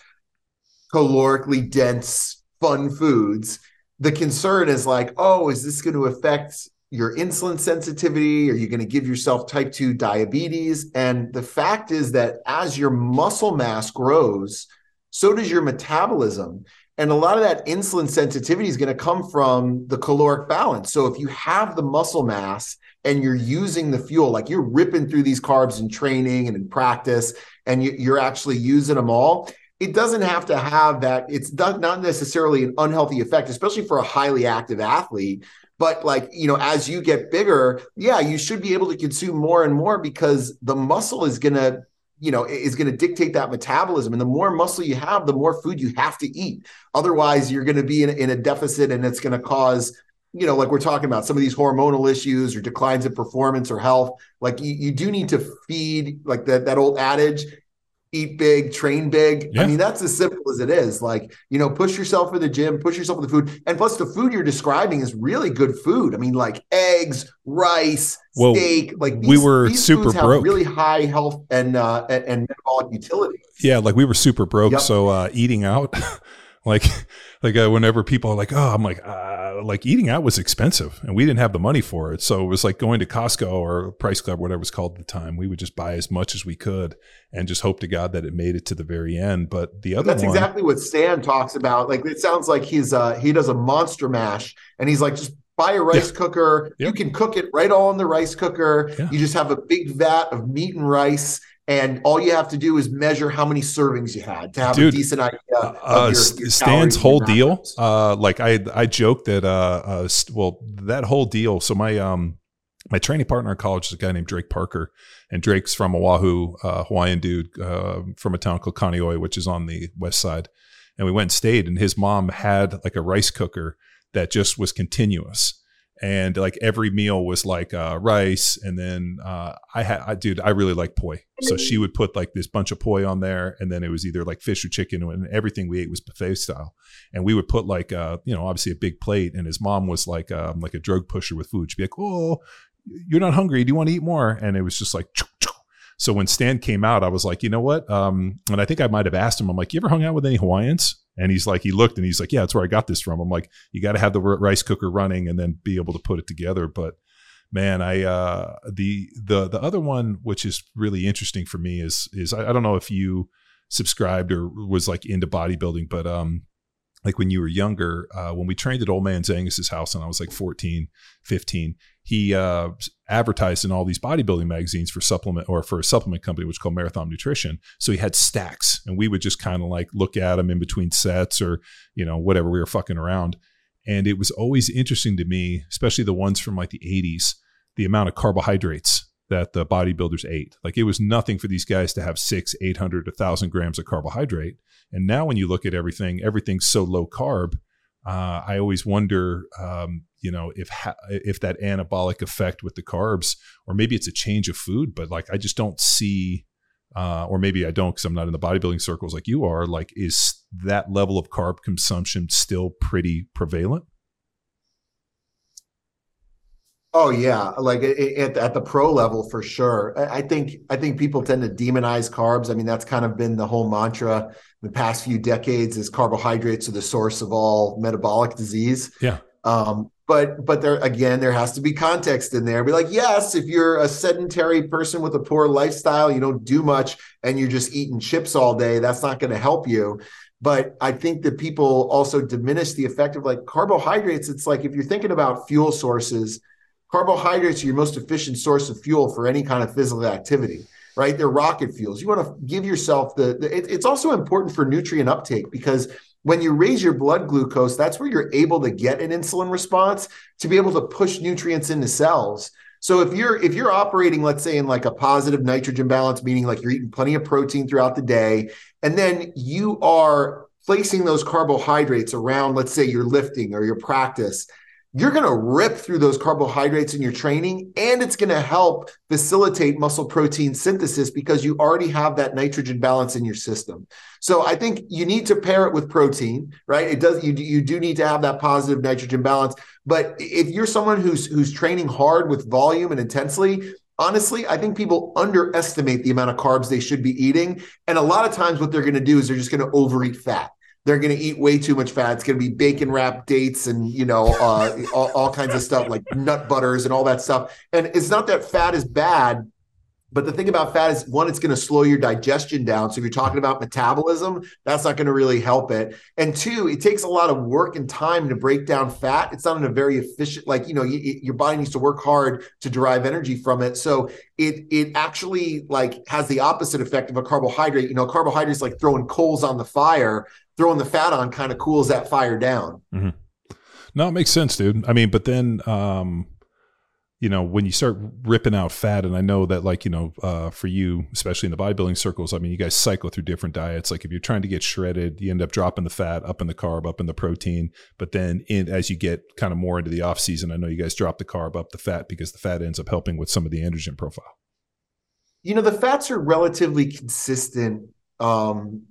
calorically dense, fun foods. The concern is like, oh, is this going to affect your insulin sensitivity? Are you going to give yourself type 2 diabetes? And the fact is that as your muscle mass grows, so does your metabolism. And a lot of that insulin sensitivity is going to come from the caloric balance. So if you have the muscle mass and you're using the fuel, like you're ripping through these carbs in training and in practice, and you, are actually using them all, it doesn't have to have that. It's not, necessarily an unhealthy effect, especially for a highly active athlete. But like, you know, as you get bigger, yeah, you should be able to consume more and more because the muscle is going to you know is going to dictate that metabolism and the more muscle you have the more food you have to eat otherwise you're going to be in, in a deficit and it's going to cause you know like we're talking about some of these hormonal issues or declines in performance or health like you, you do need to feed like that that old adage eat big, train big. Yeah. I mean, that's as simple as it is. Like, you know, push yourself in the gym, push yourself in the food. And plus, the food you're describing is really good food. I mean, like eggs, rice, well, steak. Like, these, we were super broke. really high health and, uh, and, and metabolic utility. Yeah. Like, we were super broke. Yep. So, uh, eating out, [LAUGHS] like, [LAUGHS] like uh, whenever people are like, oh, I'm like, uh, like eating out was expensive and we didn't have the money for it. So it was like going to Costco or Price Club, whatever it was called at the time. We would just buy as much as we could and just hope to God that it made it to the very end. But the other that's one, exactly what Stan talks about. Like it sounds like he's uh he does a monster mash and he's like just buy a rice yeah. cooker. You can cook it right all in the rice cooker. Yeah. You just have a big vat of meat and rice and all you have to do is measure how many servings you had to have Dude, a decent idea. Uh, your, your Stan's whole deal, uh, like I, I joke that, uh, uh, well, that whole deal. So my, um, my training partner in college is a guy named Drake Parker, and Drake's from Oahu, uh, Hawaiian dude uh, from a town called Kaneohe, which is on the west side. And we went and stayed, and his mom had like a rice cooker that just was continuous and like every meal was like uh, rice and then uh, i had i dude i really like poi. So she would put like this bunch of poi on there and then it was either like fish or chicken and everything we ate was buffet style. And we would put like uh, you know obviously a big plate and his mom was like um, like a drug pusher with food. She'd be like oh you're not hungry. Do you want to eat more? And it was just like so when Stan came out, I was like, you know what? Um, and I think I might have asked him, I'm like, you ever hung out with any Hawaiians? And he's like, he looked and he's like, yeah, that's where I got this from. I'm like, you got to have the rice cooker running and then be able to put it together. But man, I uh, the the the other one, which is really interesting for me, is is I, I don't know if you subscribed or was like into bodybuilding, but um, like when you were younger, uh, when we trained at Old Man Zangus's house and I was like 14, 15, he uh, advertised in all these bodybuilding magazines for supplement or for a supplement company, which called Marathon Nutrition. So he had stacks and we would just kind of like look at them in between sets or, you know, whatever we were fucking around. And it was always interesting to me, especially the ones from like the 80s, the amount of carbohydrates that the bodybuilders ate. Like it was nothing for these guys to have six, 800, a 1,000 grams of carbohydrate. And now when you look at everything, everything's so low carb. Uh, I always wonder, um, you know, if ha- if that anabolic effect with the carbs, or maybe it's a change of food, but like I just don't see, uh, or maybe I don't because I'm not in the bodybuilding circles like you are. Like, is that level of carb consumption still pretty prevalent? Oh yeah, like at, at the pro level for sure. I think I think people tend to demonize carbs. I mean, that's kind of been the whole mantra the past few decades is carbohydrates are the source of all metabolic disease. Yeah. Um, but but there again, there has to be context in there. Be like, yes, if you're a sedentary person with a poor lifestyle, you don't do much, and you're just eating chips all day, that's not going to help you. But I think that people also diminish the effect of like carbohydrates. It's like if you're thinking about fuel sources Carbohydrates are your most efficient source of fuel for any kind of physical activity, right? They're rocket fuels. You want to give yourself the, the it, it's also important for nutrient uptake because when you raise your blood glucose, that's where you're able to get an insulin response to be able to push nutrients into cells. So if you're if you're operating, let's say in like a positive nitrogen balance, meaning like you're eating plenty of protein throughout the day, and then you are placing those carbohydrates around, let's say your lifting or your practice, you're going to rip through those carbohydrates in your training and it's going to help facilitate muscle protein synthesis because you already have that nitrogen balance in your system. So i think you need to pair it with protein right? It does you, you do need to have that positive nitrogen balance. But if you're someone who's who's training hard with volume and intensely honestly, I think people underestimate the amount of carbs they should be eating. And a lot of times, what they're going to do is they're just going to overeat fat they're going to eat way too much fat. It's going to be bacon wrapped dates and you know uh, all, all kinds of stuff like nut butters and all that stuff. And it's not that fat is bad, but the thing about fat is one, it's going to slow your digestion down. So if you're talking about metabolism, that's not going to really help it. And two, it takes a lot of work and time to break down fat. It's not in a very efficient, like you know, you, your body needs to work hard to derive energy from it. So it it actually like has the opposite effect of a carbohydrate. You know, carbohydrates like throwing coals on the fire throwing the fat on kind of cools that fire down. Mm-hmm. No, it makes sense, dude. I mean, but then, um, you know, when you start ripping out fat, and I know that, like, you know, uh, for you, especially in the bodybuilding circles, I mean, you guys cycle through different diets. Like, if you're trying to get shredded, you end up dropping the fat, up in the carb, up in the protein. But then, in, as you get kind of more into the off season, I know you guys drop the carb, up the fat because the fat ends up helping with some of the androgen profile. You know, the fats are relatively consistent um,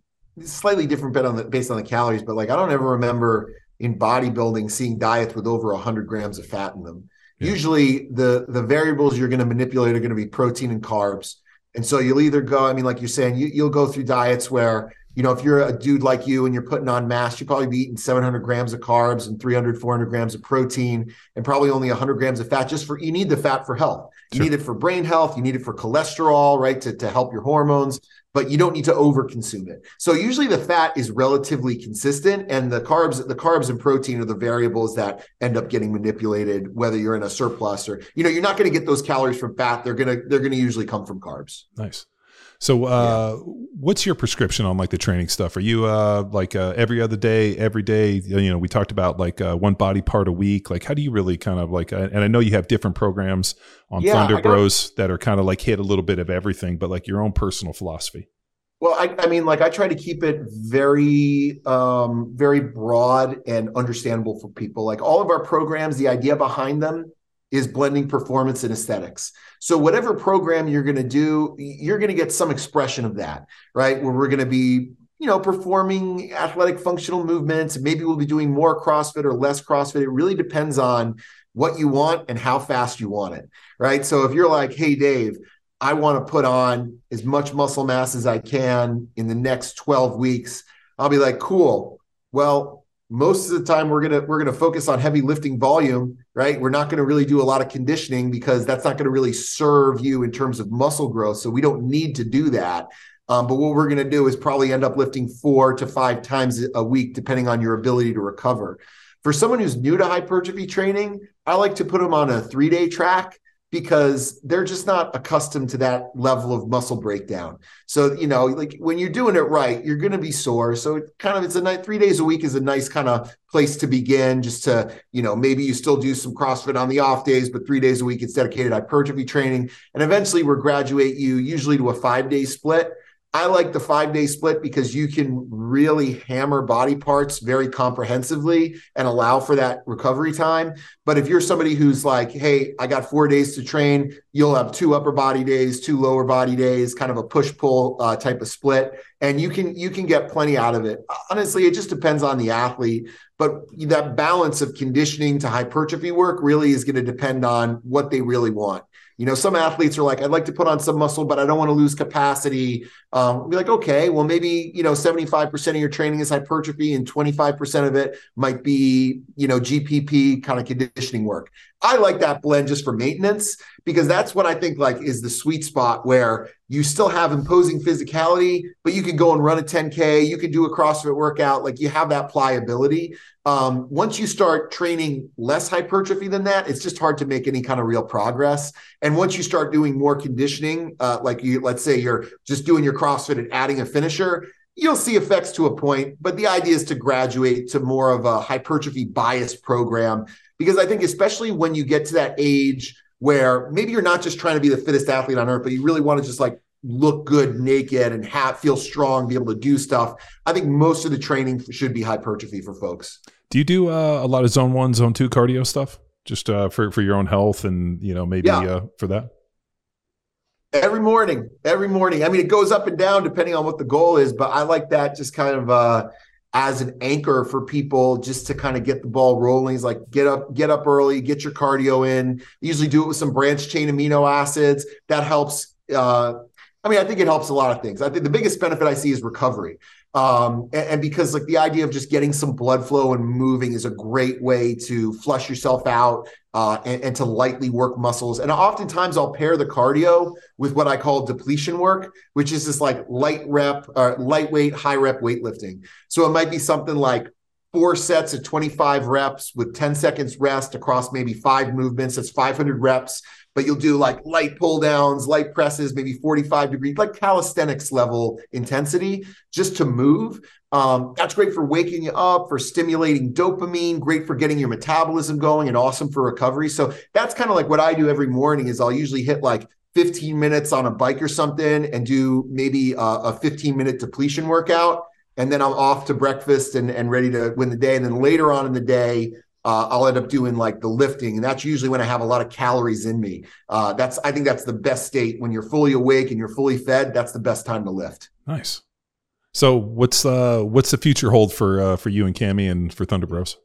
slightly different on the based on the calories, but like I don't ever remember in bodybuilding seeing diets with over 100 grams of fat in them. Yeah. Usually, the the variables you're going to manipulate are going to be protein and carbs. And so you'll either go, I mean, like you're saying, you, you'll go through diets where, you know, if you're a dude like you and you're putting on mass, you probably be eating 700 grams of carbs and 300, 400 grams of protein and probably only 100 grams of fat just for, you need the fat for health. You sure. need it for brain health. You need it for cholesterol, right? To, to help your hormones but you don't need to overconsume it. So usually the fat is relatively consistent and the carbs the carbs and protein are the variables that end up getting manipulated whether you're in a surplus or you know you're not going to get those calories from fat they're going to they're going to usually come from carbs. Nice. So, uh, yeah. what's your prescription on like the training stuff? Are you uh, like uh, every other day, every day? You know, we talked about like uh, one body part a week. Like, how do you really kind of like? Uh, and I know you have different programs on yeah, Thunder Bros that are kind of like hit a little bit of everything, but like your own personal philosophy. Well, I, I mean, like I try to keep it very, um, very broad and understandable for people. Like all of our programs, the idea behind them is blending performance and aesthetics. So whatever program you're going to do, you're going to get some expression of that, right? Where we're going to be you know, performing athletic functional movements. Maybe we'll be doing more CrossFit or less CrossFit. It really depends on what you want and how fast you want it, right? So if you're like, hey, Dave, I want to put on as much muscle mass as I can in the next 12 weeks, I'll be like, cool. Well, most of the time we're gonna we're gonna focus on heavy lifting volume right? We're not gonna really do a lot of conditioning because that's not gonna really serve you in terms of muscle growth. So we don't need to do that. Um, but what we're gonna do is probably end up lifting four to five times a week depending on your ability to recover. For someone who's new to hypertrophy training i like to put them on a three day track because they're just not accustomed to that level of muscle breakdown. So, you know, like when you're doing it right, you're going to be sore. So it kind of, it's a nice, three days a week is a nice kind of place to begin just to, you know, maybe you still do some CrossFit on the off days, but three days a week, it's dedicated hypertrophy training. And eventually we'll graduate you usually to a five day split I like the five day split because you can really hammer body parts very comprehensively and allow for that recovery time. But if you're somebody who's like, hey, I got four days to train, you'll have two upper body days, two lower body days, kind of a push pull uh, type of split, and you can you can get plenty out of it. Honestly, it just depends on the athlete. But that balance of conditioning to hypertrophy work really is going to depend on what they really want. You know, some athletes are like, I'd like to put on some muscle, but I don't want to lose capacity. Um, be like, okay, well, maybe, you know, 75% of your training is hypertrophy and 25% of it might be, you know, GPP kind of conditioning work. I like that blend just for maintenance because that's what I think like is the sweet spot where you still have imposing physicality, but you can go and run a 10K, you can do a CrossFit workout, like you have that pliability. Um, once you start training less hypertrophy than that, it's just hard to make any kind of real progress. And once you start doing more conditioning, uh, like you, let's say you're just doing your CrossFit and adding a finisher, you'll see effects to a point. But the idea is to graduate to more of a hypertrophy bias program because I think, especially when you get to that age where maybe you're not just trying to be the fittest athlete on earth, but you really want to just like look good naked and have feel strong, be able to do stuff. I think most of the training should be hypertrophy for folks. Do you do uh, a lot of zone one, zone two cardio stuff just uh, for for your own health and you know maybe yeah. uh, for that? Every morning, every morning. I mean, it goes up and down depending on what the goal is, but I like that just kind of uh, as an anchor for people just to kind of get the ball rolling. It's like get up, get up early, get your cardio in. Usually do it with some branch chain amino acids. That helps uh, I mean, I think it helps a lot of things. I think the biggest benefit I see is recovery. Um, and, and, because like the idea of just getting some blood flow and moving is a great way to flush yourself out uh, and, and, to lightly work muscles. And oftentimes I'll pair the cardio with what I call depletion work, which is this like light rep, uh, lightweight, high rep weightlifting. So it might be something like four sets of 25 reps with 10 seconds rest across maybe five movements. That's 500 reps but you'll do like light pull downs, light presses, maybe 45 degrees, like calisthenics level intensity just to move. Um, that's great for waking you up, for stimulating dopamine, great for getting your metabolism going and awesome for recovery. So that's kind of like what I do every morning is I'll usually hit like 15 minutes on a bike or something and do maybe a, a 15 minute depletion workout. And then I'm off to breakfast and, and ready to win the day. And then later on in the day, uh, I'll end up doing like the lifting, and that's usually when I have a lot of calories in me. Uh, that's I think that's the best state when you're fully awake and you're fully fed. That's the best time to lift. Nice. So what's uh what's the future hold for uh, for you and Cami and for Thunder Bros?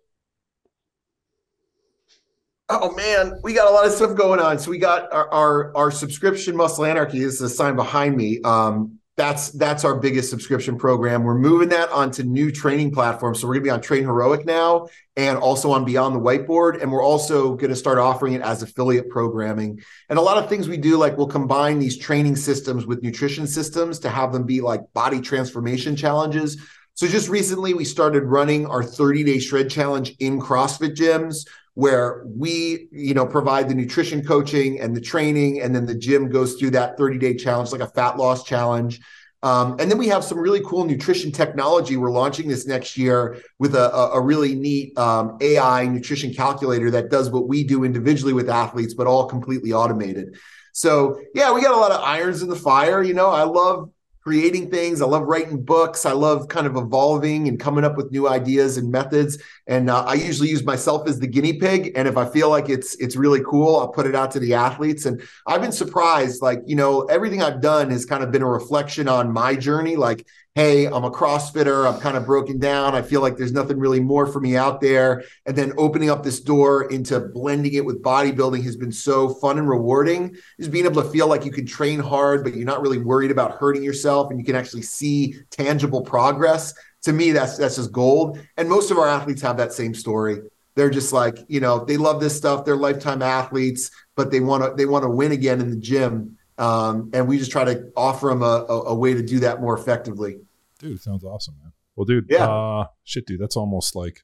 Oh man, we got a lot of stuff going on. So we got our our, our subscription Muscle Anarchy is the sign behind me. Um, that's that's our biggest subscription program. We're moving that onto new training platforms. So we're going to be on TrainHeroic now, and also on Beyond the Whiteboard. And we're also going to start offering it as affiliate programming. And a lot of things we do, like we'll combine these training systems with nutrition systems to have them be like body transformation challenges. So just recently, we started running our 30 day shred challenge in CrossFit gyms where we you know provide the nutrition coaching and the training and then the gym goes through that 30 day challenge like a fat loss challenge. Um, and then we have some really cool nutrition technology we're launching this next year with a, a really neat um, ai nutrition calculator that does what we do individually with athletes but all completely automated. So yeah we got a lot of irons in the fire you know. I love creating things. I love writing books. I love kind of evolving and coming up with new ideas and methods. And uh, I usually use myself as the guinea pig. And if I feel like it's it's really cool, I'll put it out to the athletes. And I've been surprised. Like you know, everything I've done has kind of been a reflection on my journey. Like hey, I'm a CrossFitter. I'm kind of broken down. I feel like there's nothing really more for me out there. And then opening up this door into blending it with bodybuilding has been so fun and rewarding. Just being able to feel like you can train hard, but you're not really worried about hurting yourself and you can actually see tangible progress. To me, that's that's just gold. And most of our athletes have that same story. They're just like, you know, they love this stuff. They're lifetime athletes, but they want to they want to win again in the gym. Um, and we just try to offer them a, a, a way to do that more effectively. Dude, sounds awesome, man. Well, dude, yeah. Uh, shit, dude, that's almost like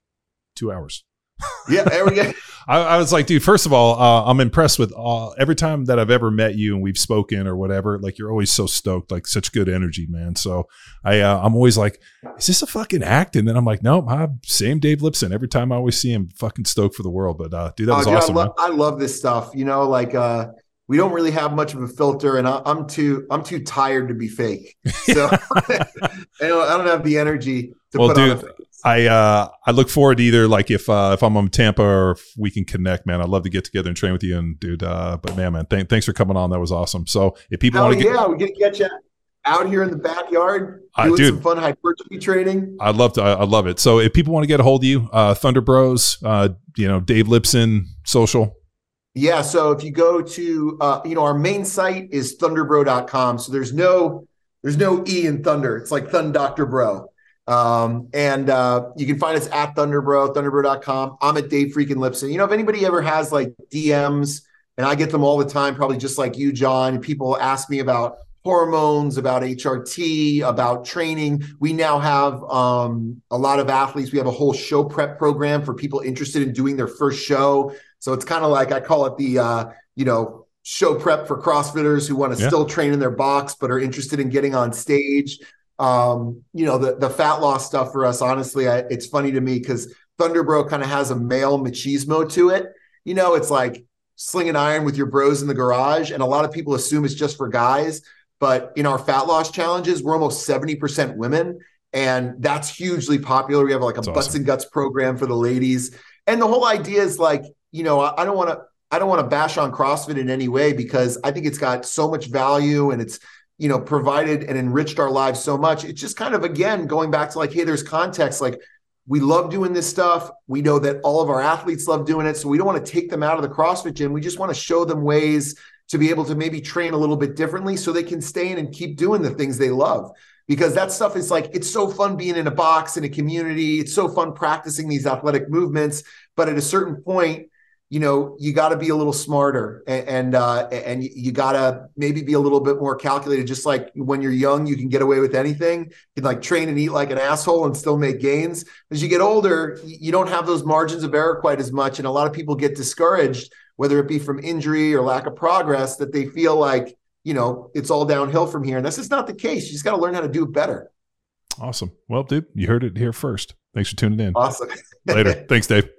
two hours. yeah, there we go. [LAUGHS] I, I, was like, dude, first of all, uh, I'm impressed with uh, every time that I've ever met you and we've spoken or whatever. Like, you're always so stoked, like such good energy, man. So I, uh, I'm always like, is this a fucking act? And then I'm like, nope, I'm same Dave Lipson. Every time I always see him, fucking stoked for the world. But uh, dude, that was dude, awesome. I, lo- I, love this stuff. You know, like uh, we don't really have much of a filter and I, am too i'm too tired to be fake so [LAUGHS] [LAUGHS] I, don't, I don't have the energy to well, put dude, on I uh I look forward to either like if uh if I'm in Tampa or if we can connect, man. I'd love to get together and train with you and dude. Uh, but man, man, th- thanks for coming on. That was awesome. So if people want to get yeah, we get to get you out here in the backyard doing dude, some fun hypertrophy training. I'd love to. I, I, love it. So if people want to get a hold of you, uh, Thunder Bros, uh, you know, Dave Lipson, social. Yeah. So if you go to, uh, you know, our main site is thunderbro.com. So there's no, there's no E in Thunder. It's like Thun Dr. Bro. Um, and uh, you can find us at Thunderbro, thunderbro.com. I'm at Dave Freaking Lipson. You know, if anybody ever has like DMs, and I get them all the time, probably just like you, John, people ask me about hormones, about HRT, about training. We now have um, a lot of athletes. We have a whole show prep program for people interested in doing their first show. So it's kind of like I call it the uh, you know show prep for CrossFitters who want to yeah. still train in their box but are interested in getting on stage. Um, you know the the fat loss stuff for us. Honestly, I, it's funny to me because Thunderbro kind of has a male machismo to it. You know, it's like slinging iron with your bros in the garage, and a lot of people assume it's just for guys. But in our fat loss challenges, we're almost seventy percent women, and that's hugely popular. We have like a that's butts awesome. and guts program for the ladies, and the whole idea is like you know, I, I don't want to I don't want to bash on CrossFit in any way because I think it's got so much value and it's you know provided and enriched our lives so much. It's just kind of again going back to like, hey, there's context. Like we love doing this stuff. We know that all of our athletes love doing it. So we don't want to take them out of the CrossFit gym. We just want to show them ways to be able to maybe train a little bit differently so they can stay in and keep doing the things they love. because that stuff is like it's so fun being in a box in a community. It's so fun practicing these athletic movements, but at a certain point, you know, you got to be a little smarter and and, uh, and you got to maybe be a little bit more calculated. Just like when you're young, you can get away with anything. You can like train and eat like an asshole and still make gains. As you get older, you don't have those margins of error quite as much, and a lot of people get discouraged, whether it be from injury or lack of progress, that they feel like you know it's all downhill from here. And this is not the case. You just got to learn how to do it better. Awesome. Well, dude, you heard it here first. Thanks for tuning in. Awesome. [LAUGHS] Later. Thanks, Dave.